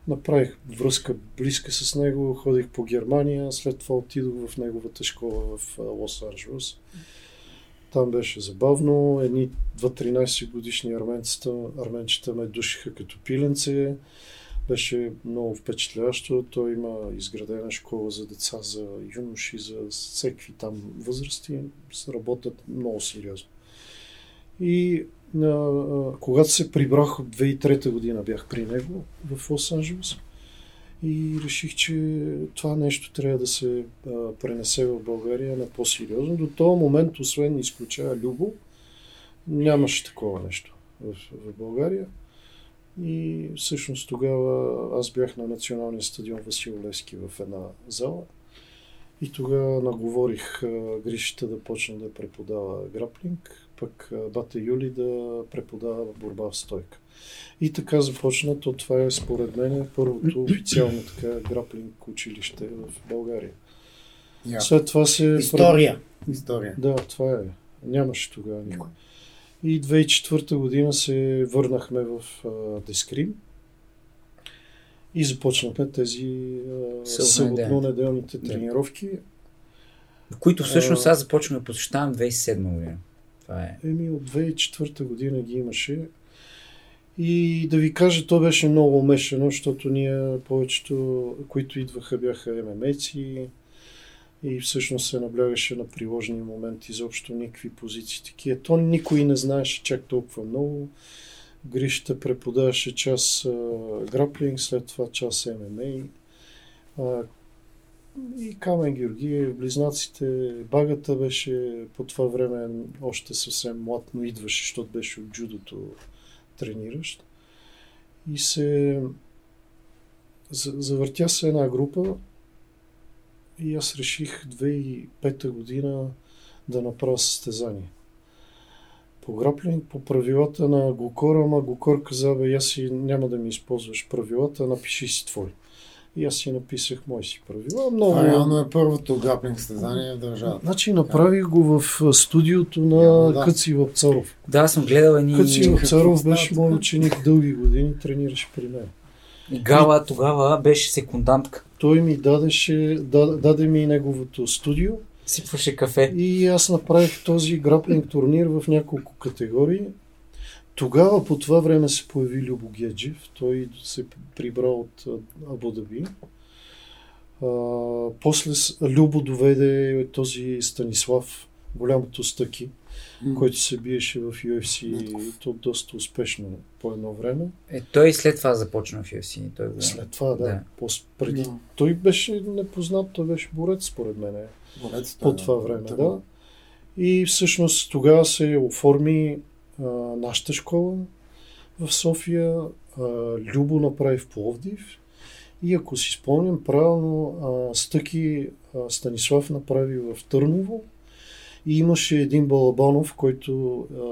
Направих връзка близка с него, ходих по Германия, след това отидох в неговата школа в Лос-Анджелес. Там беше забавно. Едни 2-13 годишни арменцата, арменчета ме душиха като пиленце. Беше много впечатляващо. Той има изградена школа за деца, за юноши, за всеки там възрасти. Работят много сериозно. И а, когато се прибрах от 2003 година, бях при него в Лос-Анджелес и реших, че това нещо трябва да се а, пренесе в България на по-сериозно. До този момент, освен изключая Любо, нямаше такова нещо в, в България. И всъщност тогава аз бях на националния стадион Васил Левски в една зала. И тогава наговорих Гришата да почне да преподава граплинг, пък Бата Юли да преподава борба в стойка. И така започна, то това е според мен първото официално така граплинг училище в България. Яко. След това се... История. История. Да, това е. Нямаше тогава никой. И 2004 година се върнахме в Дескрим и започнахме тези Съботно-неделните. тренировки. Които всъщност аз започвам да посещавам 2007 година. Това е. Еми от 2004 година ги имаше. И да ви кажа, то беше много умешано, защото ние повечето, които идваха, бяха ММЕци и всъщност се наблягаше на приложни моменти, изобщо никакви позиции такива. То никой не знаеше чак толкова много. Гришата преподаваше час граплинг, след това час ММА. А, и Камен Георгиев, Близнаците, Багата беше по това време още съвсем млад, но идваше, защото беше от джудото трениращ. И се за- завъртя се една група и аз реших 2005 година да направя състезание. По граплинг, по правилата на Гокор, ама Гокор каза, бе, аз си няма да ми използваш правилата, напиши си твой. И аз си написах мои си правила. Много, Това реално е първото граплинг състезание в държавата. Значи направих го в а, студиото на да. Къци Вапцаров. Да, аз съм гледал едни... Къци Вапцаров беше мой ученик дълги години, тренираше при мен. Гала тогава беше секундантка. Той ми дадеше, да, даде ми неговото студио Сипваше кафе. и аз направих този граплинг турнир в няколко категории. Тогава по това време се появи Любо Геджев. Той се прибра от Абу Даби. После Любо доведе този Станислав, голямото стъки, Който се биеше в UFC и то доста успешно по едно време. Е, той след това започна в UFC. Той го... След това, да, Да. пос- преди. Да. Той беше непознат, той беше борец, според мен. Борец, По да. това време, Тъй- да. И всъщност тогава се оформи а, нашата школа в София. А, Любо направи в Пловдив. И ако си спомням правилно, а, Стъки а, Станислав направи в Търново. И имаше един Балабанов, който а,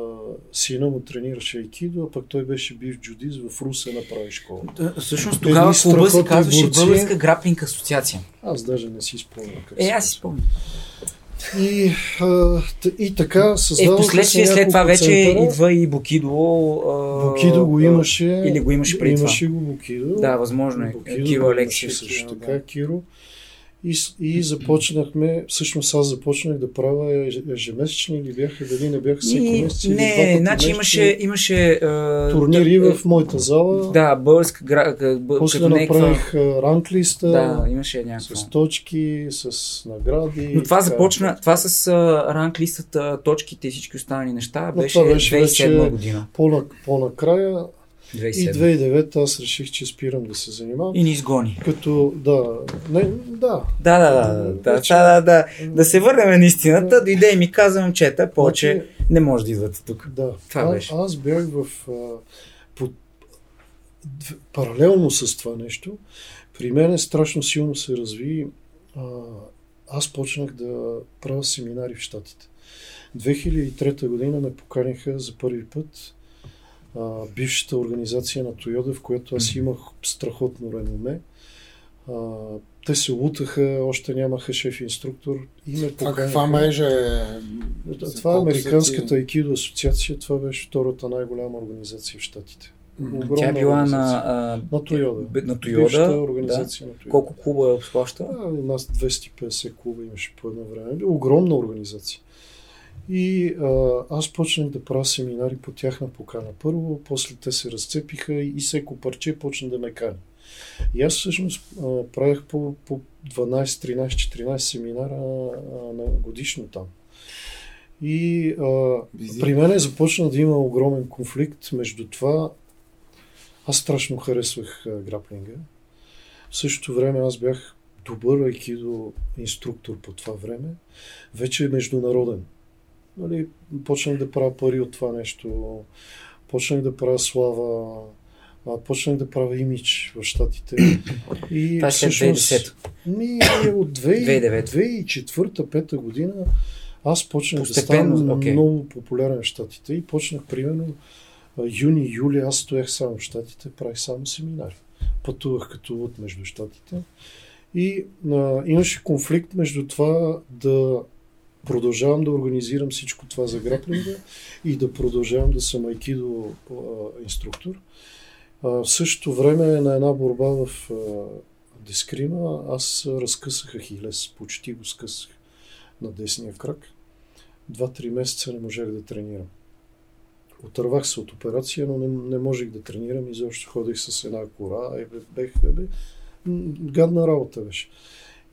сина му тренираше айкидо, а пък той беше бив джудист в Русе направи школа. Да, Всъщност тогава клуба се казваше борци. Българска граплинг асоциация. Аз даже не си спомням как Е, аз си спомням. И, а, и така Е, създаваха в последствие след това вече центъра. идва и Бокидо. а, Букидо го имаше. Или го имаше преди това. Имаше го Букидо. Да, възможно е. Букидо Киро Алексиев също Киро, така, да. И, и започнахме, всъщност аз започнах да правя еж- ежемесечни или бяха, дали не бяха всеки месец не, значи имаше, имаше а, турнири да, в моята зала. Да, българска гра... После някаква- направих а, ранглиста Да, имаше някаква. с точки, с награди. Но това така. започна, това с а, ранг листата, точките и всички останали неща Но беше, това беше 2007 вече- година. По-на, по-накрая 2007. и 2009 аз реших, че спирам да се занимавам. И ни изгони. Като, да, не, да, Да, да, да, да, да, Вече- да, да, да, да се върнем на истината. Дойде и ми каза, момчета, повече Значи, не може да идвате тук. Да. Това а, беше. Аз бях в... А, по, дв- паралелно с това нещо, при мен страшно силно се разви. А, аз почнах да правя семинари в Штатите. 2003 година ме поканиха за първи път а, бившата организация на Тойода, в която аз имах страхотно реноме. А, те се лутаха, още нямаха шеф-инструктор и ме А поканиха. каква мрежа е? Да, Това е Американската? Айкидо асоциация. Това беше втората най-голяма организация в Щатите. Мгм. Огромна Тя е била на, а, На Тойода. на Бившата Тойода. Да. организация на Тойода. Колко клуба е обхваща? А, у нас 250 клуба имаше по едно време. Огромна организация. И а, аз почнах да правя семинари по тяхна покана. Първо, после те се разцепиха и всеко парче почна да ме кани. И аз всъщност а, правях по, по 12, 13, 14 семинара а, на годишно там. И а, при мен започна да има огромен конфликт между това. Аз страшно харесвах а, граплинга. В същото време аз бях добър айкидо инструктор по това време. Вече е международен. Нали, почнах да правя пари от това нещо. Почнах да правя слава. А, почнах да правя имидж в Штатите. И Това е 2010. ми, от 2009. 2004-2005 година аз почнах да Постепенно, ставам окей. много популярен в Штатите и почнах примерно а, юни-юли аз стоях само в Штатите, правих само семинари. Пътувах като луд между Штатите и а, имаше конфликт между това да продължавам да организирам всичко това за граплинга и да продължавам да съм айкидо а, инструктор. В същото време на една борба в а, Дескрима аз разкъсах Ахилес, почти го скъсах на десния крак. Два-три месеца не можех да тренирам. Отървах се от операция, но не, не можех да тренирам. Изобщо ходих с една кора. Е, бе, бех, бе, бе. Гадна работа беше.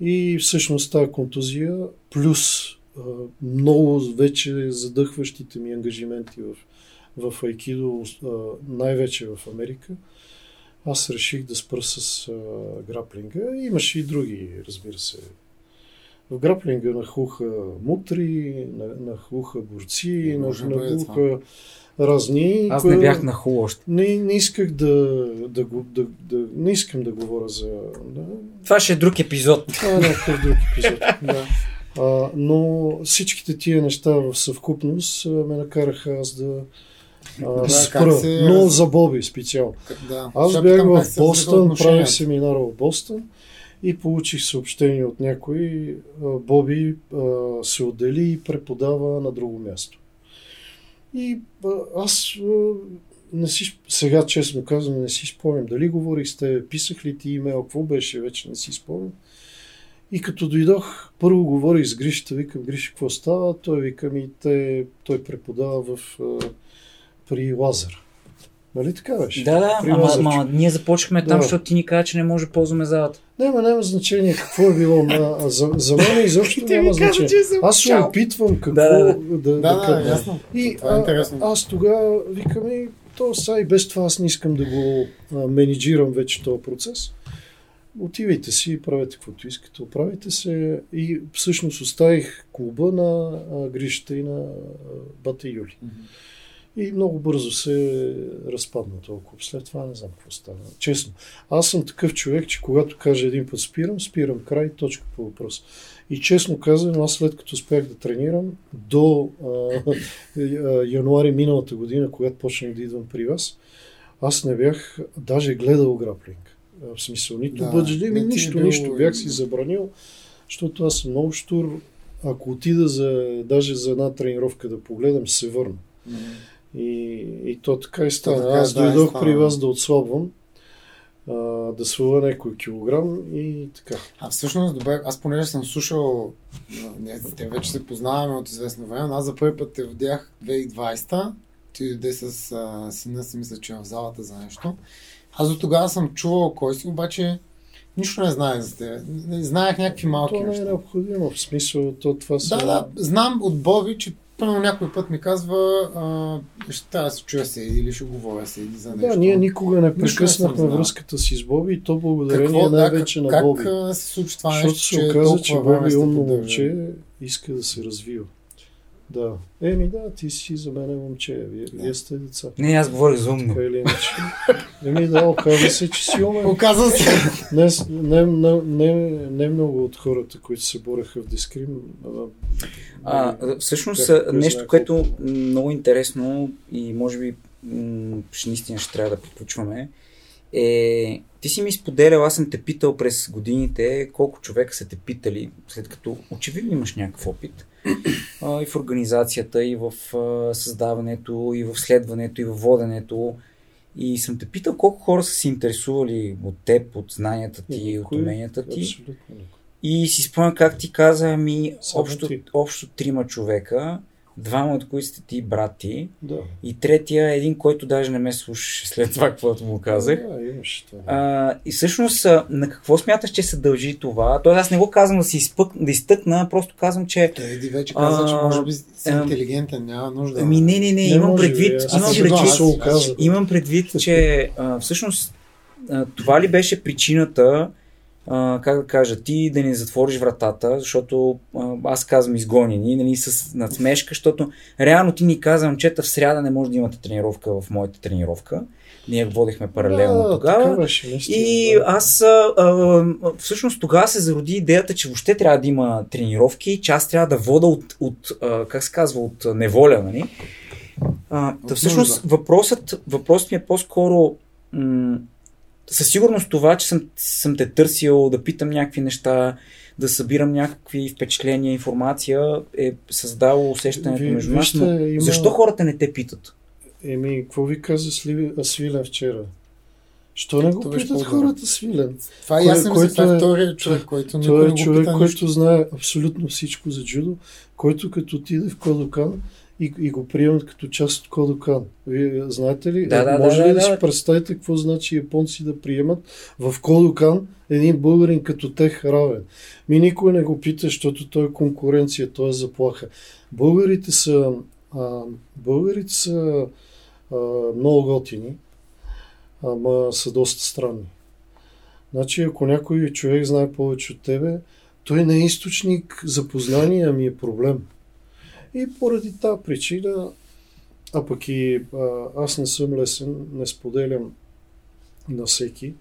И всъщност тази контузия, плюс много вече задъхващите ми ангажименти в, в Айкидо, най-вече в Америка, аз реших да спра с а, граплинга. Имаше и други, разбира се. В граплинга нахуха мутри, на- нахуха борци, нахуха разни. Аз не бях на хубаво още. Не, не исках да, да, го, да, да, не искам да говоря за... Да, Това ще е друг епизод. това е друг епизод. да. А, но всичките тия неща в съвкупност ме накараха аз да а, Да, спра. се- Но за Боби специално. Да. Аз Сега бях в Бостън, правих семинара в Бостън и получих съобщение от някой, Боби а, се отдели и преподава на друго място. И а, аз а, не си, сега честно казвам, не си спомням дали говорих с теб, писах ли ти имейл, какво беше, вече не си спомням. И като дойдох, първо говорих с Гришата, викам, Гриша, какво става? Той вика ми, те, той преподава в, при Лазар. Нали така беше? Да, да, При ама, ама ние започнахме там, Да. защото ти ни каза, че не може да ползваме залата. Няма, няма значение какво е било. А, а за, за мен изобщо няма значение. Аз се опитвам какво Да, да, да, да, Да, да, кажа. ясно. И Това е а, аз тогава викам и то сега и без това аз не искам да го а, менеджирам вече този процес. Отивайте си и правете каквото искате. Оправите се и всъщност оставих клуба на Гришата и на Бата Юли. И много бързо се разпадна толкова. След това не знам какво стана. Честно. Аз съм такъв човек, че когато кажа един път спирам, спирам край, точка по въпрос. И честно казвам, аз след като успях да тренирам до а, а, януари миналата година, когато почнах да идвам при вас, аз не бях даже гледал граплинг. А, В смисъл, нито Да, бъджи, ми е нищо, нищо. Бях си забранил, защото аз съм много штур. Ако отида за, даже за една тренировка да погледам, се върна. И, и то така и стана. така, Аз да, дойдох стана. при вас да отслабвам. а, да сваля някой килограм и така. А всъщност, добре, аз понеже съм слушал, не, те вече се познаваме от известно време, аз за първи път те видях 2020 ти дойде с а, сина си, мисля, че е в залата за нещо. Аз до тогава съм чувал кой си, обаче нищо не знаех за теб. Знаех някакви малки То не е неща. необходимо, в смисъл, то това са... Да, да, знам от Боби, че първо някой път ми казва, а, ще трябва да се чуя се или ще говоря се или за нещо. Да, ние никога не прекъснахме връзката си с Боби и то благодарение Какво, да, най-вече как, на как Боби. а, се случи това Защото нещо, се че оказа, че време Боби е умно момче иска да се развива. Да. Еми да, ти си за мен е момче. Вие, Да. вие сте деца. Не, аз говорих за умно. Така или иначе. Еми да, оказва се, че си умен. Оказва се. Не, не, не, не, не много от хората, които се бореха в Дискрим. А, всъщност, Как- нещо, знае което много интересно и може би м, ще наистина ще трябва да приключваме, е, ти си ми споделял, аз съм те питал през годините колко човека са те питали, след като очевидно имаш някакъв опит а, и в организацията, и в а, създаването, и в следването, и в воденето. И съм те питал колко хора са се интересували от теб, от знанията ти, от Никой. уменията ти. Абсолютно. И си спомням как ти каза, ми общо, общо трима човека, двама от които сте ти брати Да. и третия един, който даже не ме слуша след това, каквото му казах. Да, имаше това. А, и всъщност на какво смяташ, че се дължи това? Тоест аз не го казвам да си изпък, да изтъкна, просто казвам, че Той Еди вече каза, че А, може би си интелигентен, няма нужда. Ами не, не, не, Не имам предвид, аз имам предвид, се оказа. Имам предвид, че а, всъщност а, това ли беше причината, а, как да кажа, ти да не затвориш вратата, защото а, аз казвам изгонени, нали, с надсмешка, защото реално ти ни каза, момчета, в сряда не може да имате тренировка в моята тренировка. Ние водехме паралелно да, тогава. Беше, наистина, И да. аз а, а, всъщност тогава се зароди идеята, че въобще трябва да има тренировки, че аз трябва да вода от, от а, как се казва, от неволя, нали? А, да, всъщност въпросът, въпросът ми е по-скоро м- със сигурност това, че съм, съм те търсил да питам някакви неща, да събирам някакви впечатления, информация, е създало усещането Ви- между нас. има- Защо хората не те питат? Еми, какво ви каза Сливи, Свилен вчера? Що не го Това беше питат по-добре. хората Свилен? Това и Кой- аз съм който е е- втория човек, който никой Той не е го човек, който знае абсолютно всичко за джудо, който като отиде в Кодокан и, и го приемат като част от Кодокан. Вие знаете ли? Да, да, може да, ли да, да, да. си представите какво значи японци да приемат в Кодокан един българин като тех равен? Ми никой не го пита, защото той е конкуренция, той е заплаха. Българите са, а, българите са а, много готини, ама са доста странни. Значи, ако някой човек знае повече от тебе, той не е източник за познание, ами е проблем. И поради тази причина, а пък и а, аз не съм лесен, не споделям на всеки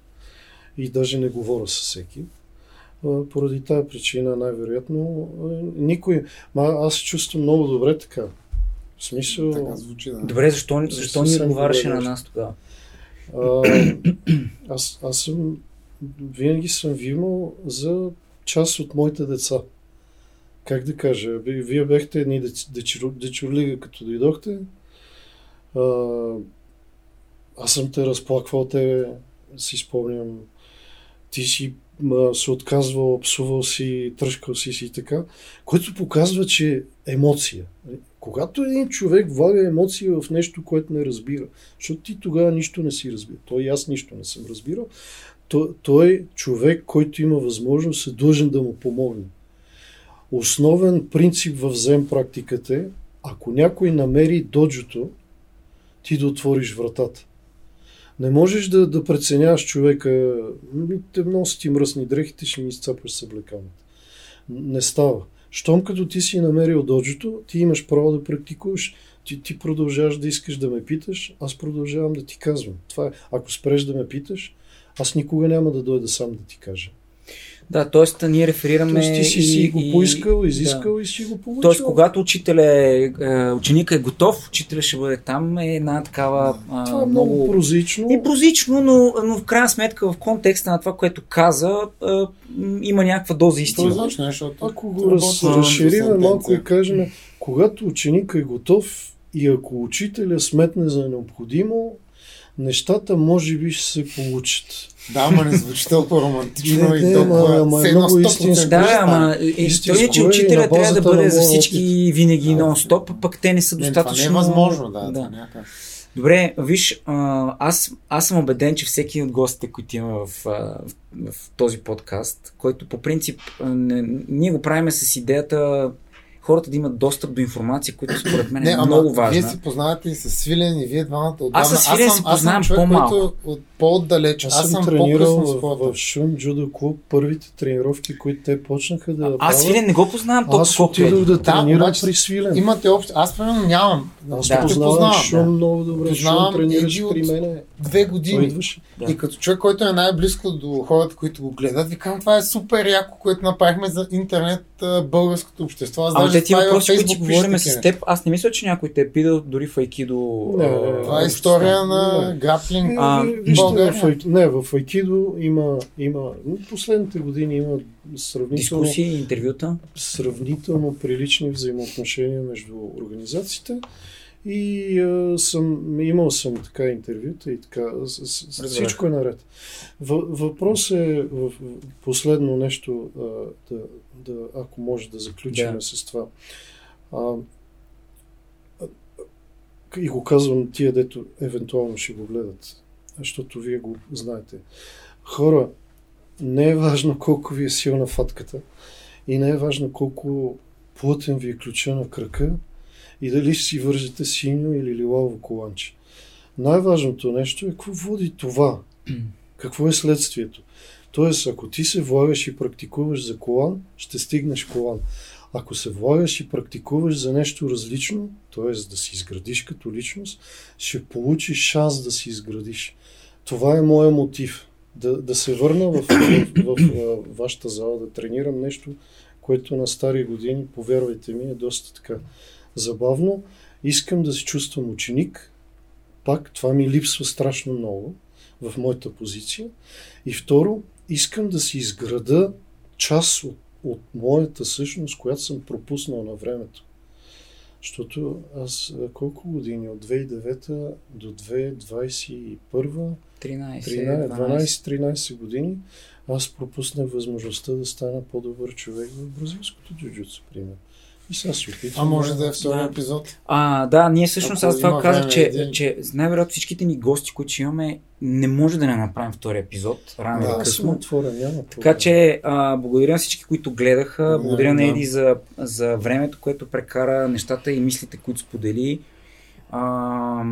и даже не говоря с всеки. А, поради тази причина, най-вероятно, никой... Ма, аз се чувствам много добре така. В смисъл... Така звучи, да. Добре, защо, защо ни Съвсем отговаряше на нас тогава? А, аз, аз съм винаги съм ви имал за част от моите деца. Как да кажа, вие, бяхте едни деч- дечур- дечурлига, като дойдохте. А, аз съм те разплаквал, те си спомням. Ти си ма, се отказвал, псувал си, тръжкал си си и така, което показва, че емоция. Когато един човек влага емоция в нещо, което не разбира, защото ти тогава нищо не си разбира. Той и аз нищо не съм разбирал. Той, той човек, който има възможност, е длъжен да му помогне. Основен принцип в зем практиката е, ако някой намери доджото, ти да отвориш вратата. Не можеш да, да преценяваш човека, «Ми, те много си ти мръсни дрехите, ще ми изцапаш съблеканата. Не става. Щом като ти си намерил доджото, ти имаш право да практикуваш. Ти, ти продължаваш да искаш да ме питаш, аз продължавам да ти казвам. Това е, ако спреш да ме питаш, аз никога няма да дойда сам да ти кажа. Да, т.е. ние реферираме. Тоест ти си, и, си го поискал, изискал Да. и си го получил. Тоест, когато учителя е, е, ученика е готов, учителя ще бъде там, е една такава а, Това е много прозично. И прозично, но, но в крайна сметка в контекста на това, което каза, а, има някаква доза истина. Прозрачно, е, защото Ако го раз, разшириме малко и кажем, когато ученика е готов и ако учителя сметне за необходимо, нещата може би ще се получат. Да, ма не звучи толкова романтично Не, и не, толкова... ама- ама е много 100% истинско. Да, ама стане. е, Истинско че е и на учителя трябва да бъде за всички винаги нон-стоп, пък те не са Не, достатъчно... Това не е възможно, да. някак. Добре, виж, аз, аз съм убеден, че всеки от гостите, които има в, в, в този подкаст, който по принцип не, ние го правиме с идеята хората да имат достъп до информация, която според мен е Не, ама много вие важна. се познавате и с Свилен и вие двамата отдавна. Аз с Свилен съм, се аз съм познавам човек, по-малко. който от по-отдалеч. Аз, Аз, съм съм тренирал в в, Шум Джудо клуб. Първите тренировки, които те почнаха да Аз правят, Свилен не го познавам толкова аз отидох да Да, тренирам обаче при Свилен. Имате общо. Аз примерно нямам. Аз Да. Познавам познавам, Шум да. много добре. Познавам Шум тренираше един при мене. Две Той години. идваше. Да. И като човек, който е най-близко до хората, които го гледат, ви казвам, това е супер яко, което направихме за интернет а, българското общество. Аз даже те ти въпроси, които си говорим с теб, аз не мисля, че някой те е пидал дори в Айкидо. Не, а. Това е история на Не. граплинг. А, Вижте, в, не, в Айкидо има, има, последните години има сравнително, Дискусии, интервюта. сравнително прилични взаимоотношения между организациите и а, съм, имал съм така интервюта и така, с, с, с, всичко е наред. В, въпрос е, в, последно нещо, а, да, да, ако може да заключим Да. с това. А, и го казвам тия, дето евентуално ще го гледат, защото вие го знаете. Хора, не е важно колко ви е силна фатката и не е важно колко плътен ви е ключа на крака и дали ще си вържете синьо или лилаво коланче. Най-важното нещо е какво води това. Какво е следствието? Тоест, ако ти се влагаш и практикуваш за колан, ще стигнеш колан. Ако се влагаш и практикуваш за нещо различно, т.е. да си изградиш като личност, ще получиш шанс да си изградиш. Това е моя мотив. Да, да се върна в, в, в, в, в вашата зала, да тренирам нещо, което на стари години, повярвайте ми, е доста така забавно. Искам да се чувствам ученик. Пак това ми липсва страшно много в моята позиция. И второ, искам да си изграда част от, от моята същност, която съм пропуснал на времето. Защото аз колко години? От 2009 до 2021 13, 13, 12-13 години аз пропуснах възможността да стана по-добър човек в бразилското джуджуцу, примерно. И сега се опитвам. А може да е втори Да. епизод. А, да, ние всъщност, аз това казах, че, един- че най-вероятно всичките ни гости, които ще имаме, не може да не направим втори епизод, рано Да, или късно. отворен, няма Така че а, благодаря на всички, които гледаха. Благодаря, Благодаря на да. Еди за, за времето, което прекара, нещата и мислите, които сподели. А,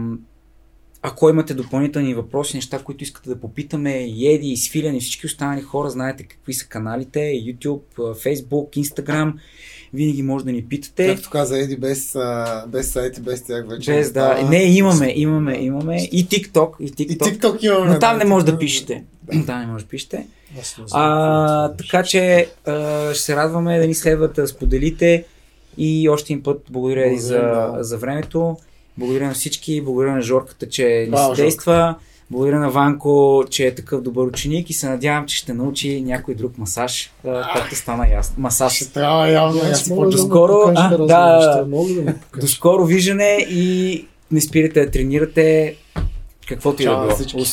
ако имате допълнителни въпроси, неща, които искате да попитаме, и Еди, и Свилен, и всички останали хора, знаете какви са каналите, YouTube, Facebook, Instagram, винаги може да ни питате. Както каза Еди, без, без сайт и без тях вече. Без да. Не, имаме, имаме, имаме. И TikTok, и И TikTok. TikTok имаме. Но там да, не може да TikTok. пишете. Там не може да пишете. А, така че а, ще се радваме да ни следвате, да споделите и още един път благодаря ви за, да. за времето. Благодаря на всички, благодаря на Жорката, че ни съдейства. Благодаря на Ванко, че е такъв добър ученик и се надявам, че ще научи някой друг масаж, както стана ясно. Масаж. Ще трябва явно. Аз мога да покажа а, да. да ме До скоро виждане и не спирате да тренирате каквото и да било.